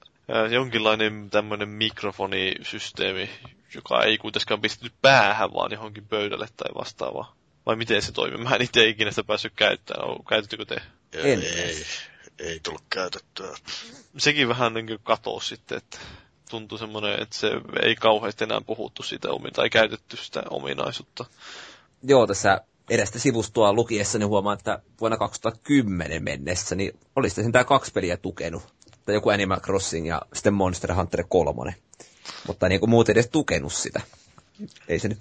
jonkinlainen tämmöinen mikrofonisysteemi, joka ei kuitenkaan pistetty päähän, vaan johonkin pöydälle tai vastaavaa. Vai miten se toimii? Mä en itse ikinä sitä päässyt käyttämään. Käytettekö te? En. Ei, ei tullut käytettyä. Sekin vähän niin kuin katosi sitten, että tuntui semmoinen, että se ei kauheasti enää puhuttu siitä omi- tai käytetty sitä ominaisuutta. Joo, tässä edestä sivustoa lukiessa niin huomaan, että vuonna 2010 mennessä niin olisi tämä kaksi peliä tukenut. Tai joku Animal Crossing ja sitten Monster Hunter 3. Mutta niin kuin muut edes tukenut sitä. Ei se nyt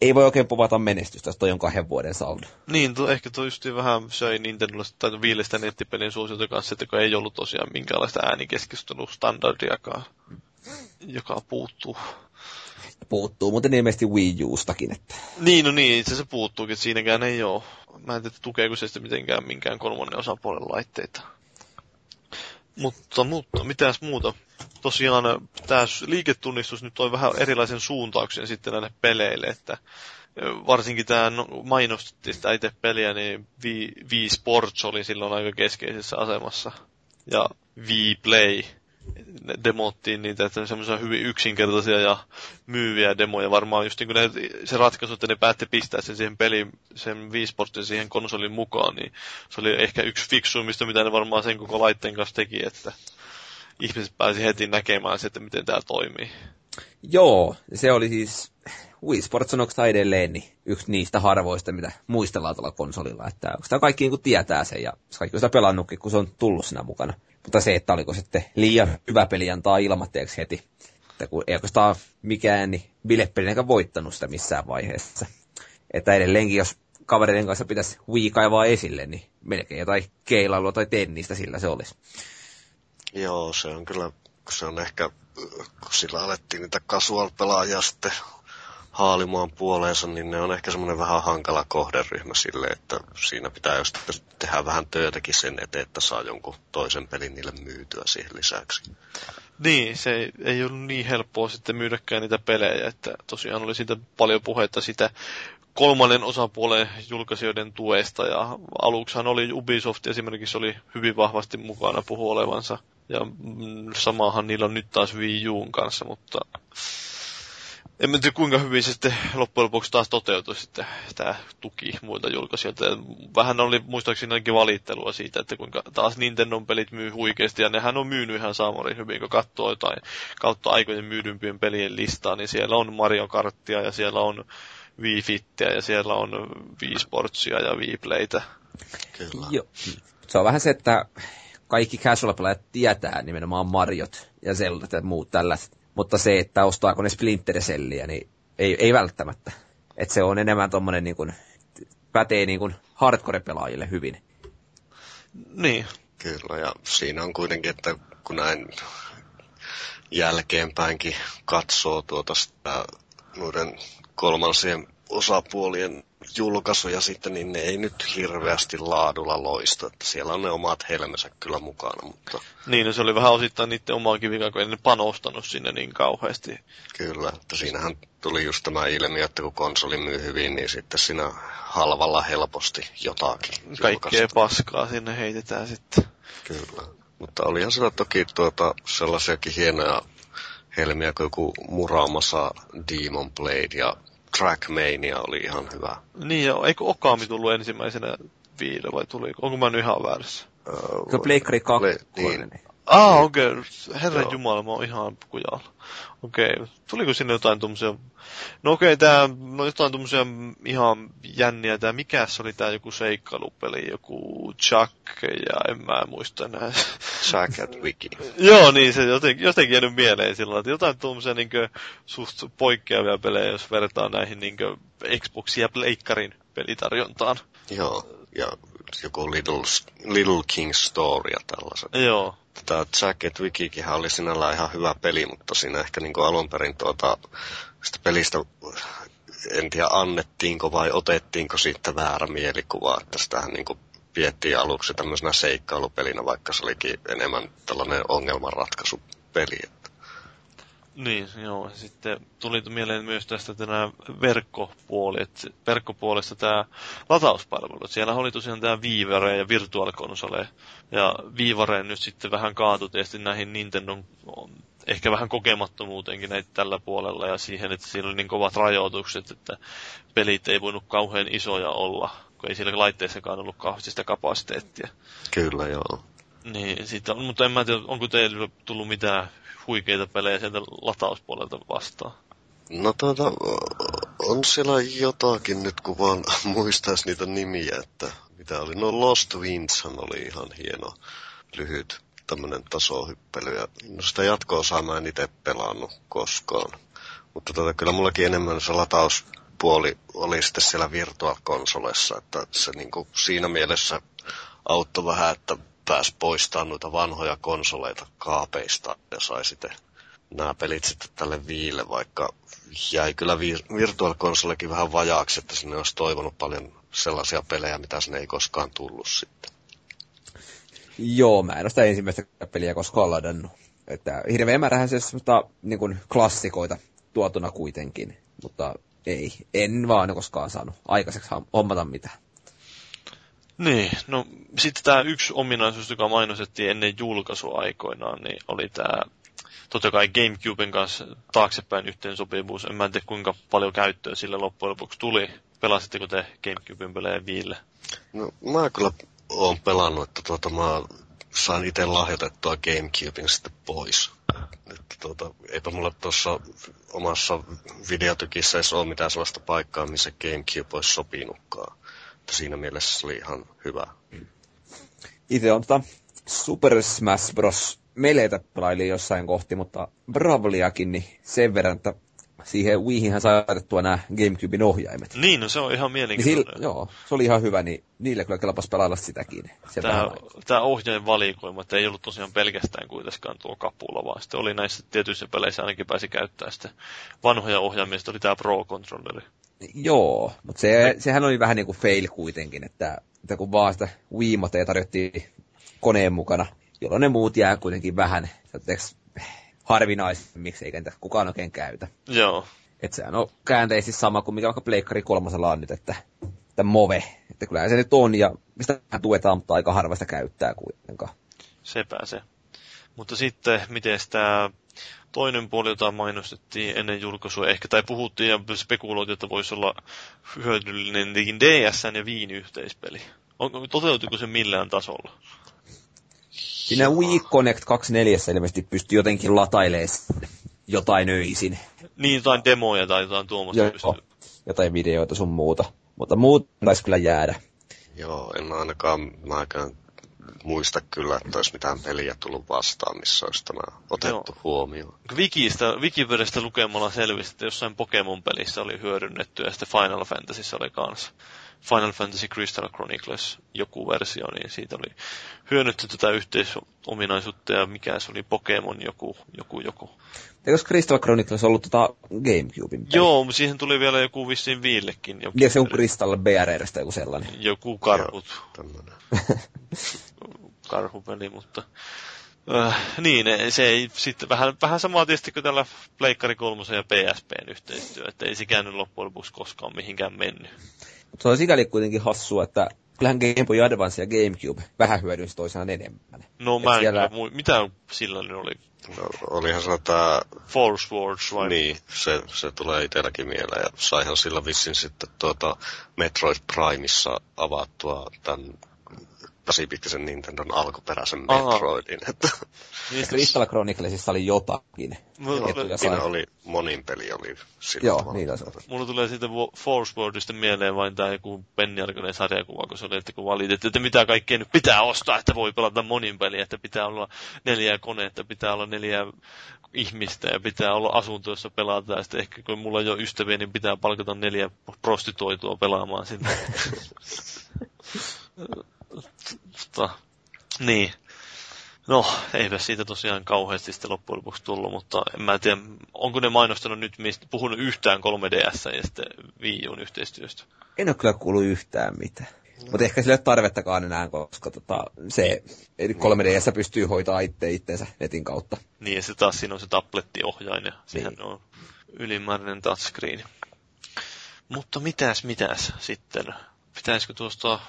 ei voi oikein povata menestystä, jos toi on kahden vuoden saldo. Niin, to, ehkä tuo just vähän söi Nintendolla tai viilestä nettipelin suosiota kanssa, että kun ei ollut tosiaan minkäänlaista äänikeskustelustandardiakaan, joka puuttuu. Puuttuu, mutta ilmeisesti Wii Ustakin. Että... Niin, no niin, itse asiassa puuttuukin, että siinäkään ei ole. Mä en tiedä, tukeeko se sitten mitenkään minkään kolmannen osapuolen laitteita. Mutta, mutta, mitäs muuta? Tosiaan tämä liiketunnistus nyt on vähän erilaisen suuntauksen sitten näille peleille, että varsinkin tämä no, mainostettiin sitä itse peliä, niin Wii Sports oli silloin aika keskeisessä asemassa. Ja Wii Play demottiin niitä, että ne semmoisia hyvin yksinkertaisia ja myyviä demoja. Varmaan just niin kuin ne, se ratkaisu, että ne päätti pistää sen siihen peliin, sen Wii Sportin siihen konsolin mukaan, niin se oli ehkä yksi fiksuimmista, mitä ne varmaan sen koko laitteen kanssa teki, että ihmiset pääsi heti näkemään se, että miten tämä toimii. Joo, se oli siis Wii Sports on onko edelleen niin yksi niistä harvoista, mitä muistellaan tuolla konsolilla. Että onko tämä kaikki niin tietää sen ja kaikki on sitä pelannutkin, kun se on tullut siinä mukana. Mutta se, että oliko sitten liian hyvä peli antaa ilmatteeksi heti. Että kun ei oikeastaan mikään niin bilepeli eikä voittanut sitä missään vaiheessa. Että edelleenkin, jos kavereiden kanssa pitäisi Wii esille, niin melkein jotain keilailua tai tennistä sillä se olisi. Joo, se on kyllä, se on ehkä, kun sillä alettiin niitä casual-pelaajia sitten haalimaan puoleensa, niin ne on ehkä semmoinen vähän hankala kohderyhmä sille, että siinä pitää just tehdä vähän työtäkin sen eteen, että saa jonkun toisen pelin niille myytyä siihen lisäksi. Niin, se ei, ei ollut niin helppoa sitten myydäkään niitä pelejä, että tosiaan oli siitä paljon puhetta sitä kolmannen osapuolen julkaisijoiden tuesta, ja aluksihan oli Ubisoft esimerkiksi oli hyvin vahvasti mukana puhu olevansa, ja mm, samahan niillä on nyt taas Wii Uun kanssa, mutta en tiedä kuinka hyvin se sitten loppujen lopuksi taas toteutui sitten tämä tuki muilta julkaisijoilta. Vähän oli muistaakseni ainakin valittelua siitä, että kuinka taas Nintendon pelit myy huikeasti ja nehän on myynyt ihan saamari hyvin, kun katsoo jotain kautta aikojen myydympien pelien listaa, niin siellä on Mario Karttia ja siellä on Wii Fittiä ja siellä on Wii Sportsia ja Wii Playtä. Kyllä. Joo. Se on vähän se, että kaikki casual-pelaajat tietää nimenomaan Mariot ja Zeldat ja muut tällaiset mutta se, että ostaako ne Splinter Cellia, niin ei, ei välttämättä. Että se on enemmän tommonen niin kuin, pätee niin kuin hardcore-pelaajille hyvin. Niin. Kyllä, ja siinä on kuitenkin, että kun näin jälkeenpäinkin katsoo tuota sitä noiden kolmansien osapuolien julkaisuja sitten, niin ne ei nyt hirveästi laadulla loista. Että siellä on ne omat helmensä kyllä mukana. Mutta... Niin, no se oli vähän osittain niiden omaa kivikaan, kun ei ne panostanut sinne niin kauheasti. Kyllä, että siinähän tuli just tämä ilmiö, että kun konsoli myy hyvin, niin sitten siinä halvalla helposti jotakin. Kaikkea paskaa sinne heitetään sitten. Kyllä, mutta olihan siellä toki tuota, sellaisiakin hienoja helmiä kuin joku Muramasa Demon Blade ja Trackmania oli ihan hyvä. Niin, ja eikö Okami tullut ensimmäisenä viille vai tuli? Onko mä nyt ihan väärässä? Uh, Pleikkari 2. niin. Ah, okei. Okay. Herran Joo. Jumala, mä oon ihan kujalla. Okei. Okay. Tuliko sinne jotain tuommoisia... No okei, okay, tää... No jotain tuommoisia ihan jänniä. Tää mikäs oli tää joku seikkailupeli, joku Chuck ja en mä muista enää. Jack at Wiki. Joo, niin se jotenkin, jotenkin jäänyt mieleen sillä että jotain tuommoisia niinkö suht poikkeavia pelejä, jos vertaa näihin niinkö Xboxin ja Pleikkarin pelitarjontaan. Joo, ja joku Little, Little King Story ja tällaiset. Joo. Tämä Jack at Wikikinhän oli sinällään ihan hyvä peli, mutta siinä ehkä niin alun perin tuota, sitä pelistä en tiedä annettiinko vai otettiinko siitä väärä mielikuva, että sitähän niin piettiin aluksi tämmöisenä seikkailupelinä, vaikka se olikin enemmän tällainen ongelmanratkaisupeli. Niin, joo. Sitten tuli mieleen myös tästä tämä verkkopuoli, että verkkopuolesta tämä latauspalvelu. Siellä oli tosiaan tämä Viivere ja Virtual Console. Ja Viivare nyt sitten vähän kaatui tietysti näihin Nintendon ehkä vähän kokemattomuutenkin näitä tällä puolella ja siihen, että siinä oli niin kovat rajoitukset, että pelit ei voinut kauhean isoja olla, kun ei siellä laitteessakaan ollut kauheasti sitä kapasiteettia. kyllä joo. Niin, siitä, on- mutta en mä tiedä, onko teillä tullut mitään huikeita pelejä sieltä latauspuolelta vastaan. No tuota, on siellä jotakin nyt, kun vaan muistaisi niitä nimiä, että mitä oli. No Lost Windshan oli ihan hieno, lyhyt tämmönen tasohyppely. Ja no sitä jatko-osaa mä en itse pelannut koskaan. Mutta tota, kyllä mullakin enemmän se latauspuoli oli sitten siellä virtual-konsolessa, että se niinku siinä mielessä auttoi vähän, että pääsi poistamaan noita vanhoja konsoleita kaapeista ja sai sitten nämä pelit sitten tälle viille, vaikka jäi kyllä vir- Virtual Consolekin vähän vajaaksi, että sinne olisi toivonut paljon sellaisia pelejä, mitä sinne ei koskaan tullut sitten. Joo, mä en ole sitä ensimmäistä peliä koskaan ladannut. Että hirveän määrähän se semmoista niin kuin klassikoita tuotuna kuitenkin, mutta ei, en vaan koskaan saanut aikaiseksi hommata mitään. Niin, no sitten tämä yksi ominaisuus, joka mainostettiin ennen julkaisuaikoinaan, niin oli tämä totta kai Gamecuben kanssa taaksepäin yhteensopivuus. En mä tiedä kuinka paljon käyttöä sille loppujen lopuksi tuli. Pelasitteko te Gamecuben pelejä viille? No, mä kyllä oon pelannut, että tuota, mä sain itse lahjoitettua Gamecubein sitten pois. Että tuota, eipä mulla tuossa omassa videotykissä edes ole mitään sellaista paikkaa, missä Gamecube olisi sopinutkaan. Että siinä mielessä se oli ihan hyvä. Itse on tota Super Smash Bros. Meleitä pelailin jossain kohti, mutta Bravliakin niin sen verran, että siihen Wiihinhän sai laitettua nämä Gamecubein ohjaimet. Niin, no se on ihan Niin sillä, mielenkiintoinen. joo, se oli ihan hyvä, niin niille kyllä kelpas pelailla sitäkin. Tämä, vähän tämä ohjaajan valikoima, että ei ollut tosiaan pelkästään kuitenkaan tuo kapula, vaan sitten oli näissä tietyissä peleissä ainakin pääsi käyttämään sitten vanhoja ohjaimia, sitten oli tämä Pro Controlleri. Joo, mutta se, sehän oli vähän niin kuin fail kuitenkin, että, että kun vaan sitä Wiimotea tarjottiin koneen mukana, jolloin ne muut jää kuitenkin vähän harvinaisemmiksi, eikä niitä kukaan oikein käytä. Joo, Että sehän on käänteisesti sama kuin mikä vaikka Pleikkari kolmosella on nyt, että, että Move. Että kyllähän se nyt on ja mistä tuetaan, mutta aika harva sitä käyttää kuitenkaan. sepä se. Mutta sitten, miten tämä toinen puoli, jota mainostettiin ennen julkaisua ehkä, tai puhuttiin ja spekuloitiin, että voisi olla hyödyllinen niin DSN ja Viin yhteispeli. On, toteutuiko se millään tasolla? Siinä Wii Connect 24 ilmeisesti pystyy jotenkin latailemaan jotain öisin. Niin, jotain demoja tai jotain tuommoista Joo, pystyy. jotain videoita sun muuta. Mutta muut taisi kyllä jäädä. Joo, en ainakaan mäkään muista kyllä, että olisi mitään peliä tullut vastaan, missä olisi tämä otettu Joo. huomioon. Wikistä, Wikipediasta lukemalla selvisi, että jossain Pokemon-pelissä oli hyödynnetty ja sitten Final Fantasyssä oli kanssa. Final Fantasy Crystal Chronicles joku versio, niin siitä oli hyödynnetty tätä yhteisominaisuutta ja mikä se oli Pokemon joku, joku, joku. Eikö Crystal Chronicles ollut tota Gamecubein peli? Joo, mutta siihen tuli vielä joku vissiin viillekin. Joku, Ja se on Crystal BRRstä joku sellainen. joku karhut, Tämmönen. karhupeli, mutta... Äh, niin, se ei sitten vähän, vähän samaa tietysti kuin tällä Pleikkari 3 ja PSPn yhteistyö, että ei sekään nyt loppujen lopuksi koskaan mihinkään mennyt. Se on sikäli kuitenkin hassua, että kyllähän Game Boy Advance ja Gamecube vähän hyödynsi toisaan enemmän. No Et mä en siellä- mui- mitä sillä nyt oli? No, olihan se tämä, Force Wars vai? niin, se, se tulee itselläkin mieleen. Ja saihan sillä vissin sitten tuota Metroid Primeissa avattua tämän 8-bittisen Nintendon alkuperäisen. Metroidin. Että, Niin, Crystal Chroniclesissa oli jotakin. mulla, Etuja sai. siinä oli monin peli oli sillä Joo, tavalla. niin olla. mulla tulee siitä Force Worldista mieleen vain tämä joku Penny Arkonen sarjakuva, kun se oli, että kun valitettiin, että mitä kaikkea nyt pitää ostaa, että voi pelata monin peliä, että pitää olla neljä konetta, pitää olla neljä ihmistä ja pitää olla asunto, jossa pelataan. Ja sitten ehkä kun mulla on jo ystäviä, niin pitää palkata neljä prostituoitua pelaamaan sinne. Mutta, niin. No, eipä siitä tosiaan kauheasti sitten loppujen lopuksi tullut, mutta en mä tiedä, onko ne mainostanut nyt, mistä, puhunut yhtään 3DS ja sitten Wii Uun yhteistyöstä. En ole kyllä kuullut yhtään mitään. Mutta ehkä sillä ei ole tarvettakaan enää, koska tota, se 3DS pystyy hoitaa itse itsensä netin kautta. Niin, ja se taas siinä on se tablettiohjain ja sehän on ylimääräinen touchscreen. Mutta mitäs, mitäs sitten? Pitäisikö tuosta, äh,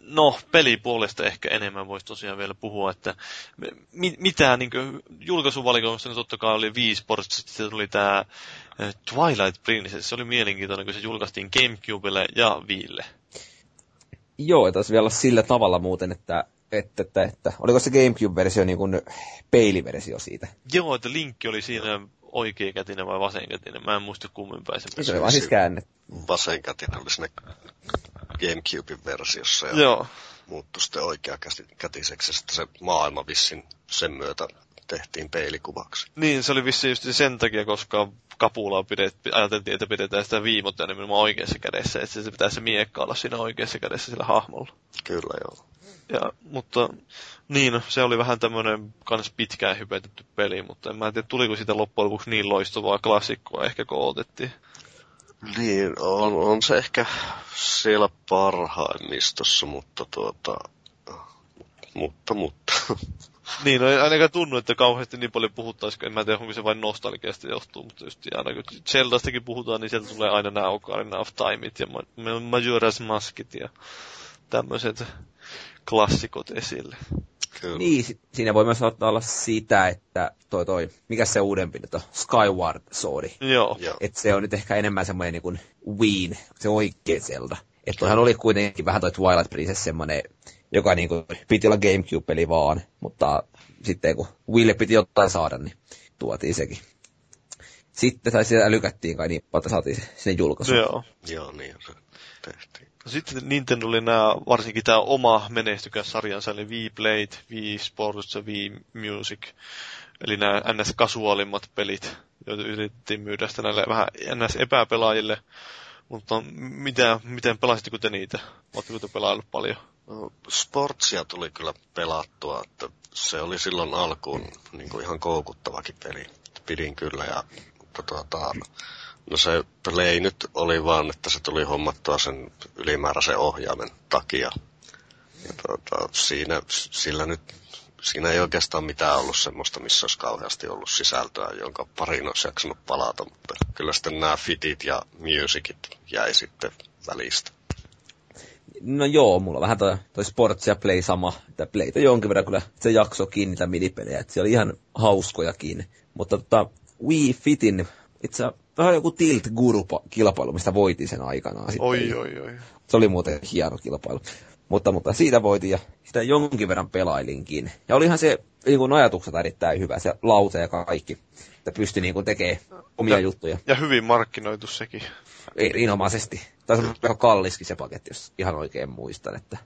no pelipuolesta ehkä enemmän voisi tosiaan vielä puhua, että mi- mitä niin julkaisuvalikoimassa niin totta kai oli viisi portista, sitten tuli tämä Twilight Princess, se oli mielenkiintoinen, kun se julkaistiin Gamecubelle ja Viille. Joo, ja taisi vielä olla sillä tavalla muuten, että, että, että, että oliko se Gamecube-versio niin kuin peiliversio siitä? Joo, että linkki oli siinä oikeakätinen vai vasenkätinen, mä en muista kummin päin se Se oli vaan siis käännetty. Vasenkätinen oli siinä Gamecubein versiossa ja Joo, muuttui sitten oikeakätiseksi sitten se maailma vissin sen myötä tehtiin peilikuvaksi. Niin, se oli vissiin just sen takia, koska kapulaa pidet, ajateltiin, että pidetään sitä viimotta nimenomaan oikeassa kädessä, että se pitää se miekka olla siinä oikeassa kädessä sillä hahmolla. Kyllä joo. Ja, mutta niin, se oli vähän tämmöinen kans pitkään hypetetty peli, mutta en mä tiedä, tuliko siitä loppujen lopuksi niin loistavaa klassikkoa ehkä kun otettiin. Niin, on, on se ehkä siellä parhaimmistossa, mutta tuota, mutta, mutta. Niin, no ei ainakaan tunnu, että kauheasti niin paljon puhuttaisiin, en mä tiedä, onko se vain nostalgiasta johtuu, mutta just aina kun Zeldastakin puhutaan, niin sieltä tulee aina nämä Ocarina of Timeit ja Ma- Majora's Maskit ja tämmöiset klassikot esille. Kyllä. Niin, si- siinä voi myös ottaa olla sitä, että toi toi, mikä se uudempi nyt on, Skyward Sword. Joo. Että se on nyt ehkä enemmän semmoinen niin kuin Wien, se oikea Zelda. Että toihan oli kuitenkin vähän toi Twilight Princess semmoinen, joka niin kuin piti olla Gamecube-peli vaan, mutta sitten kun Wille piti jotain saada, niin tuotiin sekin. Sitten tai sitä lykättiin kai niin, että saatiin se sinne julkaisuun. Joo. Joo, niin se tehtiin. Sitten Nintendo oli nämä, varsinkin tämä oma menestykäs sarjansa, eli Wii Play, Wii Sports ja Wii Music. Eli nämä NS-kasuaalimmat pelit, joita yritettiin myydä sitten näille vähän NS-epäpelaajille. Mutta mitä, miten pelasitteko te niitä? Oletteko te pelaillut paljon? No, Sportsia tuli kyllä pelattua, että se oli silloin alkuun niin kuin ihan koukuttavakin peli. Pidin kyllä ja tuota, no se play nyt oli vaan, että se tuli hommattua sen ylimääräisen ohjaimen takia. Ja tuota, siinä, sillä nyt, siinä ei oikeastaan mitään ollut semmoista, missä olisi kauheasti ollut sisältöä, jonka parin olisi jaksanut palata, mutta kyllä sitten nämä fitit ja musicit jäi sitten välistä. No joo, mulla vähän toi, toi Sports ja Play sama, että Playtä jonkin verran kyllä se jakso kiinni niitä minipelejä, että se oli ihan hauskojakin. Mutta tota, Wii Fitin, itse vähän joku Tilt Guru-kilpailu, mistä voitin sen aikanaan. Sitten. Oi, oi, oi. Se oli muuten hieno kilpailu. Mutta, mutta siitä voitin ja sitä jonkin verran pelailinkin. Ja olihan se niin kuin ajatukset erittäin hyvä, se lauta ja kaikki. Että pystyi niin kuin tekemään omia Ja- juttuja Ja hyvin markkinoitu sekin. erinomaisesti. Taisi olla aika kalliskin se paketti, jos ihan oikein muistan, että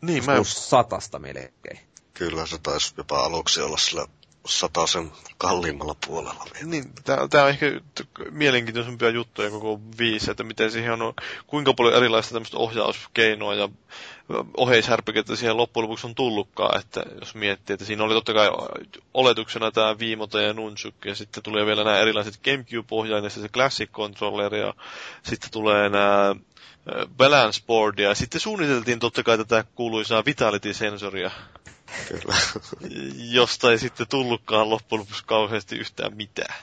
Niin, mä, satasta melkein. Kyllä se taisi jopa aluksi olla sillä sataisen kalliimmalla puolella. Niin, tämä on ehkä mielenkiintoisempia juttuja koko viisi, että miten siihen on, kuinka paljon erilaista tämmöistä ohjauskeinoa ja oheishärpäkettä siihen loppujen lopuksi on tullutkaan, että jos miettii, että siinä oli totta kai oletuksena tämä viimota ja nunchuk, ja sitten tulee vielä nämä erilaiset Gamecube-ohjaimet, se Classic Controller, ja sitten tulee nämä balance board, ja sitten suunniteltiin totta kai tätä kuuluisaa vitality-sensoria, Kyllä. josta ei sitten tullutkaan loppujen lopuksi kauheasti yhtään mitään.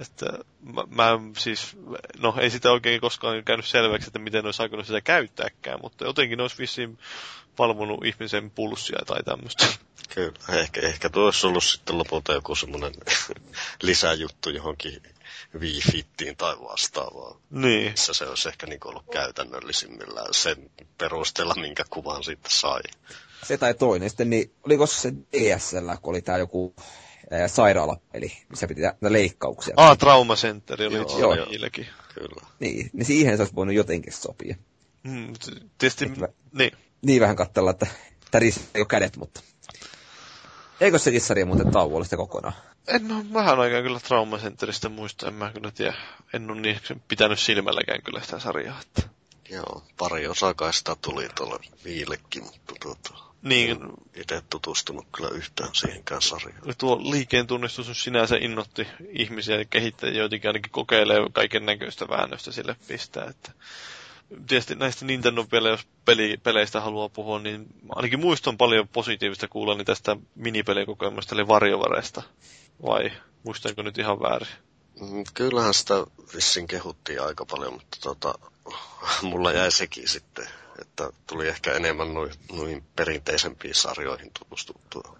Että mä, mä, siis, no ei sitä oikein koskaan käynyt selväksi, että miten olisi aikonut sitä käyttääkään, mutta jotenkin olisi vissiin valvonut ihmisen pulssia tai tämmöistä. Kyllä, ehkä, ehkä tuo olisi ollut sitten lopulta joku semmoinen lisäjuttu johonkin Wii-fittiin tai vastaavaa. Niin. Missä se olisi ehkä niin ollut käytännöllisimmillään sen perusteella, minkä kuvan sitten sai. Se tai toinen. Sitten niin, oliko se DSL, kun oli tämä joku ää, sairaalapeli, missä piti tehdä leikkauksia. Ah, Trauma Center oli Joo, joo. niilläkin. Kyllä. Niin, niin siihen se olisi voinut jotenkin sopia. Mm, tietysti, Että- niin. Niin vähän katsella, että tärisee jo kädet, mutta... Eikö se sarja muuten tauolla sitä kokonaan? En ole vähän aikaa kyllä Trauma Centeristä muista, en mä kyllä tiedä. En ole niin pitänyt silmälläkään kyllä sitä sarjaa. Että. Joo, pari osaa kai sitä tuli tuolle viillekin, mutta tuota, Niin, itse tutustunut kyllä yhtään siihenkään sarjaan. tuo liikkeen tunnistus sinänsä innotti ihmisiä ja kehittäjiä, joitakin ainakin kokeilee kaiken näköistä väännöstä sille pistää. Että tietysti näistä Nintendo-pelejä, jos peli, peleistä haluaa puhua, niin ainakin muistan paljon positiivista kuulla tästä minipelikokemusta, eli varjovareista. Vai muistanko nyt ihan väärin? Mm, Kyllähän sitä vissiin kehuttiin aika paljon, mutta tota, mulla jäi sekin sitten, että tuli ehkä enemmän noihin, noihin perinteisempiin sarjoihin tutustuttua.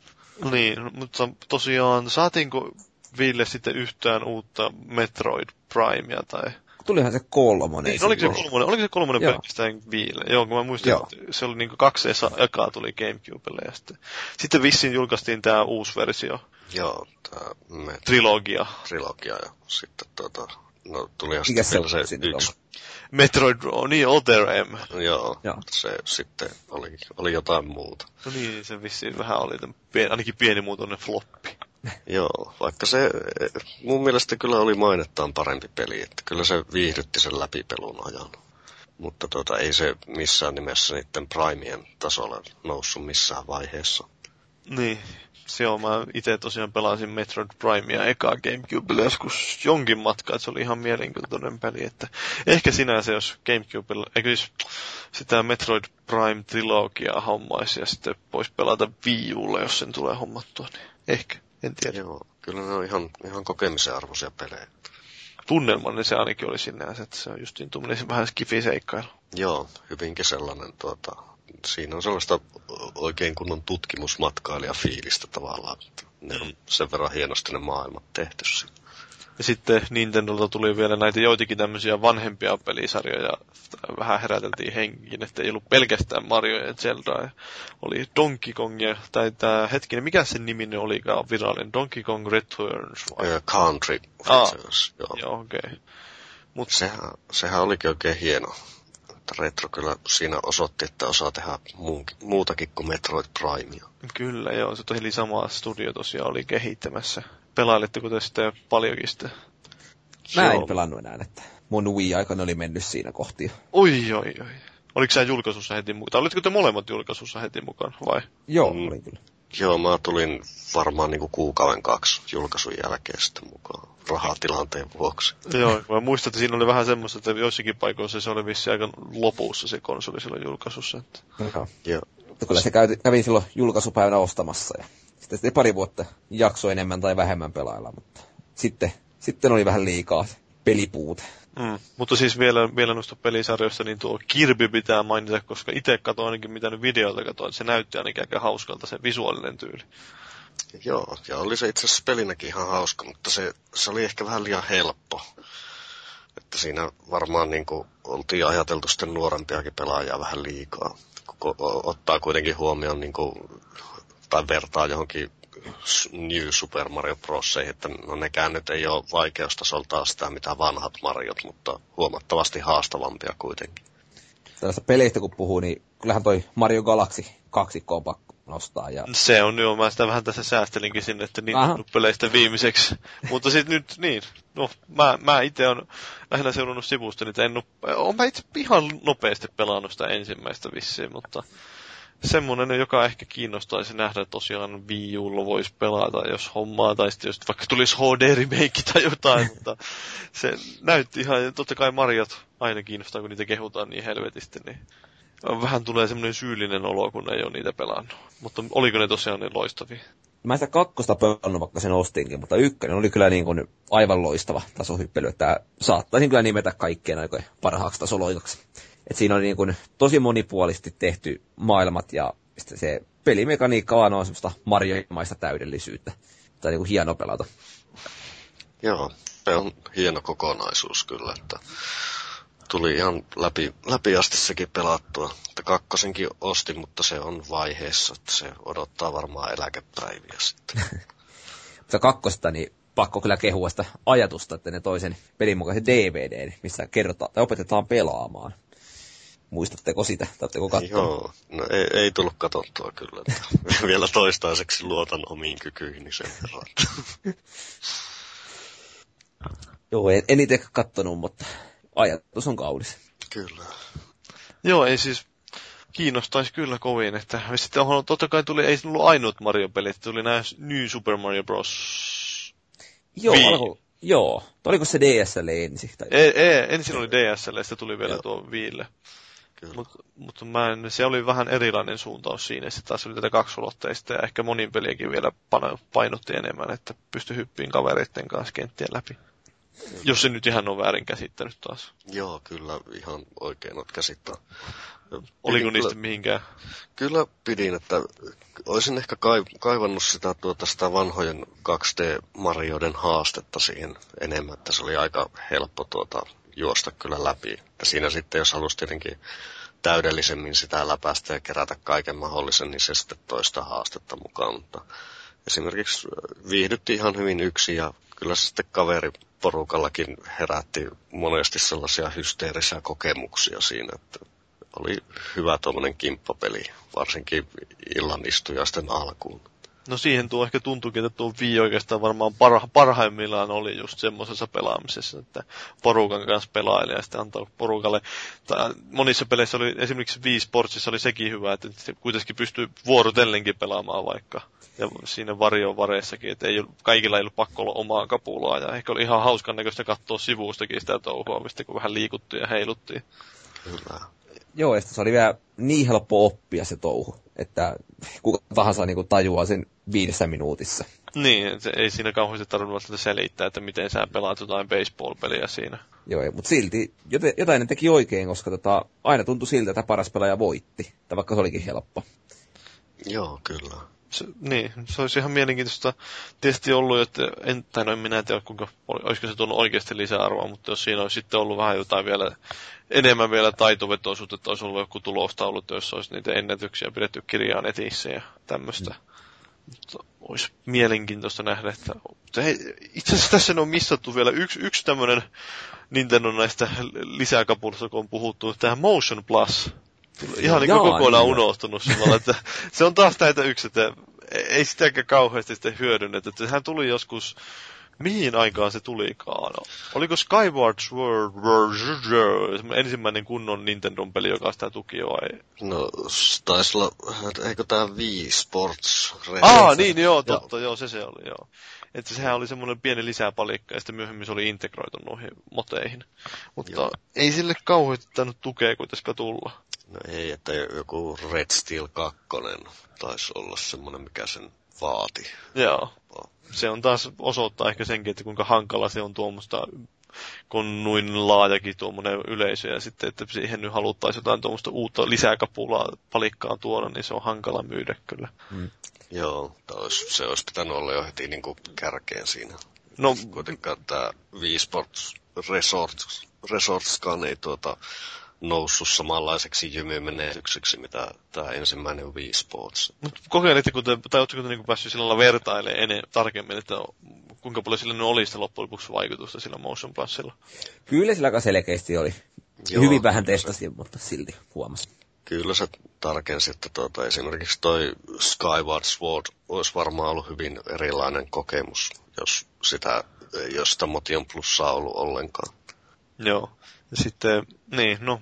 Niin, mutta tosiaan saatiinko Ville sitten yhtään uutta Metroid Primea tai... Tulihan se kolmonen. Niin, oliko se kolmonen, oliko se kolmonen Joo. pelkästään Viille? Joo, kun mä muistan, Joo. että se oli niinku kaksi esa- ekaa tuli Gamecubelle ja sitten, sitten vissiin julkaistiin tämä uusi versio, Joo, tämä me trilogia. trilogia ja sitten tota, no Mikä sitten se on se yksi. Metroid, oh, niin Other M. Joo, Joo. se sitten oli, oli jotain muuta. No niin, se vissiin vähän oli tämän pien, ainakin pienimuotoinen floppi. Joo, vaikka se mun mielestä kyllä oli mainettaan parempi peli, että kyllä se viihdytti sen läpipelun ajan. Mutta tota, ei se missään nimessä niiden Primien tasolla noussut missään vaiheessa. Niin, se on. Mä itse tosiaan pelasin Metroid Primea ekaa Gamecubelle joskus jonkin matkaa, että se oli ihan mielenkiintoinen peli. Että ehkä sinänsä, jos Gamecubelle, eikö siis sitä Metroid Prime trilogiaa hommaisi ja sitten pois pelata Wii jos sen tulee hommattua, niin ehkä, en tiedä. Joo, kyllä ne on ihan, ihan kokemisen arvoisia pelejä. Tunnelmanne se ainakin oli sinänsä, että se on justiin tuommoinen vähän skifiseikkailu. Joo, hyvinkin sellainen, tuota, siinä on sellaista oikein kunnon tutkimusmatkailijafiilistä tavallaan. Että ne on sen verran hienosti ne maailmat tehty siinä. Ja sitten Nintendolta tuli vielä näitä joitakin tämmöisiä vanhempia pelisarjoja. Vähän heräteltiin henkiin, että ei ollut pelkästään Mario ja Zelda. Oli Donkey Kong ja, tai tämä hetkinen, mikä sen nimi olikaan virallinen? Donkey Kong Returns vai? Ö, Country. Returns, joo. Joo, okei. Okay. Mut Sehän, sehän olikin oikein hieno. Että Retro kyllä siinä osoitti, että osaa tehdä muutakin kuin Metroid Primea. kyllä joo, se oli sama studio tosiaan oli kehittämässä. Pelailitteko te sitä paljonkin sitä? Mä en Joo. pelannut enää, että mun Wii-aikana oli mennyt siinä kohti. Oi, oi, oi. Oliko sä julkaisussa heti mukaan? Tai olitteko te molemmat julkaisussa heti mukaan, vai? Joo, Mm. oli kyllä. Joo, mä tulin varmaan niinku kuukauden kaksi julkaisun jälkeen sitten mukaan rahatilanteen vuoksi. Joo, mä muistan, että siinä oli vähän semmoista, että joissakin paikoissa se oli vissi aika lopussa se konsoli silloin julkaisussa. Että... Joo. Joo. Mutta kyllä se kävi, kävi silloin julkaisupäivänä ostamassa ja sitten, sitten pari vuotta jakso enemmän tai vähemmän pelailla, mutta sitten, sitten oli vähän liikaa pelipuute. Mm. Mutta siis vielä, vielä noista pelisarjoista, niin tuo Kirby pitää mainita, koska itse katsoin ainakin mitä nyt videolta katsoin, että se näytti ainakin aika hauskalta se visuaalinen tyyli. Joo, ja oli se itse asiassa pelinäkin ihan hauska, mutta se, se oli ehkä vähän liian helppo. Että siinä varmaan niin kuin, oltiin ajateltu sitten nuorempiakin pelaajia vähän liikaa. Kun ottaa kuitenkin huomioon niin kuin, tai vertaa johonkin New Super Mario Broseihin, että no nekään nyt ei ole vaikeustasoltaan sitä mitä vanhat Mariot, mutta huomattavasti haastavampia kuitenkin. Tällaista peleistä kun puhuu, niin kyllähän toi Mario Galaxy kaksikko on pakko nostaa. Ja Se on joo, mä sitä vähän tässä säästelinkin sinne, että niin Aha. peleistä viimeiseksi. Mutta sitten nyt niin, no mä, mä itse on lähinnä seurannut sivusta, niin en ole, on mä itse ihan nopeasti pelannut sitä ensimmäistä vissiin, mutta semmonen, joka ehkä kiinnostaisi nähdä tosiaan Wii Ulla voisi pelata, jos hommaa, tai sitten jos vaikka tulisi HD-remake tai jotain, mutta se näytti ihan, ja totta kai Mariot aina kiinnostaa, kun niitä kehutaan niin helvetisti, niin vähän tulee semmoinen syyllinen olo, kun ei ole niitä pelannut. Mutta oliko ne tosiaan niin loistavia? mä sitä kakkosta pelannut, vaikka sen ostinkin, mutta ykkönen oli kyllä niin kuin aivan loistava tasohyppely, että saattaisin kyllä nimetä kaikkien aikojen parhaaksi tasoloikaksi. Et siinä oli niin kuin tosi monipuolisesti tehty maailmat ja se pelimekaniikka vaan on semmoista marjoimaista täydellisyyttä. Tai niin kuin hieno pelata. Joo, se on hieno kokonaisuus kyllä, että tuli ihan läpi, läpi asti sekin pelattua. Että kakkosenkin ostin, mutta se on vaiheessa, että se odottaa varmaan eläkepäiviä sitten. mutta kakkosta, niin pakko kyllä kehua sitä ajatusta, että ne toisen pelin mukaisen DVD, missä kerrotaan tai opetetaan pelaamaan. Muistatteko sitä? Oletteko katsoa? Joo, no ei, ei tullut katsottua kyllä. Vielä toistaiseksi luotan omiin kykyihin sen verran. Joo, en, en itse katsonut, mutta ajatus on kaunis. Kyllä. Joo, ei siis kiinnostaisi kyllä kovin, että sitten on, totta kai tuli, ei ollut ainut Mario-pelit, tuli nämä New Super Mario Bros. Joo, alko, joo. Oliko se DSL ensin? Tai... Ei, ei, ensin oli DSL ja sitten tuli vielä joo. tuo Viille. Mutta mut mä en, se oli vähän erilainen suuntaus siinä. Sitten taas oli tätä kaksulotteista ja ehkä monin peliäkin vielä painotti enemmän, että pystyi hyppiin kavereiden kanssa kenttien läpi. Jos se nyt ihan on väärin käsittänyt taas. Joo, kyllä ihan oikein olet käsittänyt. Oliko niistä kyllä, mihinkään? Kyllä pidin, että olisin ehkä kaivannut sitä, tuota, sitä vanhojen 2D-marjoiden haastetta siihen enemmän, että se oli aika helppo tuota, juosta kyllä läpi. Ja siinä sitten, jos halusi tietenkin täydellisemmin sitä läpäistä ja kerätä kaiken mahdollisen, niin se sitten toista haastetta mukaan. Mutta esimerkiksi viihdytti ihan hyvin yksi ja kyllä se sitten kaveriporukallakin herätti monesti sellaisia hysteerisiä kokemuksia siinä, että oli hyvä tuommoinen kimppapeli, varsinkin illan istujaisten alkuun. No siihen tuo ehkä tuntuukin, että tuo Wii oikeastaan varmaan parha, parhaimmillaan oli just semmoisessa pelaamisessa, että porukan kanssa pelailee ja sitten antaa porukalle. Tai monissa peleissä oli, esimerkiksi Wii Sportsissa oli sekin hyvä, että kuitenkin pystyy vuorotellenkin pelaamaan vaikka. Ja siinä varjon vareissakin, että ei, kaikilla ei ollut pakko olla omaa kapulaa. Ja ehkä oli ihan hauskan näköistä katsoa sivustakin sitä touhua, mistä kun vähän liikuttiin ja heiluttiin. Hyvä. Joo, ja se oli vielä niin helppo oppia se touhu, että kuka tahansa niin kuin tajuaa sen viidessä minuutissa. Niin, se ei siinä kauheasti tarvinnut selittää, että miten sä pelaat jotain baseball-peliä siinä. Joo, mutta silti jotain ne teki oikein, koska tota, aina tuntui siltä, että paras pelaaja voitti, tai vaikka se olikin helppo. Joo, kyllä. Se, niin, se olisi ihan mielenkiintoista tietysti ollut, että en, tai no en minä tiedä, kuinka, olisiko se tullut oikeasti lisäarvoa, mutta jos siinä olisi sitten ollut vähän jotain vielä enemmän vielä taitovetoisuutta, että olisi ollut joku tulostaulut, joissa olisi niitä ennätyksiä pidetty kirjaa netissä ja tämmöistä. Mm. Mutta olisi mielenkiintoista nähdä, että hei, itse asiassa tässä on missattu vielä yksi, yksi tämmöinen Nintendo näistä lisäkapulista, kun on puhuttu, tähän Motion Plus. Ihan niin kuin kokonaan niin unohtunut samalla, että se on taas näitä yksi, että ei sitäkään kauheasti sitten hyödynnetä. Että sehän tuli joskus mihin aikaan se tulikaan? Oliko Skyward Sword ensimmäinen kunnon Nintendo-peli, joka sitä tuki vai? No, taisi olla, eikö tämä Wii Sports? Ah, niin, joo, totta, joo. joo, se se oli, joo. Että sehän oli semmoinen pieni lisäpalikka, ja sitten myöhemmin se oli integroitu noihin moteihin. Mutta joo. ei sille kauheasti tainnut tukea kuitenkaan tulla. No ei, että joku Red Steel 2 taisi olla semmoinen, mikä sen vaati. Joo se on taas osoittaa ehkä senkin, että kuinka hankala se on tuommoista, kun noin laajakin tuommoinen yleisö, ja sitten, että siihen nyt haluttaisiin jotain tuommoista uutta lisäkapulaa palikkaan tuoda, niin se on hankala myydä kyllä. Mm. Joo, olisi, se olisi pitänyt olla jo heti niin kuin kärkeen siinä. No, kuitenkaan tämä Wii Sports Resorts, Resortskaan ei tuota, noussut samanlaiseksi jymymenetykseksi, mitä tämä ensimmäinen Wii Sports. Mutta kokeilitteko te, tai oletteko te niinku päässyt sillä vertailemaan ennen, tarkemmin, että kuinka paljon sillä nyt oli sitä loppujen lopuksi vaikutusta sillä Motion Plusilla? Kyllä sillä aika selkeästi oli. Joo, Hyvin vähän testasin, se... mutta silti huomasin. Kyllä se tarkensi, että tuota, esimerkiksi toi Skyward Sword olisi varmaan ollut hyvin erilainen kokemus, jos sitä, jos sitä Motion Plussaa ollut ollenkaan. Joo. Sitten, niin, no,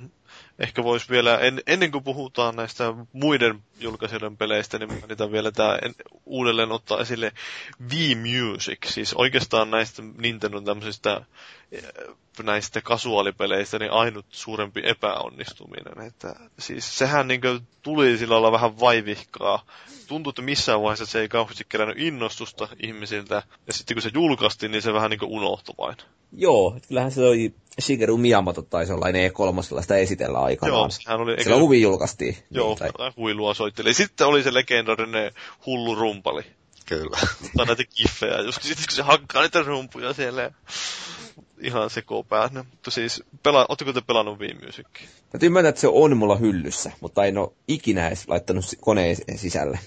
ehkä voisi vielä, en, ennen kuin puhutaan näistä muiden julkaisijoiden peleistä, niin mainitaan vielä tämä uudelleen ottaa esille V-Music, siis oikeastaan näistä Nintendo tämmöisistä eh, näistä kasuaalipeleistä niin ainut suurempi epäonnistuminen. Että, siis sehän niin tuli sillä olla vähän vaivihkaa. Tuntui, että missään vaiheessa se ei kauheasti kerännyt innostusta ihmisiltä. Ja sitten kun se julkaistiin, niin se vähän niin unohtui vain. Joo, kyllähän se oli Shigeru Miyamoto taisi olla E3 sitä esitellä aikanaan. Joo, hän oli... Silloin huvi julkaistiin. Joo, niin, tai... huilua soitteli. Sitten oli se legendarinen hullu rumpali. Kyllä. Tai näitä kiffejä, joskus sitten kun se hakkaa niitä rumpuja siellä. Ihan sekopäännä. Mutta siis, pela, ootteko te pelannut Wii Musicin? Täytyy myöntää, että se on mulla hyllyssä, mutta en ole ikinä edes laittanut koneen sisälle.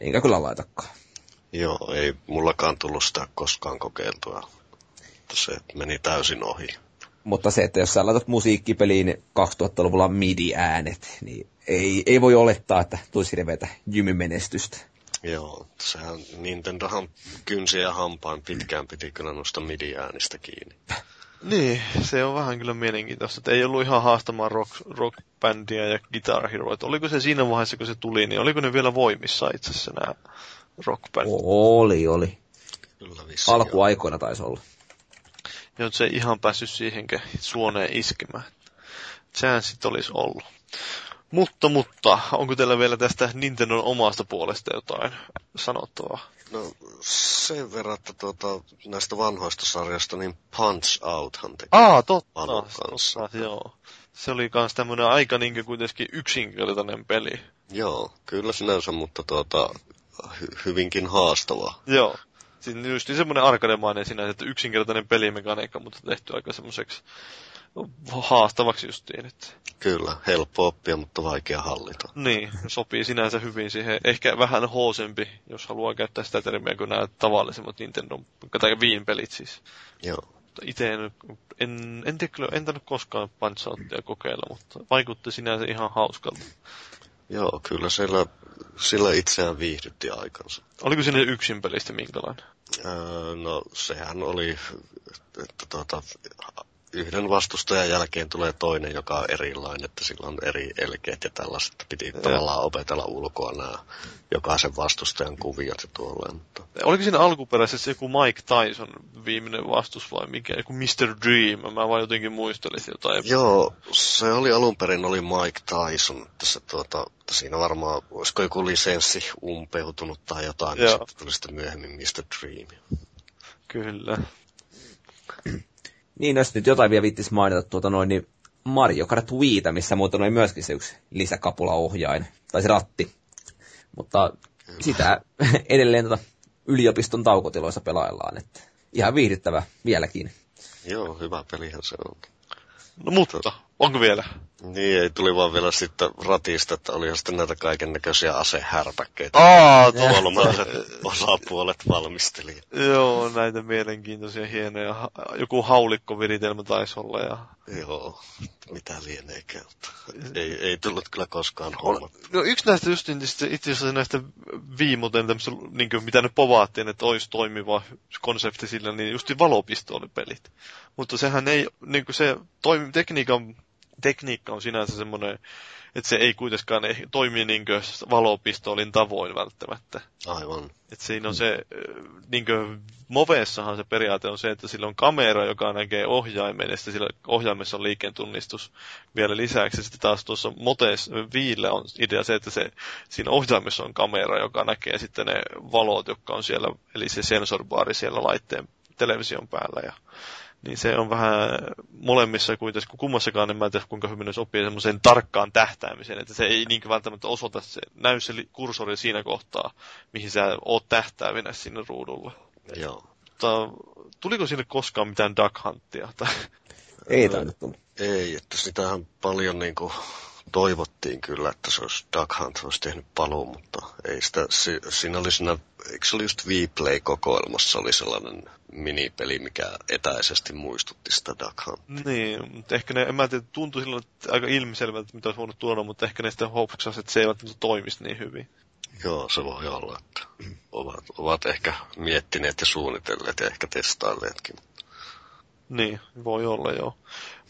Enkä kyllä laitakaan. Joo, ei mullakaan tullut sitä koskaan kokeiltua se meni täysin ohi. Mutta se, että jos sä laitat musiikkipeliin 2000-luvulla MIDI-äänet, niin ei, ei voi olettaa, että tulisi revetä jymymenestystä. Joo, sehän Nintendohan kynsi ja hampaan pitkään piti kyllä noista MIDI-äänistä kiinni. Niin, se on vähän kyllä mielenkiintoista, että ei ollut ihan haastamaan rock, rock-bändiä ja Guitar Hero. Että oliko se siinä vaiheessa, kun se tuli, niin oliko ne vielä voimissa itse asiassa nämä rock Oli, oli. Kyllä Alkuaikoina taisi olla ja se ei ihan päässyt siihenkään suoneen iskemään. Sehän sitten olisi ollut. Mutta, mutta, onko teillä vielä tästä Nintendon omasta puolesta jotain sanottavaa? No sen verran, että tuota, näistä vanhoista sarjoista, niin Punch Outhan teki Aa, totta, kanssa. totta, joo. Se oli kans tämmönen aika niin kuitenkin yksinkertainen peli. Joo, kyllä sinänsä, mutta tuota, hy- hyvinkin haastava. Joo. Siis just semmoinen arkademainen sinänsä, että yksinkertainen pelimekaniikka, mutta tehty aika semmoiseksi haastavaksi justiin. Että... Kyllä, helppo oppia, mutta vaikea hallita. Niin, sopii sinänsä hyvin siihen. Ehkä vähän hoosempi, jos haluaa käyttää sitä termiä kuin nämä tavallisemmat Nintendo, tai Viin pelit siis. Joo. Itse en, en, en tiedä kyllä, en tainnut koskaan punch kokeilla, mutta vaikutti sinänsä ihan hauskalta. Joo, kyllä siellä, sillä itseään viihdytti aikansa. Oliko sinne yksin pelistä minkälainen? Öö, no sehän oli, että tuota, yhden vastustajan jälkeen tulee toinen, joka on erilainen, että sillä on eri elkeet ja tällaiset. Piti ja. tavallaan opetella ulkoa nämä jokaisen vastustajan kuviot ja tuolleen. Mutta... Oliko siinä alkuperäisessä joku Mike Tyson viimeinen vastus vai mikä, joku Mr. Dream? Mä vaan jotenkin muistelin jotain. Joo, se oli alun perin oli Mike Tyson. Tässä, tuota, siinä varmaan, olisiko joku lisenssi umpeutunut tai jotain, niin sitten tuli sitten myöhemmin Mr. Dream. Kyllä. Niin, jos nyt jotain vielä viittis mainita tuota noin, niin Mario Kart Wiitä, missä muuten oli myöskin se yksi lisäkapulaohjain, tai se ratti. Mutta sitä edelleen tuota yliopiston taukotiloissa pelaillaan, että ihan viihdyttävä vieläkin. Joo, hyvä pelihän se on. No mutta, onko vielä? Niin, ei tuli vaan vielä sitten ratista, että oli sitten näitä kaiken näköisiä asehärpäkkeitä. Aa, Kolmaiset osapuolet valmisteli. Joo, näitä mielenkiintoisia, hienoja. Joku haulikkoviritelmä taisi olla. Ja... Joo, mitä lieneekään. Ei, ei tullut kyllä koskaan hommat. No yksi näistä just itse asiassa näistä viimoten, niin kuin, mitä nyt povaattiin, että olisi toimiva konsepti sillä, niin just valopistoolipelit. Mutta sehän ei, niin kuin se toimi, tekniikan tekniikka on sinänsä semmoinen, että se ei kuitenkaan toimi niin valopistoolin tavoin välttämättä. Aivan. Että siinä on se, niin Moveessahan se periaate on se, että sillä on kamera, joka näkee ohjaimen, ja sitten sillä ohjaimessa on liikkeen tunnistus vielä lisäksi. Sitten taas tuossa Motes Viille on idea se, että se, siinä ohjaimessa on kamera, joka näkee sitten ne valot, jotka on siellä, eli se sensorbaari siellä laitteen television päällä. Ja niin se on vähän molemmissa kuitenkin, kun kummassakaan en mä tiedä kuinka hyvin ne sopii semmoiseen tarkkaan tähtäämiseen, että se ei niin välttämättä osoita, se, näy se kursori siinä kohtaa, mihin sä oot tähtäävinä sinne ruudulla. Joo. Mutta tuliko sinne koskaan mitään Duck Huntia? Ei tainnut tulla. Ei, että sitähän paljon niin kuin toivottiin kyllä, että se olisi Duck Hunt olisi tehnyt paluu, mutta ei sitä, si, siinä oli siinä, eikö se oli just Vplay-kokoelmassa oli sellainen minipeli, mikä etäisesti muistutti sitä Duck Hunt. Niin, mutta ehkä ne, en mä tiedä, tuntui silloin että aika ilmiselvältä, mitä olisi voinut tuoda, mutta ehkä ne sitten hopsasi, että se ei välttämättä toimisi niin hyvin. Joo, se voi olla, että ovat, ovat ehkä miettineet ja suunnitelleet ja ehkä testailleetkin. Niin, voi olla joo.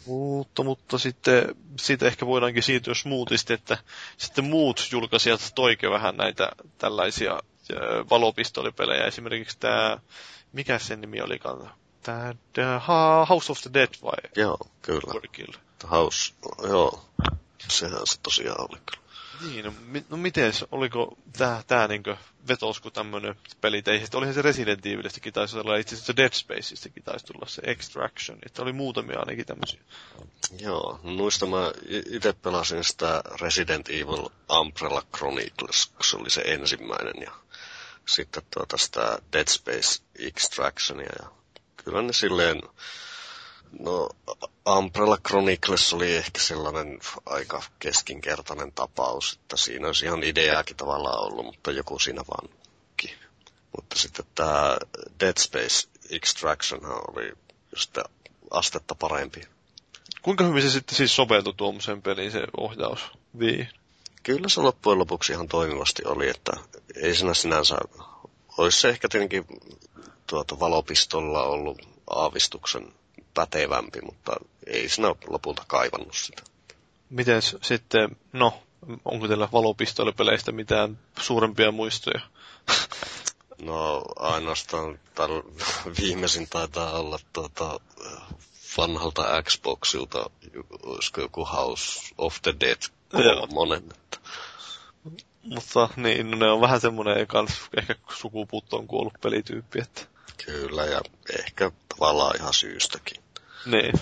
Mutta, mutta sitten siitä ehkä voidaankin siirtyä smoothisti, että sitten muut julkaisijat toike vähän näitä tällaisia valopistolipelejä. Esimerkiksi tämä, mikä sen nimi olikaan? Tämä House of the Dead vai? Joo, kyllä. Kill. House, joo. Sehän se tosiaan oli kyllä. Niin, no, no miten, oliko tää, tää niinkö vetos kuin tämmönen peli teihin? Olihan se Resident Evilistäkin taisi olla, itse asiassa Dead Spaceistäkin taisi tulla se Extraction, että oli muutamia ainakin tämmöisiä. Joo, no muista mä itse pelasin sitä Resident Evil Umbrella Chronicles, kun se oli se ensimmäinen, ja sitten tuota sitä Dead Space Extractionia, ja kyllä ne silleen, no Umbrella Chronicles oli ehkä sellainen aika keskinkertainen tapaus, että siinä olisi ihan ideaakin tavallaan ollut, mutta joku siinä vaan Mutta sitten tämä Dead Space Extraction oli just astetta parempi. Kuinka hyvin se sitten siis soveltui tuommoiseen peliin se ohjaus Vii? Kyllä se loppujen lopuksi ihan toimivasti oli, että ei siinä sinänsä, olisi se ehkä tietenkin tuota valopistolla ollut aavistuksen pätevämpi, mutta ei sinä lopulta kaivannut sitä. Miten sitten, no, onko teillä valopistolipeleistä mitään suurempia muistoja? No ainoastaan täl, viimeisin taitaa olla tuota, vanhalta Xboxilta, olisiko joku House of the Dead kolmonen. Mutta niin, no ne on vähän semmoinen kans, ehkä sukupuuttoon kuollut pelityyppi. Että... Kyllä, ja ehkä tavallaan ihan syystäkin. Niin,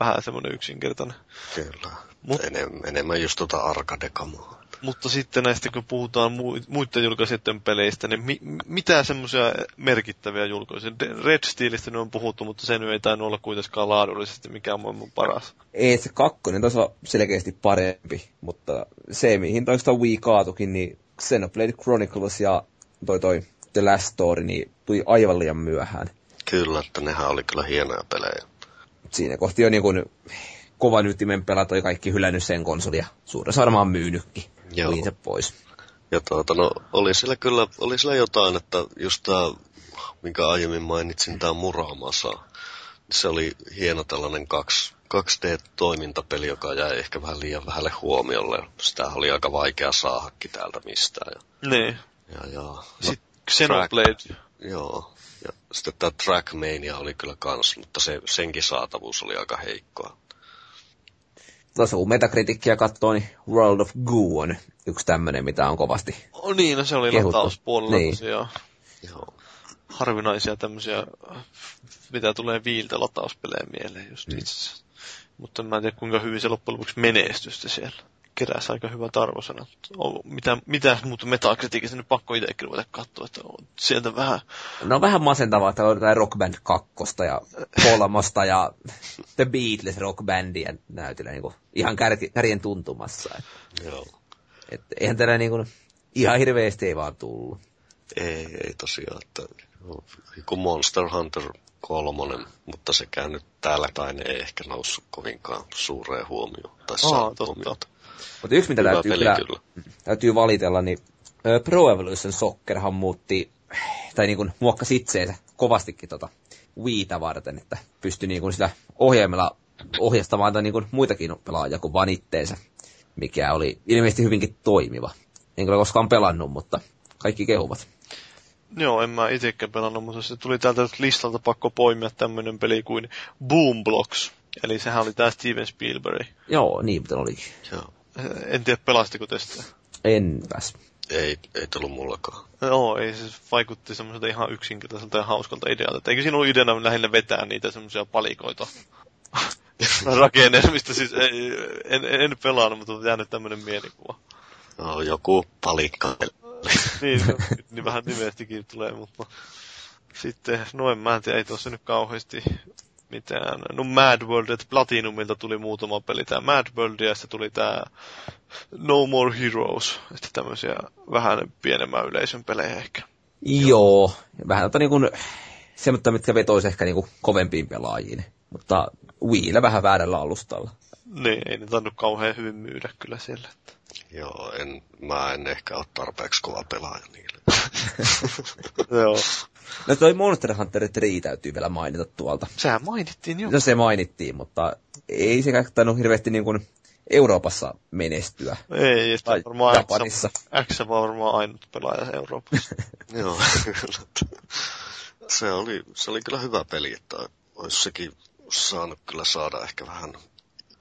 vähän semmoinen yksinkertainen. Kyllä, Mut, Enem, enemmän just tuota arkadekamaa. Mutta sitten näistä, kun puhutaan muiden julkaisijoiden peleistä, niin mi- mitä semmoisia merkittäviä julkaisuja? Red Steelistä on puhuttu, mutta sen ei tainnut olla kuitenkaan laadullisesti mikään maailman paras. Ei, se kakkonen taso selkeästi parempi, mutta se, mihin toista Wii kaatukin, niin Xenoblade Chronicles ja toi toi The Last Story, niin tuli aivan liian myöhään. Kyllä, että nehän oli kyllä hienoja pelejä siinä kohti on niin kuin kovan ytimen pelat oli kaikki hylännyt sen konsolia. Suuressa varmaan myynytkin. Joo. se pois. Ja tuota, no, oli siellä kyllä oli siellä jotain, että just tämä, minkä aiemmin mainitsin, tämä Muramasa, se oli hieno tällainen 2, 2D-toimintapeli, joka jäi ehkä vähän liian vähälle huomiolle. Sitä oli aika vaikea saadakin täältä mistään. Ja, niin. Ja, ja, Sitten no, Xenoblade. Track, joo, ja sitten tämä Trackmania oli kyllä kans, mutta se, senkin saatavuus oli aika heikkoa. Tuossa kun metakritikkiä katsoo, niin World of Goo on yksi tämmöinen, mitä on kovasti oh, Niin, no se oli kehuttu. latauspuolella niin. tosiaan. Joo. Harvinaisia tämmöisiä, mitä tulee viiltä latauspelejä mieleen just mm. itse Mutta mä en tiedä kuinka hyvin se loppujen lopuksi menestystä siellä keräsi aika hyvät arvosanat. Mitä, mitä muuta metakritiikistä nyt pakko itsekin ruveta katsoa, että on sieltä vähän... No vähän masentavaa, että on jotain Rock Band 2 ja kolmosta ja The Beatles Rock Bandia näytillä niin kuin ihan kärjen tuntumassa. Joo. Et, eihän tällä niin kuin, ihan hirveästi ei vaan tullut. Ei, ei tosiaan, että joku Monster Hunter kolmonen, mutta sekään nyt täällä päin ei ehkä noussut kovinkaan suureen huomioon. Tai Aa, totta. Huomiota. Mutta yksi, mitä täytyy, peli, kyllä, kyllä. täytyy valitella, niin Pro Evolution Soccerhan muutti, tai niin kuin muokkasi itseensä kovastikin tota Wiitä varten, että pystyi niin kuin sitä ohjelmalla ohjastamaan tai niin kuin muitakin pelaajia kuin vaan itteensä, mikä oli ilmeisesti hyvinkin toimiva. En kyllä koskaan pelannut, mutta kaikki kehuvat. Joo, en mä itsekään pelannut, mutta se tuli täältä listalta pakko poimia tämmöinen peli kuin Boom Blocks. Eli sehän oli tää Steven Spielberg. Joo, niin mutta olikin. Joo. En tiedä, pelastiko tästä. Enpäs. Ei, ei tullut mullakaan. Joo, ei se vaikutti semmoiselta ihan yksinkertaiselta ja hauskalta idealta. Eikö siinä ollut ideana lähinnä vetää niitä semmoisia palikoita rakennelmista? Siis ei, en, en pelannut, mutta on jäänyt tämmöinen mielikuva. No, joku palikka. niin, no, niin vähän nimestikin tulee, mutta sitten, no en mä en tiedä, ei tuossa nyt kauheasti mitään. No Mad World, että Platinumilta tuli muutama peli. Tää Mad World ja sitten tuli tää No More Heroes. Että tämmöisiä vähän pienemmän yleisön pelejä ehkä. Joo, vähän tota niin kuin, semmoista, mitkä vetoisi ehkä niin kuin kovempiin pelaajiin. Mutta Wiillä vähän väärällä alustalla. Niin, ei ne tainnut kauhean hyvin myydä kyllä siellä. Että... Joo, en, mä en ehkä ole tarpeeksi kova pelaaja niille. Joo. No toi Monster Hunter 3 täytyy vielä mainita tuolta. Sehän mainittiin jo. No se mainittiin, mutta ei se tainnut hirveästi niin kuin Euroopassa menestyä. Ei, sitä varmaan Japanissa. X, X varmaan ainut pelaaja Euroopassa. Joo, kyllä. se oli, se oli kyllä hyvä peli, että olisi sekin saanut kyllä saada ehkä vähän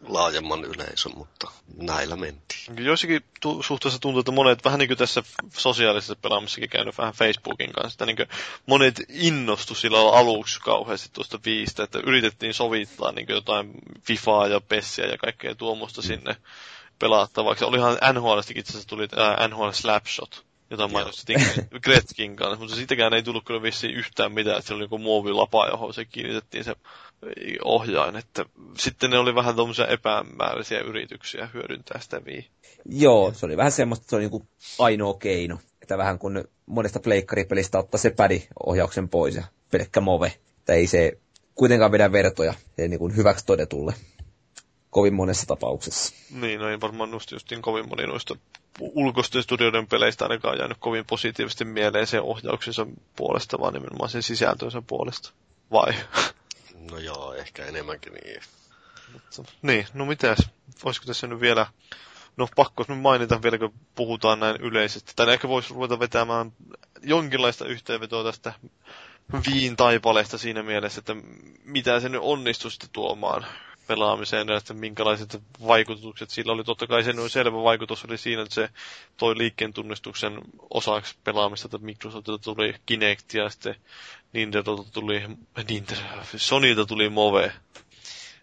laajemman yleisön, mutta näillä mentiin. Joissakin tu- suhteessa tuntuu, että monet, vähän niin kuin tässä sosiaalisessa pelaamisessakin käynyt vähän Facebookin kanssa, että niin kuin monet innostu silloin aluksi kauheasti tuosta viistä, että yritettiin sovittaa niin kuin jotain FIFAa ja PESSiä ja kaikkea tuommoista sinne pelattavaksi. Olihan NHListakin itse asiassa tuli ää, NHL Slapshot, jota mainostettiin Gretzkin kanssa, mutta siitäkään ei tullut kyllä vissiin yhtään mitään, että siellä oli joku muovilapa, johon se kiinnitettiin se ohjain, että sitten ne oli vähän tuommoisia epämääräisiä yrityksiä hyödyntää sitä vii. Joo, se oli vähän semmoista, että se oli niin ainoa keino. Että vähän kun monesta pleikkaripelistä ottaa se pädi ohjauksen pois ja pelkkä move. Että ei se kuitenkaan vedä vertoja niin kuin hyväksi todetulle kovin monessa tapauksessa. Niin, no ei varmaan just justiin kovin moni noista ulkoisten studioiden peleistä ainakaan jäänyt kovin positiivisesti mieleen sen ohjauksensa puolesta, vaan nimenomaan sen sisältönsä puolesta. Vai? No joo, ehkä enemmänkin niin. Mutta, niin, no mitäs? Voisiko tässä nyt vielä... No pakko nyt mainita vielä, kun puhutaan näin yleisesti. Tai ehkä voisi ruveta vetämään jonkinlaista yhteenvetoa tästä viin taipaleesta siinä mielessä, että mitä se nyt onnistui sitten tuomaan pelaamiseen ja että minkälaiset vaikutukset sillä oli. Totta kai sen selvä vaikutus oli siinä, että se toi liikkeen tunnistuksen osaksi pelaamista, että Microsoftilta tuli Kinect ja sitten Nintendolta tuli, Nintendo, Sonylta tuli Move.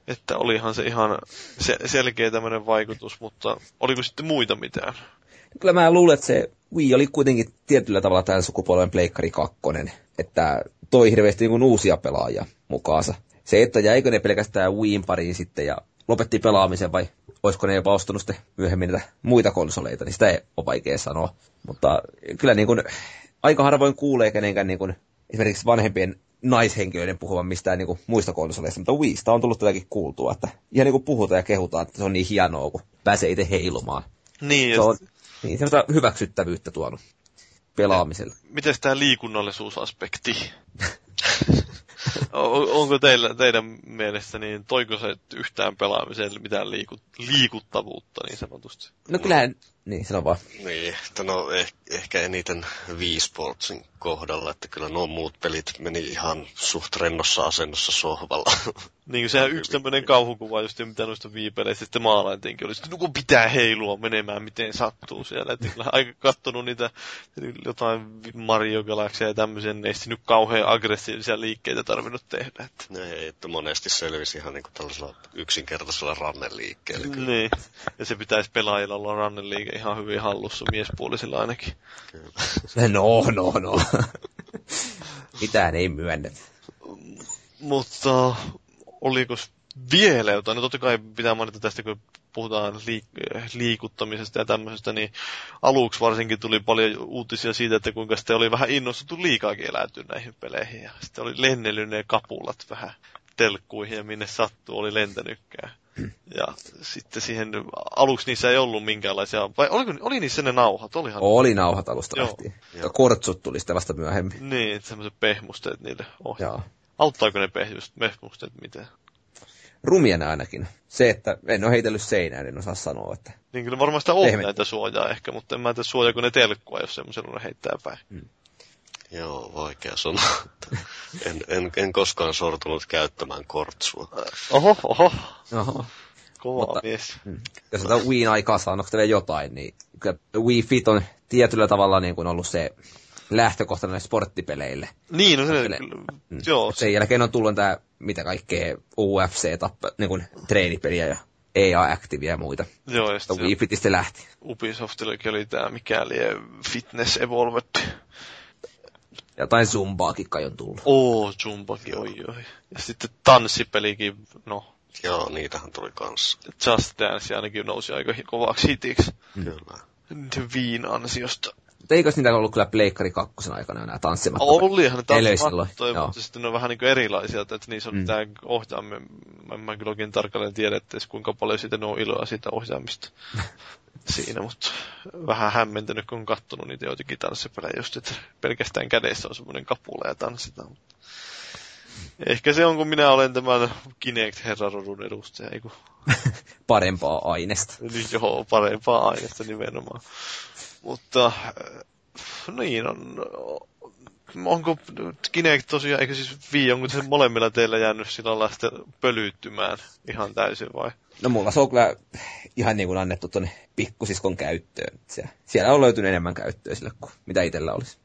Että olihan se ihan se, selkeä tämmöinen vaikutus, mutta oliko sitten muita mitään? Kyllä mä luulen, että se Wii oli kuitenkin tietyllä tavalla tämän sukupolven pleikkari kakkonen, että toi hirveästi niin uusia pelaajia mukaansa. Se, että jäikö ne pelkästään Wiin pariin sitten ja lopetti pelaamisen vai olisiko ne jopa ostanut sitten myöhemmin näitä muita konsoleita, niin sitä ei ole vaikea sanoa. Mutta kyllä niin kuin, aika harvoin kuulee kenenkään niin kuin, esimerkiksi vanhempien naishenkilöiden puhuvan mistään niin kuin, muista konsoleista, mutta Wiista on tullut tätäkin kuultua, että ihan niin kuin puhutaan ja kehutaan, että se on niin hienoa, kun pääsee itse heilumaan. Niin, Se on niin, semmoista hyväksyttävyyttä tuonut pelaamiselle. Miten tämä liikunnallisuusaspekti? On- Onko teillä, teidän mielestä, niin toiko se yhtään pelaamiseen mitään liiku, liikuttavuutta niin sanotusti? No kyllähän, niin sano vaan. Niin, että no eh, ehkä eniten Wii Sportsin kohdalla, että kyllä nuo muut pelit meni ihan suht rennossa asennossa sohvalla. Niin kuin sehän yksi tämmöinen kauhukuva, just mitä noista viipeleistä sitten maalaintiinkin, oli, että kun pitää heilua menemään, miten sattuu siellä. Että kyllä aika kattonut niitä jotain Mario Galaxia ja tämmöisiä, niin ei sitten nyt kauhean aggressiivisia liikkeitä tarvinnut tehdä. Että. Ei, että monesti selvisi ihan niin kuin tällaisella yksinkertaisella ranneliikkeellä. Kyllä. Niin. Ja se pitäisi pelaajilla olla ranneliike ihan hyvin hallussa, miespuolisilla ainakin. kyllä. No, no, no. Mitään ei myönnetä. Mutta oliko vielä jotain? No totta kai pitää mainita tästä, kun puhutaan liik- liikuttamisesta ja tämmöisestä, niin aluksi varsinkin tuli paljon uutisia siitä, että kuinka sitten oli vähän innostuttu liikaakin eläytyä näihin peleihin. Ja sitten oli lennellyt ne kapulat vähän telkkuihin ja minne sattuu oli lentänytkään. Ja sitten siihen, aluksi niissä ei ollut minkäänlaisia, vai oliko, oli niissä ne nauhat? Olihan Oli nauhat alusta Joo. lähtien. Joo. Kortsut tuli sitten vasta myöhemmin. Niin, semmoiset pehmusteet niille ohjaa. Joo. Auttaako ne pehmust- pehmusteet miten? Rumien ainakin. Se, että en ole heitellyt seinään, en osaa sanoa, että Niin kyllä varmaan sitä ohjainta suojaa ehkä, mutta en mä tiedä suojaako ne telkkua, jos semmoisella heittää päin. Joo, vaikea sanoa. en, en, en koskaan sortunut käyttämään kortsua. Oho, oho, Oho. kova Mutta- mies. Mm. Jos tätä Wiin aikaa vielä jotain, niin kyllä Wii Fit on tietyllä tavalla niin kuin ollut se lähtökohta näille sporttipeleille. Niin, no se, Pele- kyllä, Mm. joo, Sen jälkeen on tullut tämä, mitä kaikkea UFC, tappa, niin kuin treenipeliä ja EA Activia ja muita. joo, ja Ja sitten Wii Fitistä lähti. Ubisoftillakin oli tämä mikäli Fitness Evolved. Jotain Zumbaakin kai on tullut. Oo, Zumbakin, oi oi. Ja sitten tanssipelikin, no, Joo, niitähän tuli kanssa. Just Dance ainakin nousi aika kovaksi hitiksi. Kyllä. Viin ansiosta. Mutta eikös niitä ollut kyllä Pleikkari kakkosen aikana enää tanssimatta? Olihan ne tanssimattoja, joo. mutta sitten ne on vähän niin kuin erilaisia, että niissä on Mm. tämä ohjaamme. Mä, mä kyllä oikein tarkalleen tiedä, että kuinka paljon siitä on iloa siitä ohjaamista. siinä, mutta vähän hämmentynyt, kun on kattonut niitä joitakin tanssipelejä just, että pelkästään kädessä on semmoinen kapula ja tanssitaan. Ehkä se on, kun minä olen tämän Kinect Herrarodun edustaja, eiku. parempaa aineesta. Niin joo, parempaa aineesta nimenomaan. Mutta niin on, onko Kinect tosiaan, eikö siis Wii, onko se molemmilla teillä jäänyt sillä lailla pölyttymään ihan täysin vai? No mulla se on kyllä ihan niin kuin annettu tuonne pikkusiskon käyttöön. Siellä on löytynyt enemmän käyttöä sille kuin mitä itsellä olisi.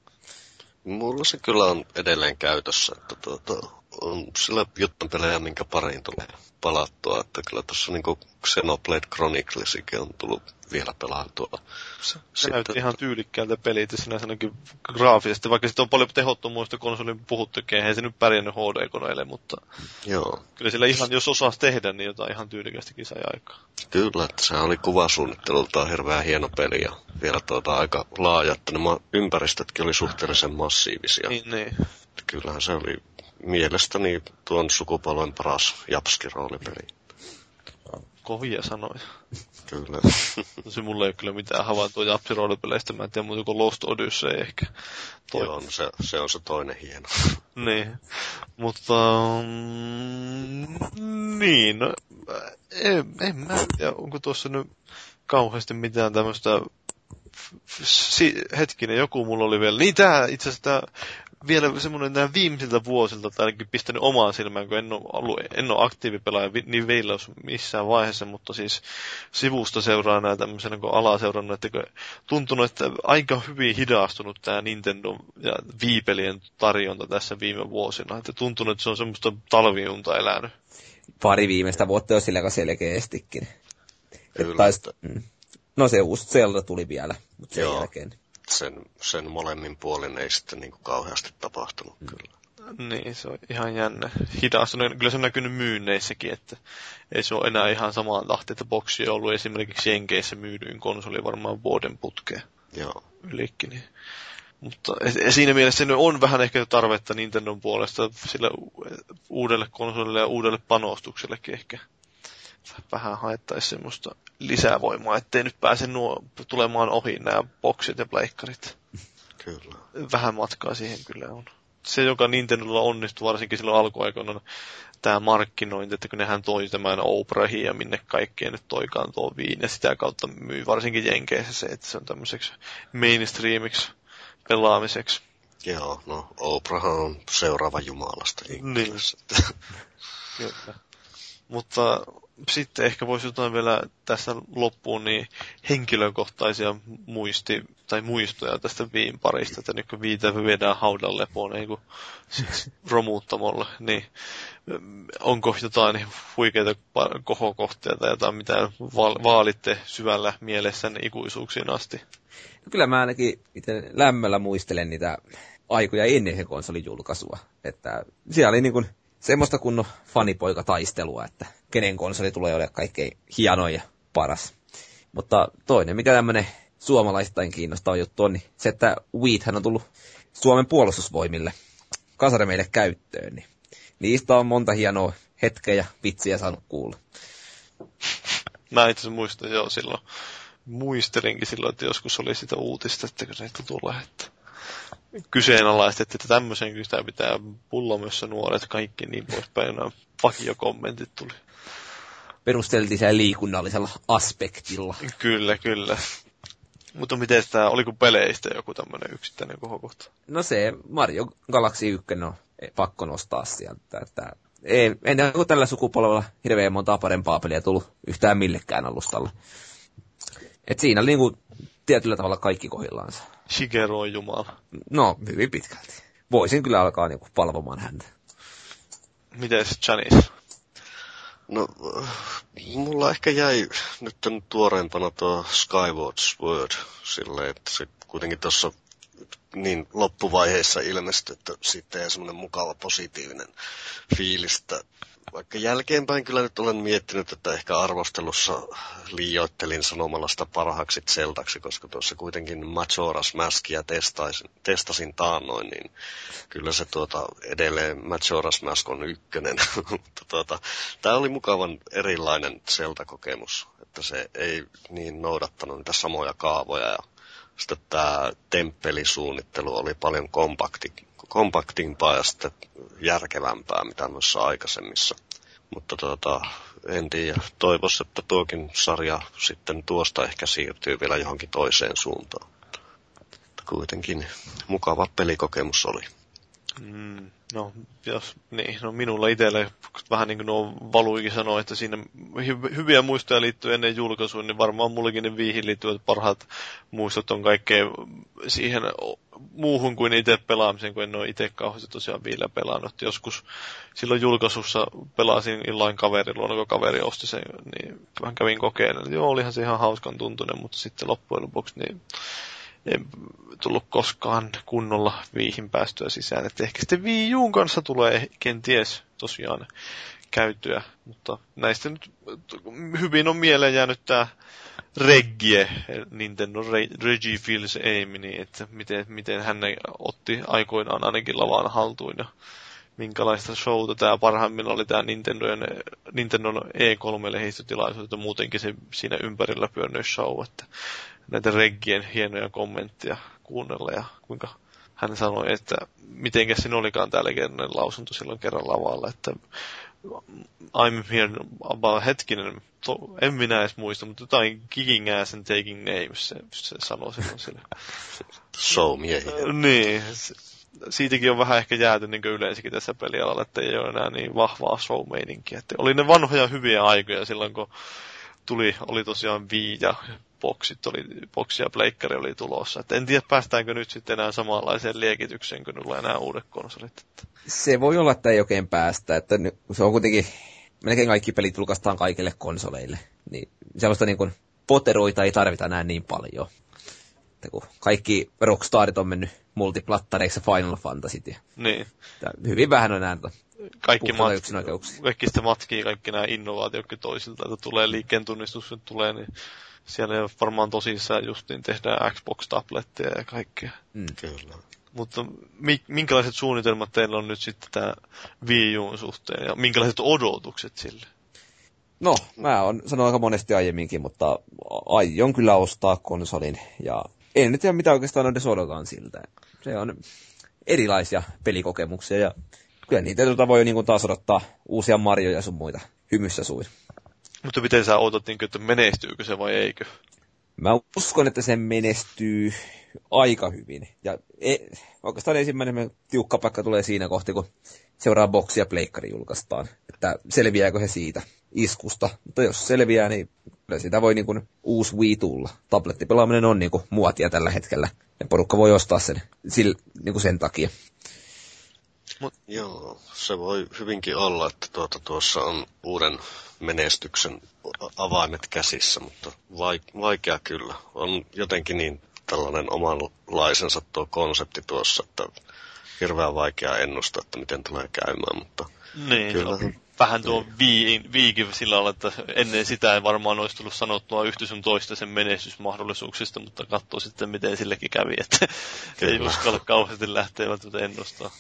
Mulla se kyllä on edelleen käytössä, että tuota, on sillä juttanpelejä, minkä pariin tulee palattua, että kyllä tuossa niin Xenoblade Chroniclesikin on tullut vielä pelattua. Se, se näytti ihan tyylikkäältä pelit ja sinä sanokin graafisesti, vaikka sitten on paljon tehottomuista konsolin puhuttukin, eihän se nyt pärjännyt HD-koneille, mutta Joo. kyllä sillä ihan, jos osaa tehdä, niin jotain ihan tyylikästäkin sai aikaa. Kyllä, että se oli kuvasuunnittelultaan hirveän hieno peli ja vielä tuota aika laaja, että nämä ympäristötkin oli suhteellisen massiivisia. Niin, niin. Kyllähän se oli mielestäni tuon sukupolven paras japskiroolipeli. Kovia sanoja. Kyllä. se mulla ei ole kyllä mitään havaintoa japsiroolipeleistä, mä en tiedä muuta kuin Lost Odyssey ehkä. Toi. Joo, se, se on se toinen hieno. niin, mutta mm, niin, no, en, en mä tiedä, onko tuossa nyt kauheasti mitään tämmöistä si, hetkinen, joku mulla oli vielä. Niin tää, itse asiassa vielä semmoinen nämä viimeisiltä vuosilta, tai ainakin pistänyt omaan silmään, kun en ole, ollut, en ole aktiivipelaaja niin Veilaus missään vaiheessa, mutta siis sivusta seuraa näitä tämmöisenä kuin alaseurannut, että tuntunut, että aika hyvin hidastunut tämä Nintendo ja viipelien tarjonta tässä viime vuosina, että tuntunut, että se on semmoista talviunta elänyt. Pari viimeistä vuotta jo sillä selkeästikin. Kyllä. Tais, mm. No se uusi Zelda tuli vielä, mutta sen Joo. jälkeen sen, sen molemmin puolin ei sitten niin kuin kauheasti tapahtunut mm. kyllä. Niin, se on ihan jännä. Hidastunut. Kyllä se on näkynyt myynneissäkin, että ei se ole enää ihan samaan tahti, että boksi on ollut esimerkiksi Jenkeissä myydyin konsoli varmaan vuoden putkeen. Joo. Ylikin. Niin. Mutta siinä mielessä on vähän ehkä tarvetta Nintendon puolesta sille uudelle konsolille ja uudelle panostuksellekin ehkä vähän haettaisi semmoista lisävoimaa, ettei nyt pääse nuo tulemaan ohi nämä boksit ja pleikkarit. Kyllä. Vähän matkaa siihen kyllä on. Se, joka Nintendolla onnistui varsinkin silloin alkuaikoina, on tämä markkinointi, että kun nehän toi tämän Oprahin ja minne kaikkeen nyt toikaan tuo viin, ja sitä kautta myy varsinkin Jenkeissä se, että se on tämmöiseksi mainstreamiksi pelaamiseksi. Joo, no Oprah on seuraava jumalasta. Niin. Kyllä. Mutta sitten ehkä voisi jotain vielä tässä loppuun, niin henkilökohtaisia muisti, tai muistoja tästä viin parista, että nyt kun viitä viedään haudan lepoon, ei kun siis romuuttamolle, niin mm, onko jotain huikeita kohokohtia tai jotain, mitä vaalitte syvällä mielessänne ikuisuuksiin asti? Kyllä mä ainakin lämmöllä muistelen niitä aikoja ennen se konsolin julkaisua. Että siellä oli niin kuin semmoista kunnon fanipoika-taistelua, että kenen konsoli tulee olemaan kaikkein hienoin ja paras. Mutta toinen, mikä tämmöinen suomalaistain kiinnostava juttu on, niin se, että Wheathän on tullut Suomen puolustusvoimille kasaremeille käyttöön, niin niistä on monta hienoa hetkeä ja vitsiä saanut kuulla. Mä itse muistan jo silloin, muistelinkin silloin, että joskus oli sitä uutista, että kun se tulee, että kyseenalaistettiin, että tämmöisen sitä pitää pullomössä nuoret, kaikki niin poispäin. Nämä kommentit tuli. Perusteltiin siellä liikunnallisella aspektilla. Kyllä, kyllä. Mutta miten tämä, oliko peleistä joku tämmöinen yksittäinen kohokohta? No se Mario Galaxy 1 on pakko nostaa sieltä. Että ei, ennen kuin tällä sukupolvella hirveän monta parempaa peliä tullut yhtään millekään alustalla. Et siinä oli niinku tietyllä tavalla kaikki kohillansa. Shigeru on jumala. No, hyvin pitkälti. Voisin kyllä alkaa niinku palvomaan häntä. Mites Janis? No, mulla ehkä jäi nyt tuoreempana tuo Skyward Sword silleen, että se kuitenkin tuossa niin loppuvaiheessa ilmestyi, että sitten jäi semmoinen mukava positiivinen fiilistä vaikka jälkeenpäin kyllä nyt olen miettinyt, että ehkä arvostelussa liioittelin sanomalla sitä parhaaksi Zeldaksi, koska tuossa kuitenkin Majora's Maskia testasin, testasin taannoin, niin kyllä se tuota, edelleen Majora's Mask on ykkönen. Mutta tuota, tämä oli mukavan erilainen Zelda-kokemus, että se ei niin noudattanut niitä samoja kaavoja ja sitten tämä temppelisuunnittelu oli paljon kompakti, kompaktimpaa ja sitten järkevämpää, mitä noissa aikaisemmissa. Mutta tuota, en tiedä. Toivoisi, että tuokin sarja sitten tuosta ehkä siirtyy vielä johonkin toiseen suuntaan. Kuitenkin mukava pelikokemus oli. Mm, no, jos, niin, no minulla itselle, vähän niin kuin Valuikin sanoi, että siinä hy- hyviä muistoja liittyy ennen julkaisua, niin varmaan mullekin ne viihin liittyvät parhaat muistot on kaikkea siihen muuhun kuin itse pelaamiseen, kun en ole itse kauheasti tosiaan vielä pelannut. Joskus silloin julkaisussa pelasin illain kaverilla, kun kaveri osti sen, niin vähän kävin kokeilemaan. Joo, olihan se ihan hauskan tuntunen, mutta sitten loppujen lopuksi niin tullut koskaan kunnolla viihin päästöä sisään. Että ehkä sitten Wii Uun kanssa tulee kenties tosiaan käytyä, mutta näistä nyt hyvin on mieleen jäänyt tämä Reggie, Nintendo Reggie Feels Aim, niin että miten, miten hän otti aikoinaan ainakin lavan haltuun ja minkälaista showta tämä parhaimmillaan oli tämä Nintendo, Nintendo E3-lehdistötilaisuus, että muutenkin se siinä ympärillä pyörnyt show, että näitä Reggien hienoja kommentteja kuunnella ja kuinka hän sanoi, että mitenkä siinä olikaan tämä legendainen lausunto silloin kerran lavalla, että I'm here about hetkinen, to, en minä edes muista, mutta jotain kicking ass and taking names, se, se sanoi silloin sille. Show-miehiä. Niin, siitäkin on vähän ehkä jääty niin yleensäkin tässä pelialalla, että ei ole enää niin vahvaa show-meininkiä. Että oli ne vanhoja hyviä aikoja silloin, kun tuli, oli tosiaan Wii ja boksit oli, boksi ja pleikkari oli tulossa. Et en tiedä, päästäänkö nyt sitten enää samanlaiseen liekitykseen, kun tulee nämä uudet konsolit. Se voi olla, että ei oikein päästä. Että se on kuitenkin, melkein kaikki pelit julkaistaan kaikille konsoleille. Niin sellaista niin kuin poteroita ei tarvita enää niin paljon. Että kun kaikki Rockstarit on mennyt multiplattareiksi Final Fantasy. Niin. Hyvin vähän on enää kaikki, mat- kaikki sitä matkii, kaikki nämä innovaatiotkin toisilta, että tulee liikkeen tunnistus, että tulee, niin siellä ei varmaan tosissaan justiin tehdään Xbox-tabletteja ja kaikkea. Mm. Kyllä. Mutta mi- minkälaiset suunnitelmat teillä on nyt sitten tämä Wii Uun suhteen ja minkälaiset odotukset sille? No, mä oon sanonut aika monesti aiemminkin, mutta aion kyllä ostaa konsolin ja en nyt tiedä mitä oikeastaan edes odotan siltä. Se on erilaisia pelikokemuksia ja kyllä niitä tuota voi niin kuin taas odottaa uusia Marjoja sun muita hymyssä suin. Mutta miten sä odotat, niin että menestyykö se vai eikö? Mä uskon, että se menestyy aika hyvin. Ja e, oikeastaan ensimmäinen tiukka paikka tulee siinä kohti, kun seuraa boksia pleikkari julkaistaan. Että selviääkö he siitä iskusta. Mutta jos selviää, niin kyllä siitä voi niin kuin uusi Wii tulla. Tablettipelaaminen on niin kuin muotia tällä hetkellä. Ja porukka voi ostaa sen sillä, niin kuin sen takia. Mut. Joo, se voi hyvinkin olla, että tuota, tuossa on uuden menestyksen avaimet käsissä, mutta vaikea kyllä. On jotenkin niin tällainen omanlaisensa tuo konsepti tuossa, että hirveän vaikea ennustaa, että miten tulee käymään, mutta niin, kyllä. Vähän tuo viikin sillä lailla, että ennen sitä ei varmaan olisi tullut sanottua yhtä sun toista sen menestysmahdollisuuksista, mutta katsoo sitten, miten sillekin kävi, että Kyllä. ei uskalla kauheasti lähteä välttämättä ennustaa.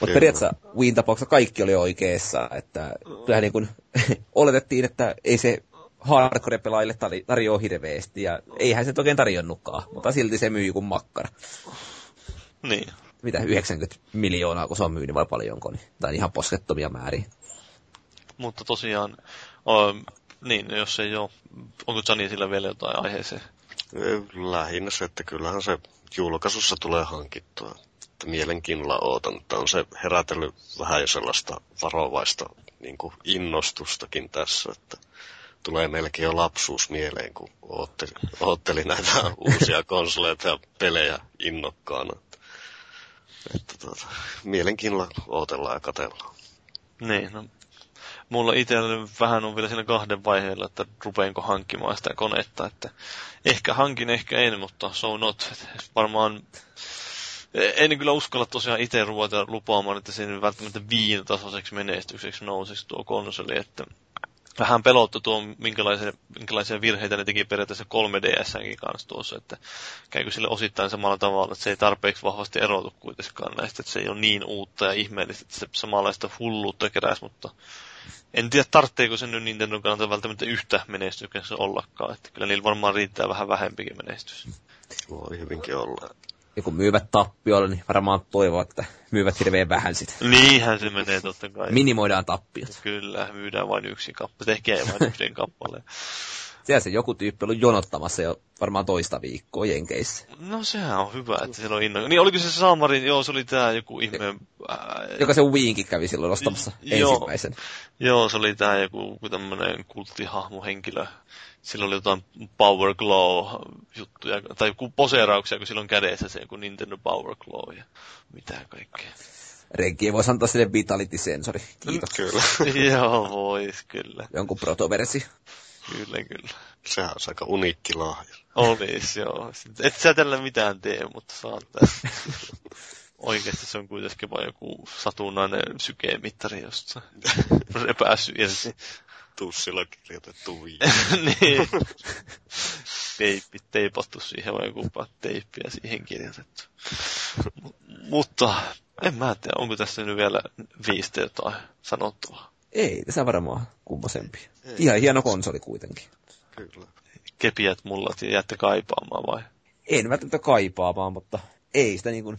Mutta periaatteessa Wiin tapauksessa kaikki oli oikeassa, että kyllähän niin kuin oletettiin, että ei se hardcore-pelaajille tarjoa hirveästi, ja eihän se oikein tarjonnutkaan, mutta silti se myy kuin makkara. Niin. Mitä, 90 miljoonaa, kun se on myynyt vai paljonko, niin, tai ihan poskettomia määriä mutta tosiaan, o, niin, jos ei ole, onko Jani sillä vielä jotain aiheeseen? Lähinnä se, että kyllähän se julkaisussa tulee hankittua. Että mielenkiinnolla ootan, että on se herätellyt vähän jo sellaista varovaista niin kuin innostustakin tässä, että tulee melkein jo lapsuus mieleen, kun ootteli, ootteli näitä uusia konsoleita ja pelejä innokkaana. Että, että tuota, mielenkiinnolla ootellaan ja katellaan. Niin, no mulla itsellä vähän on vielä siinä kahden vaiheella, että rupeenko hankkimaan sitä konetta, että ehkä hankin, ehkä en, mutta so not. Varmaan en kyllä uskalla tosiaan itse ruveta lupaamaan, että ei välttämättä viinatasoiseksi menestykseksi nousisi tuo konsoli, että vähän pelottu tuo, minkälaisia, minkälaisia virheitä ne teki periaatteessa 3DSnkin kanssa tuossa, että käykö sille osittain samalla tavalla, että se ei tarpeeksi vahvasti erotu kuitenkaan näistä, että se ei ole niin uutta ja ihmeellistä, että se samanlaista hulluutta keräsi, mutta en tiedä, tarvitseeko se nyt Nintendo kannalta välttämättä yhtä menestyksessä ollakaan, että kyllä niillä varmaan riittää vähän vähempikin menestys. Voi hyvinkin olla ja kun myyvät tappiolle, niin varmaan toivoo, että myyvät hirveän vähän sitä. Niinhän se menee totta kai. Minimoidaan tappiot. Kyllä, myydään vain yksi kappale, tekee vain yhden kappaleen. Siellä se joku tyyppi ollut jonottamassa jo varmaan toista viikkoa Jenkeissä. No sehän on hyvä, että siellä on inno. Niin oliko se Samarin, joo se oli tää joku ihme... Joka se Wiinkin kävi silloin ostamassa ensimmäisen. Joo, se oli tää joku tämmönen kulttihahmo henkilö sillä oli jotain Power Glow-juttuja, tai poseerauksia, kun silloin kädessä se joku Nintendo Power Glow ja mitä kaikkea. Renki voisi antaa sille Vitality-sensori. Kiitos. Kyllä. Joo, vois kyllä. Jonkun protoversi. Kyllä, kyllä. Sehän on aika uniikki lahja. Olis, joo. Et sä tällä mitään tee, mutta saattaa. Oikeasti se on kuitenkin vain joku satunnainen sykemittari jostain. Repäässyt irti tussilla kirjoitettu niin. Teippi, teipattu siihen vai joku teippiä siihen kirjoitettu. M- mutta en mä tiedä, onko tässä nyt vielä viistä jotain sanottavaa. Ei, tässä varmaan kummosempi. Ei. Ihan hieno konsoli kuitenkin. Kyllä. Kepiät mullat ja jäätte kaipaamaan vai? En välttämättä kaipaamaan, mutta ei sitä niin kuin,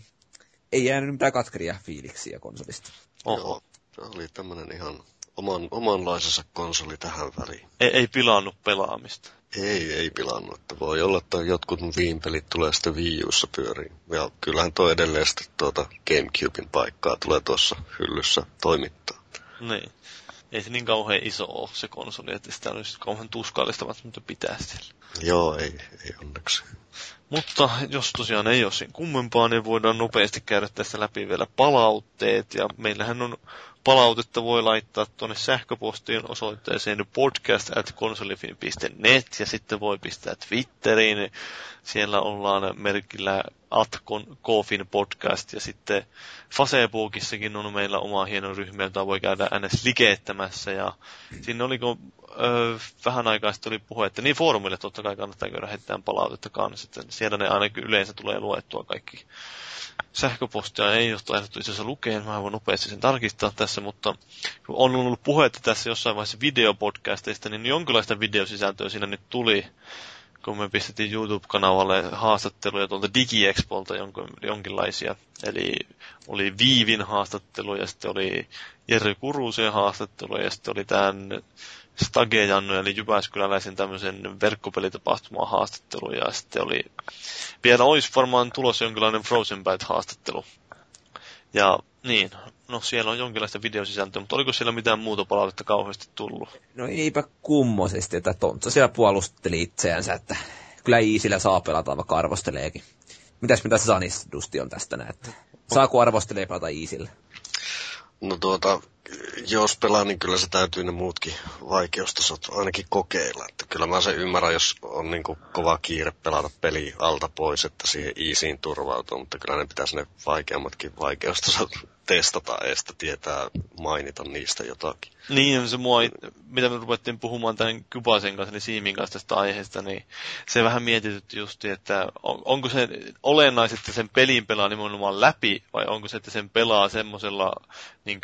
ei jäänyt mitään katkeria fiiliksiä konsolista. Oho. Joo, se oli tämmönen ihan oman, omanlaisensa konsoli tähän väliin. Ei, ei pilannut pelaamista. Ei, ei pilannut. Että voi olla, että jotkut Viin-pelit tulee sitten Wii Ussa pyöriin. Ja kyllähän tuo edelleen sitten tuota Gamecubein paikkaa tulee tuossa hyllyssä toimittaa. Niin. Ei se niin kauhean iso ole se konsoli, että sitä olisi kauhean tuskallista, mutta pitää siellä. Joo, ei, ei onneksi. Mutta jos tosiaan ei ole siinä kummempaa, niin voidaan nopeasti käydä tästä läpi vielä palautteet. Ja meillähän on palautetta voi laittaa tuonne sähköpostiin osoitteeseen podcast at ja sitten voi pistää Twitteriin. Siellä ollaan merkillä Atkon Kofin podcast ja sitten Facebookissakin on meillä oma hieno ryhmä, jota voi käydä ns. likeettämässä ja sinne oliko ö, vähän aikaa sitten oli puhe, että niin foorumille totta kai kannattaa käydä heittämään palautetta kanssa, että siellä ne ainakin yleensä tulee luettua kaikki sähköpostia ei ole taidettu itse asiassa lukea, mä voin nopeasti sen tarkistaa tässä, mutta on ollut puhetta tässä jossain vaiheessa videopodcasteista, niin jonkinlaista videosisältöä siinä nyt tuli, kun me pistettiin YouTube-kanavalle haastatteluja tuolta DigiExpolta jonkinlaisia. Eli oli Viivin haastattelu ja sitten oli Jerry Kurusen haastattelu ja sitten oli tämän Stagejannu, eli Jyväskyläläisen tämmöisen verkkopelitapahtuman haastattelu, ja sitten oli, vielä olisi varmaan tulossa jonkinlainen Frozen Bite haastattelu. Ja niin, no siellä on jonkinlaista videosisältöä, mutta oliko siellä mitään muuta palautetta kauheasti tullut? No eipä kummosesti, että Tontsa siellä puolusteli itseänsä, että kyllä Iisillä saa pelata, vaikka arvosteleekin. Mitäs mitä Sanis Dusti on tästä näette? Saako arvostelee pelata Iisillä? No tuota, jos pelaa, niin kyllä se täytyy ne muutkin vaikeustasot ainakin kokeilla. Että kyllä mä sen ymmärrän, jos on niin kuin kova kiire pelata peli alta pois, että siihen easyin turvautuu, mutta kyllä ne pitäisi ne vaikeammatkin vaikeustasot testata eestä tietää mainita niistä jotakin. Niin, se mua, mitä me ruvettiin puhumaan tämän Kybasen kanssa, eli Siimin kanssa tästä aiheesta, niin se vähän mietitytti justi, että on, onko se olennaiset, että sen pelin pelaa nimenomaan läpi, vai onko se, että sen pelaa semmoisella niin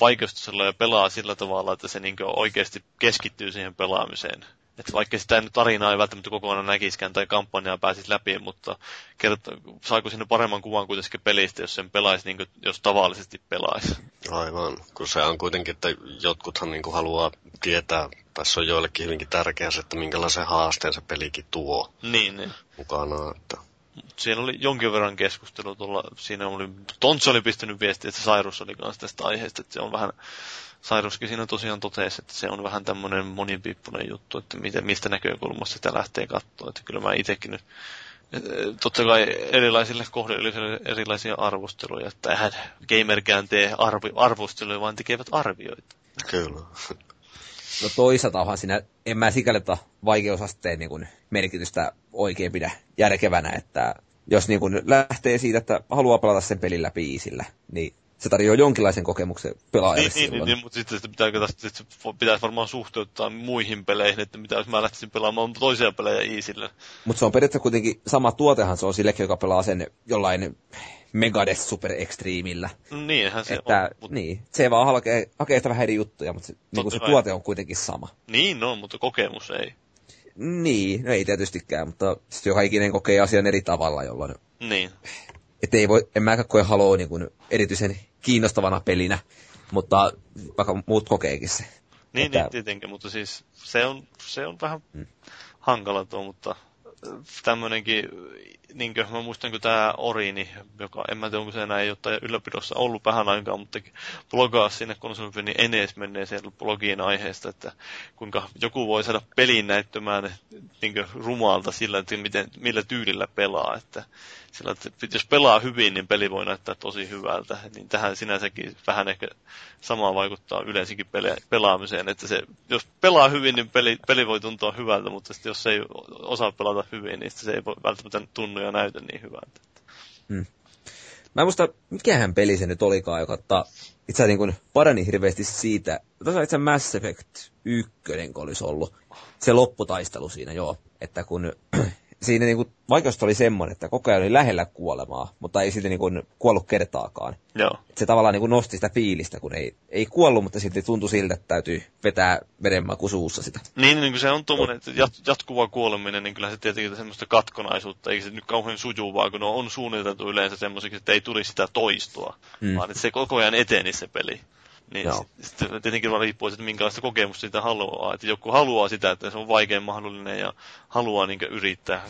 vaikeustasella ja pelaa sillä tavalla, että se niin oikeasti keskittyy siihen pelaamiseen. Että vaikka sitä nyt tarinaa ei välttämättä kokonaan näkiskään tai kampanjaa pääsisi läpi, mutta kerta, saako sinne paremman kuvan kuitenkin pelistä, jos sen pelaisi niin kuin, jos tavallisesti pelaisi. Aivan, kun se on kuitenkin, että jotkuthan niin kuin haluaa tietää, tässä on joillekin hyvinkin tärkeää se, että minkälaisen haasteen se pelikin tuo niin, niin. mukana. Että... Siinä oli jonkin verran keskustelua tuolla, siinä oli, Tontsa oli pistänyt viestiä, että Sairus oli kanssa tästä aiheesta, että se on vähän Sairuskin siinä tosiaan totesi, että se on vähän tämmöinen monipiippunen juttu, että miten, mistä näkökulmasta sitä lähtee katsoa. Että kyllä mä itsekin nyt totta kai erilaisille kohdille erilaisia arvosteluja, että eihän gamerkään tee arvi, arvosteluja, vaan tekevät arvioita. Kyllä. No toisaalta onhan siinä, en mä sikäli vaikeusasteen niin kuin merkitystä oikein pidä järkevänä, että jos niin kun lähtee siitä, että haluaa pelata sen pelin läpi iisillä, niin se tarjoaa jonkinlaisen kokemuksen pelaajalle niin, niin, niin, mutta sitten pitää, sitten pitäisi varmaan suhteuttaa muihin peleihin, että mitä jos mä lähtisin pelaamaan toisia pelejä iisillä. Mutta se on periaatteessa kuitenkin sama tuotehan se on sille, joka pelaa sen jollain Megadeth Super Extremeillä. Niinhän se että, on. Mutta... Niin, se vaan hakee, hakee sitä vähän eri juttuja, mutta se, niin se tuote on kuitenkin sama. Niin on, mutta kokemus ei. Niin, no ei tietystikään, mutta sitten joka ikinen kokee asian eri tavalla, jolloin... Niin. Että ei voi, en mäkään koe Haloa niin kuin erityisen kiinnostavana pelinä, mutta vaikka muut kokeekin se. Niin, että... niin tietenkin, mutta siis se on, se on vähän hmm. hankala tuo, mutta tämmöinenkin, niin kuin mä muistan, kun tämä Orini, joka en mä tiedä, onko se enää ole ylläpidossa ollut vähän aikaa, mutta blogaa sinne konsolifinin enes menneeseen blogiin aiheesta, että kuinka joku voi saada pelin näyttämään niin rumalta sillä, että miten, millä tyylillä pelaa, että sillä, että jos pelaa hyvin, niin peli voi näyttää tosi hyvältä. Niin tähän sinänsäkin vähän ehkä samaa vaikuttaa yleensäkin pelaamiseen, että se, jos pelaa hyvin, niin peli, peli voi tuntua hyvältä, mutta jos ei osaa pelata hyvin, niin se ei voi välttämättä tunnu ja näytä niin hyvältä. Hmm. Mä en muista, mikähän peli se nyt olikaan, joka ottaa itse niin parani hirveästi siitä. Tuossa itse Mass Effect 1, kun olisi ollut. Se lopputaistelu siinä, joo. Että kun siinä niinku vaikeus oli semmoinen, että koko ajan oli lähellä kuolemaa, mutta ei silti niinku kuollut kertaakaan. Joo. Et se tavallaan niinku nosti sitä fiilistä, kun ei, ei kuollut, mutta silti tuntui siltä, että täytyy vetää vedenmaku suussa sitä. Niin, niin kuin se on tuommoinen jat, jatkuva kuoleminen, niin kyllä se tietenkin semmoista katkonaisuutta, eikä se nyt kauhean sujuvaa, kun on suunniteltu yleensä semmoiseksi, että ei tulisi sitä toistua, mm. vaan että se koko ajan eteni se peli. Niin Joo. sitten tietenkin vaan riippuu, että minkälaista kokemusta sitä haluaa. Että joku haluaa sitä, että se on vaikein mahdollinen ja haluaa niin yrittää.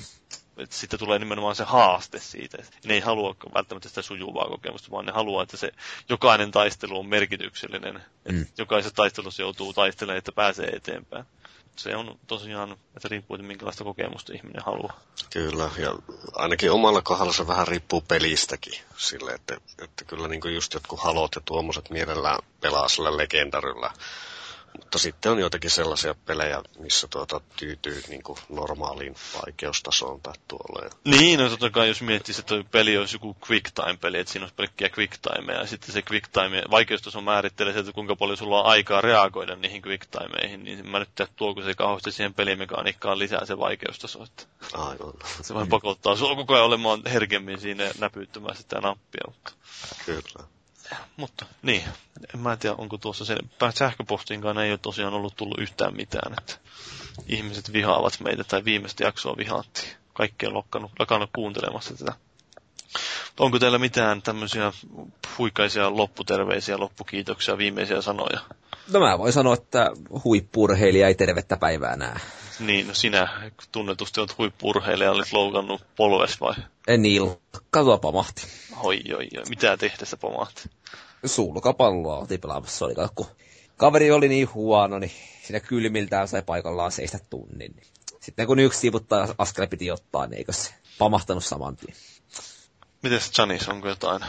Että sitten tulee nimenomaan se haaste siitä. Ne ei halua välttämättä sitä sujuvaa kokemusta, vaan ne haluaa, että se jokainen taistelu on merkityksellinen. Mm. Että jokaisessa taistelussa joutuu taistelemaan, että pääsee eteenpäin se on tosiaan, että riippuu, että minkälaista kokemusta ihminen haluaa. Kyllä, ja ainakin omalla kohdalla se vähän riippuu pelistäkin. Sille, että, että kyllä niin just jotkut halot ja tuommoiset mielellään pelaa sillä legendarilla mutta sitten on joitakin sellaisia pelejä, missä tuota tyytyy niin kuin normaaliin vaikeustasoon tai tuolle. Niin, no totta kai jos miettii, että toi peli olisi joku quick time-peli, että siinä olisi pelkkiä quick timeja, ja sitten se quick time, vaikeustaso määrittelee että kuinka paljon sulla on aikaa reagoida niihin quick timeihin, niin mä nyt tiedä, tuoko se kauheasti siihen pelimekaniikkaan lisää se vaikeustaso. Että Aivan. Se vain pakottaa sua koko ajan olemaan herkemmin siinä näpyyttämään sitä nappia. Mutta... Kyllä mutta niin, en mä tiedä, onko tuossa se, sähköpostinkaan ei ole tosiaan ollut tullut yhtään mitään, että ihmiset vihaavat meitä, tai viimeistä jaksoa vihaattiin. Kaikki on lokkanut, lakannut kuuntelemassa tätä. Onko teillä mitään tämmöisiä huikaisia lopputerveisiä, loppukiitoksia, viimeisiä sanoja? No mä voin sanoa, että huippurheilija ei tervettä päivää näe. Niin, no sinä tunnetusti olet huippurheilija, olit loukannut polves vai? En niin, katoa pamahti. Oi, oi, oi. Mitä tehdessä pamahti? Sulkapalloa oltiin pelaamassa, oli kun kaveri oli niin huono, niin siinä kylmiltään sai paikallaan seistä tunnin. Sitten kun yksi sivuttaa askel piti ottaa, niin eikö se pamahtanut saman tien. Mites Janis, onko jotain?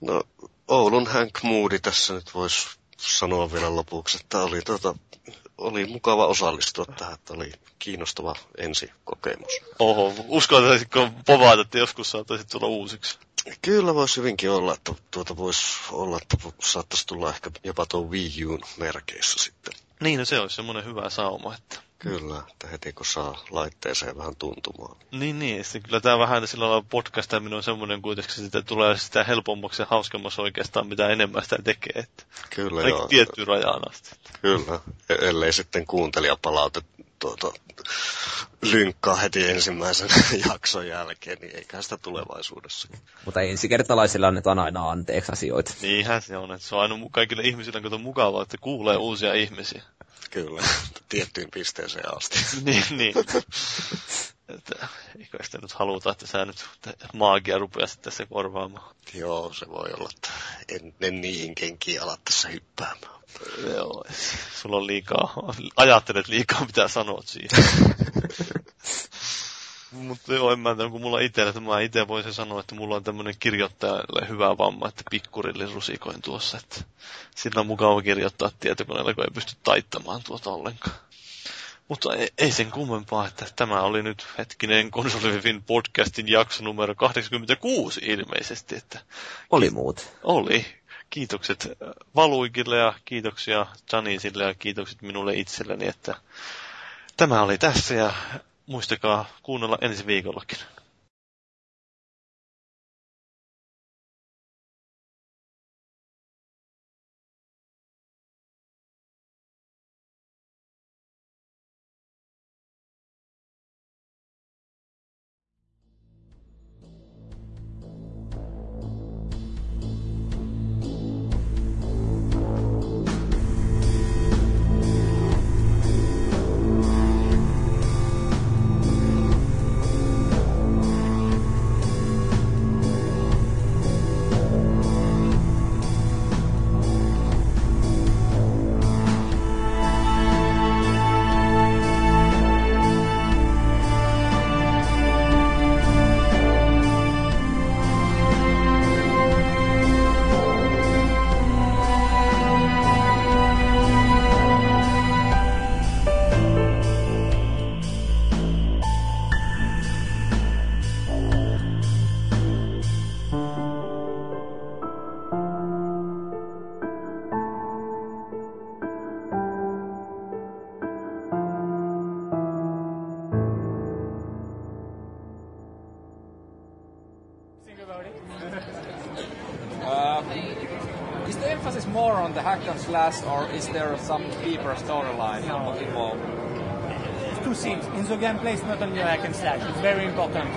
No, Oulun Hank Moody tässä nyt voisi sanoa vielä lopuksi, että oli, tuota, oli mukava osallistua tähän, että oli kiinnostava ensikokemus. Oho, uskaltaisitko povata, että joskus saataisiin tulla uusiksi? Kyllä voisi hyvinkin olla, että tuota voisi olla, että saattaisi tulla ehkä jopa tuon Wii Uun merkeissä sitten. Niin, no se olisi semmoinen hyvä sauma, että Kyllä, että heti kun saa laitteeseen vähän tuntumaan. Niin, niin. Sitten kyllä tämä vähän sillä lailla podcastaminen on semmoinen kuitenkin, että sitä tulee sitä helpommaksi ja hauskemmaksi oikeastaan, mitä enemmän sitä tekee. Että kyllä, joo. tiettyyn rajaan asti. Kyllä, e- ellei sitten kuuntelijapalaute tuota, lynkkaa heti ensimmäisen jakson jälkeen, niin eikä sitä tulevaisuudessa. Mutta ensikertalaisilla annetaan aina anteeksi asioita. Niinhän se on, että se on aina kaikille ihmisille on mukavaa, että kuulee uusia ihmisiä. Kyllä, tiettyyn pisteeseen asti. niin, niin. Että, eikö sitä nyt haluta, että sä nyt maagia rupeasit tässä korvaamaan. Joo, se voi olla, että en, en niihin kenkiin ala tässä hyppäämään. Joo, sulla on liikaa, ajattelet liikaa mitä sanot siihen. Mutta joo, en mä tiedä, kun mulla itsellä, että mä itse voisin sanoa, että mulla on tämmöinen kirjoittajalle hyvä vamma, että pikkurille rusikoin tuossa, että sillä on mukava kirjoittaa tietokoneella, kun ei pysty taittamaan tuota ollenkaan. Mutta ei, ei sen kummempaa, että tämä oli nyt hetkinen Konsolivivin podcastin jakso numero 86 ilmeisesti. Että Oli muut. oli. Kiitokset Valuikille ja kiitoksia Janisille ja kiitokset minulle itselleni, että tämä oli tässä ja muistakaa kuunnella ensi viikollakin. Or is there some deeper storyline No. involved? Two things. In the gameplay, it's not only hack and slash. It's very important.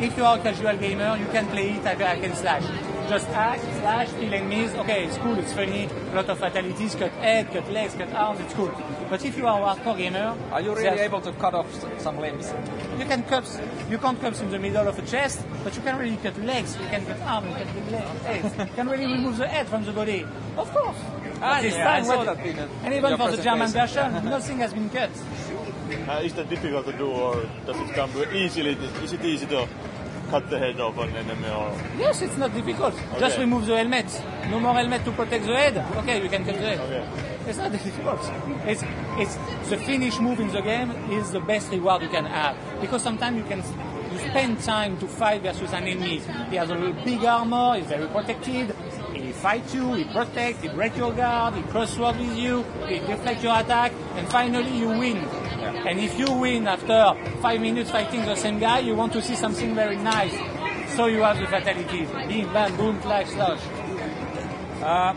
If you are a casual gamer, you can play it like a hack and slash. Just hack, slash, kill enemies. Okay, it's cool, it's funny. A lot of fatalities, cut head, cut legs, cut arms, it's cool. But if you are a hardcore gamer, Are you really able to cut off some limbs? You can cut, you can't cut in the middle of a chest, but you can really cut legs, you can cut arms, you can cut legs, heads. you can really remove the head from the body. Of course. Ah, But this yeah, I time, saw what- that the- And even for the German presentation. version, nothing has been cut. Uh, is that difficult to do, or does it come easily? Is it easy to cut the head off an enemy, or Yes, it's not difficult. Just remove the helmet. No more helmet to protect the head. Okay, you can cut the head. Okay. It's not difficult. It's it's the finish move in the game is the best reward you can have because sometimes you can you spend time to fight versus an enemy. He has a big armor. He's very protected. He fights you. He protects. He breaks your guard. He crossword with you. He deflects your attack, and finally you win. And if you win after five minutes fighting the same guy, you want to see something very nice. So you have the fatalities. Bing, bam, boom, clash, slash. Uh,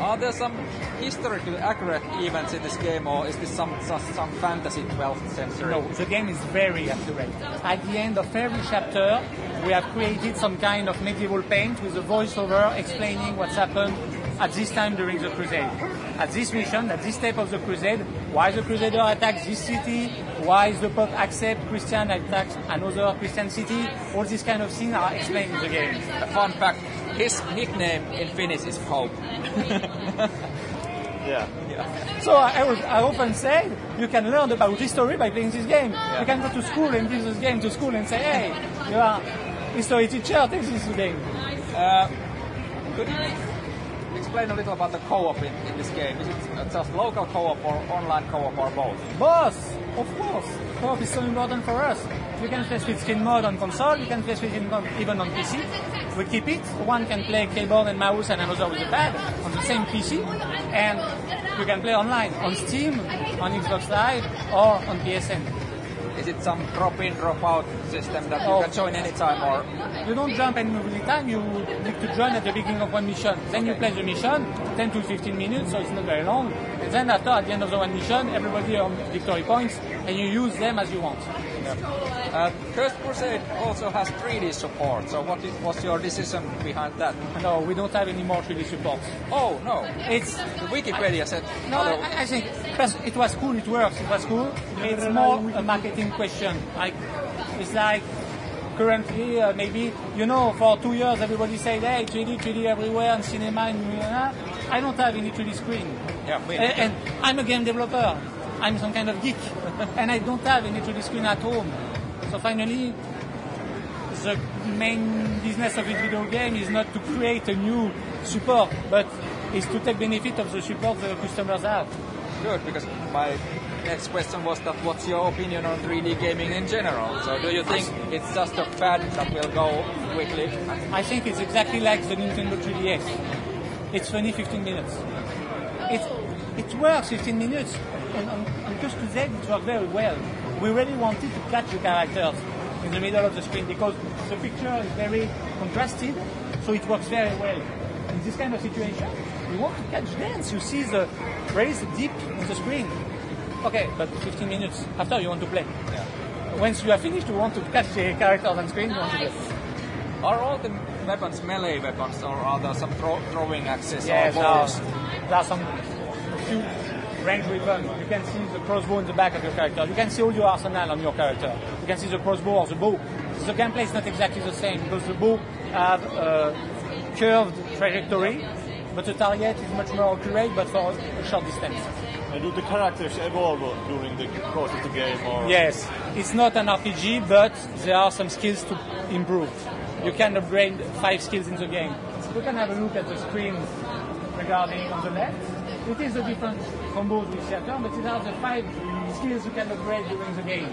are there some historically accurate events in this game, or is this some some, some fantasy 12th century? No, the game is very accurate. At the end of every chapter, we have created some kind of medieval paint with a voiceover explaining what's happened at this time during the crusade. At this mission, at this step of the crusade, why the crusader attacks this city, why the pope accept Christian attacks another Christian city, all these kind of things are explained in the game. A fun fact: his nickname in Finnish is Pope. yeah? So I, I, would, I often say you can learn about history by playing this game. You can go to school and give this game to school and say, hey, you are history teacher, take this game. Uh, could you explain a little about the co-op in, in this game? Is it uh, just local co-op or online co-op or both? Both, of course. Co-op is so important for us. You can play split screen mode on console, you can play screen mode even on PC. We keep it. One can play keyboard and mouse and another with a pad on the same PC. And you can play online on Steam, on Xbox Live, or on PSN. Is it some drop-in, drop-out system that Oh. you can join anytime, or You don't jump any time, you need to join at the beginning of one mission. Then you play the mission, 10 to 15 minutes, so it's not very long. And then after, at the end of the one mission, everybody on victory points, and you use them as you want. uh, Cursed Crusade also has 3D support? So what i- was your decision behind that? No, we don't have any more 3D support. Oh no, It's the Wikipedia said No, I, I think it was cool, it works, it was cool. It's more a marketing question. Like, it's like currently, uh, maybe, you know, for two years everybody said, hey, 3D, 3D everywhere, and cinema, and uh, I don't have any 3D screen. Yeah, me and, and I'm a game developer. I'm some kind of geek. and I don't have any 3D screen at home. So finally, the main business of a video game is not to create a new support, but is to take benefit of the support the customers have. good because my next question was that what's your opinion on 3D gaming in general? So do you think it's just a fad that will go quickly? I think it's exactly like the Nintendo 3DS. It's only 15 minutes. It, it works 15 minutes, and, and because to them it works very well. We really wanted to catch the characters in the middle of the screen because the picture is very contrasted, so it works very well. In this kind of situation, we want to catch dance. You see the raise deep in the screen. Okay, but 15 minutes after you want to play. Once you are finished, you want to catch the characters on screen, you want to play. Are all the weapons melee weapons or are there some throw- throwing axes Yes, or there are, bows? Uh, there are some few range weapons. You can see the crossbow in the back of your character. You can see all your arsenal on your character. You can see the crossbow or the bow. The gameplay is not exactly the same because the bow have a curved trajectory, but the target is much more accurate, but for a short distance. And do the characters evolve during the course of the game or? Yes, it's not an RPG, but there are some skills to improve. You can upgrade five skills in the game. We can have a look at the screen regarding on the left. It is the different combos with Saturn, but these are the five skills you can upgrade during the game.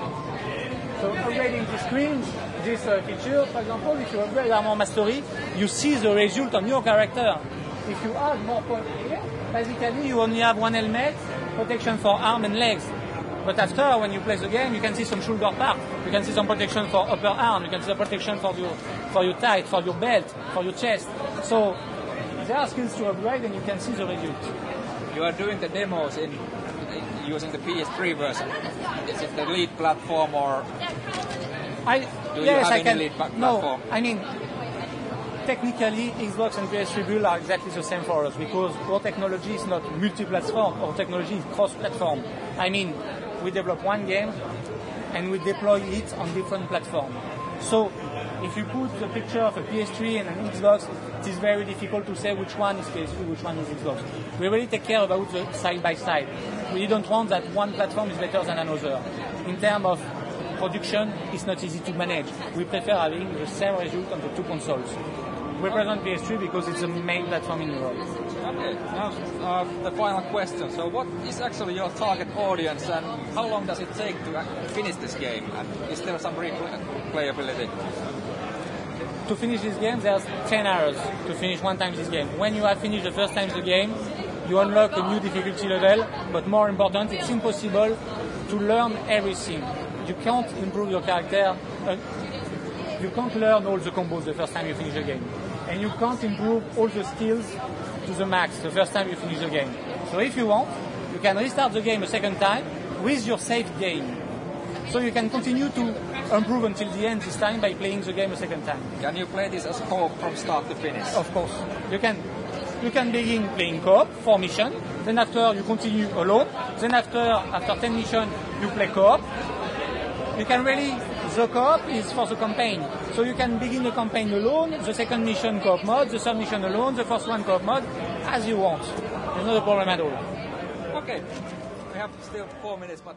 So upgrading the screen, this uh, feature, for example, if you upgrade Armor Mastery, you see the result on your character. If you add more points here, basically you only have one helmet, protection for arm and legs. But after, when you play the game, you can see some shoulder part. You can see some protection for upper arm. You can see the protection for your for your thigh, for your belt, for your chest. So there are skills to upgrade, and you can see the result. You are doing the demos in, in using the PS3 version. Is it the lead platform or I Do you yes, have I any can. lead no, platform? I mean technically Xbox and PS3 build are exactly the same for us because our technology is not multi-platform. Our technology is cross-platform. I mean, we develop one game and we deploy it on different platforms. So if you put the picture of a PS3 and an Xbox, it is very difficult to say which one is PS3, which one is Xbox. We really take care about the side by side. We don't want that one platform is better than another. In terms of production, it's not easy to manage. We prefer having the same result on the two consoles. We present PS3 because it's the main platform in Europe. Okay, now uh, the final question. So, what is actually your target audience, and how long does it take to finish this game? And is there some replayability? To finish this game, there's 10 hours to finish one time this game. When you have finished the first time the game, you unlock a new difficulty level, but more important, it's impossible to learn everything. You can't improve your character, uh, you can't learn all the combos the first time you finish the game. And you can't improve all the skills to the max the first time you finish the game. So if you want, you can restart the game a second time with your saved game. So you can continue to improve until the end this time by playing the game a second time. Can you play this as co-op from start to finish? Of course, you can. You can begin playing co-op for mission. Then after you continue alone. Then after after 10 missions you play co-op. You can really the co-op is for the campaign. So you can begin the campaign alone. The second mission co-op mode. The third mission alone. The first one co-op mode as you want. There's not a problem at all. Okay, we have still four minutes, but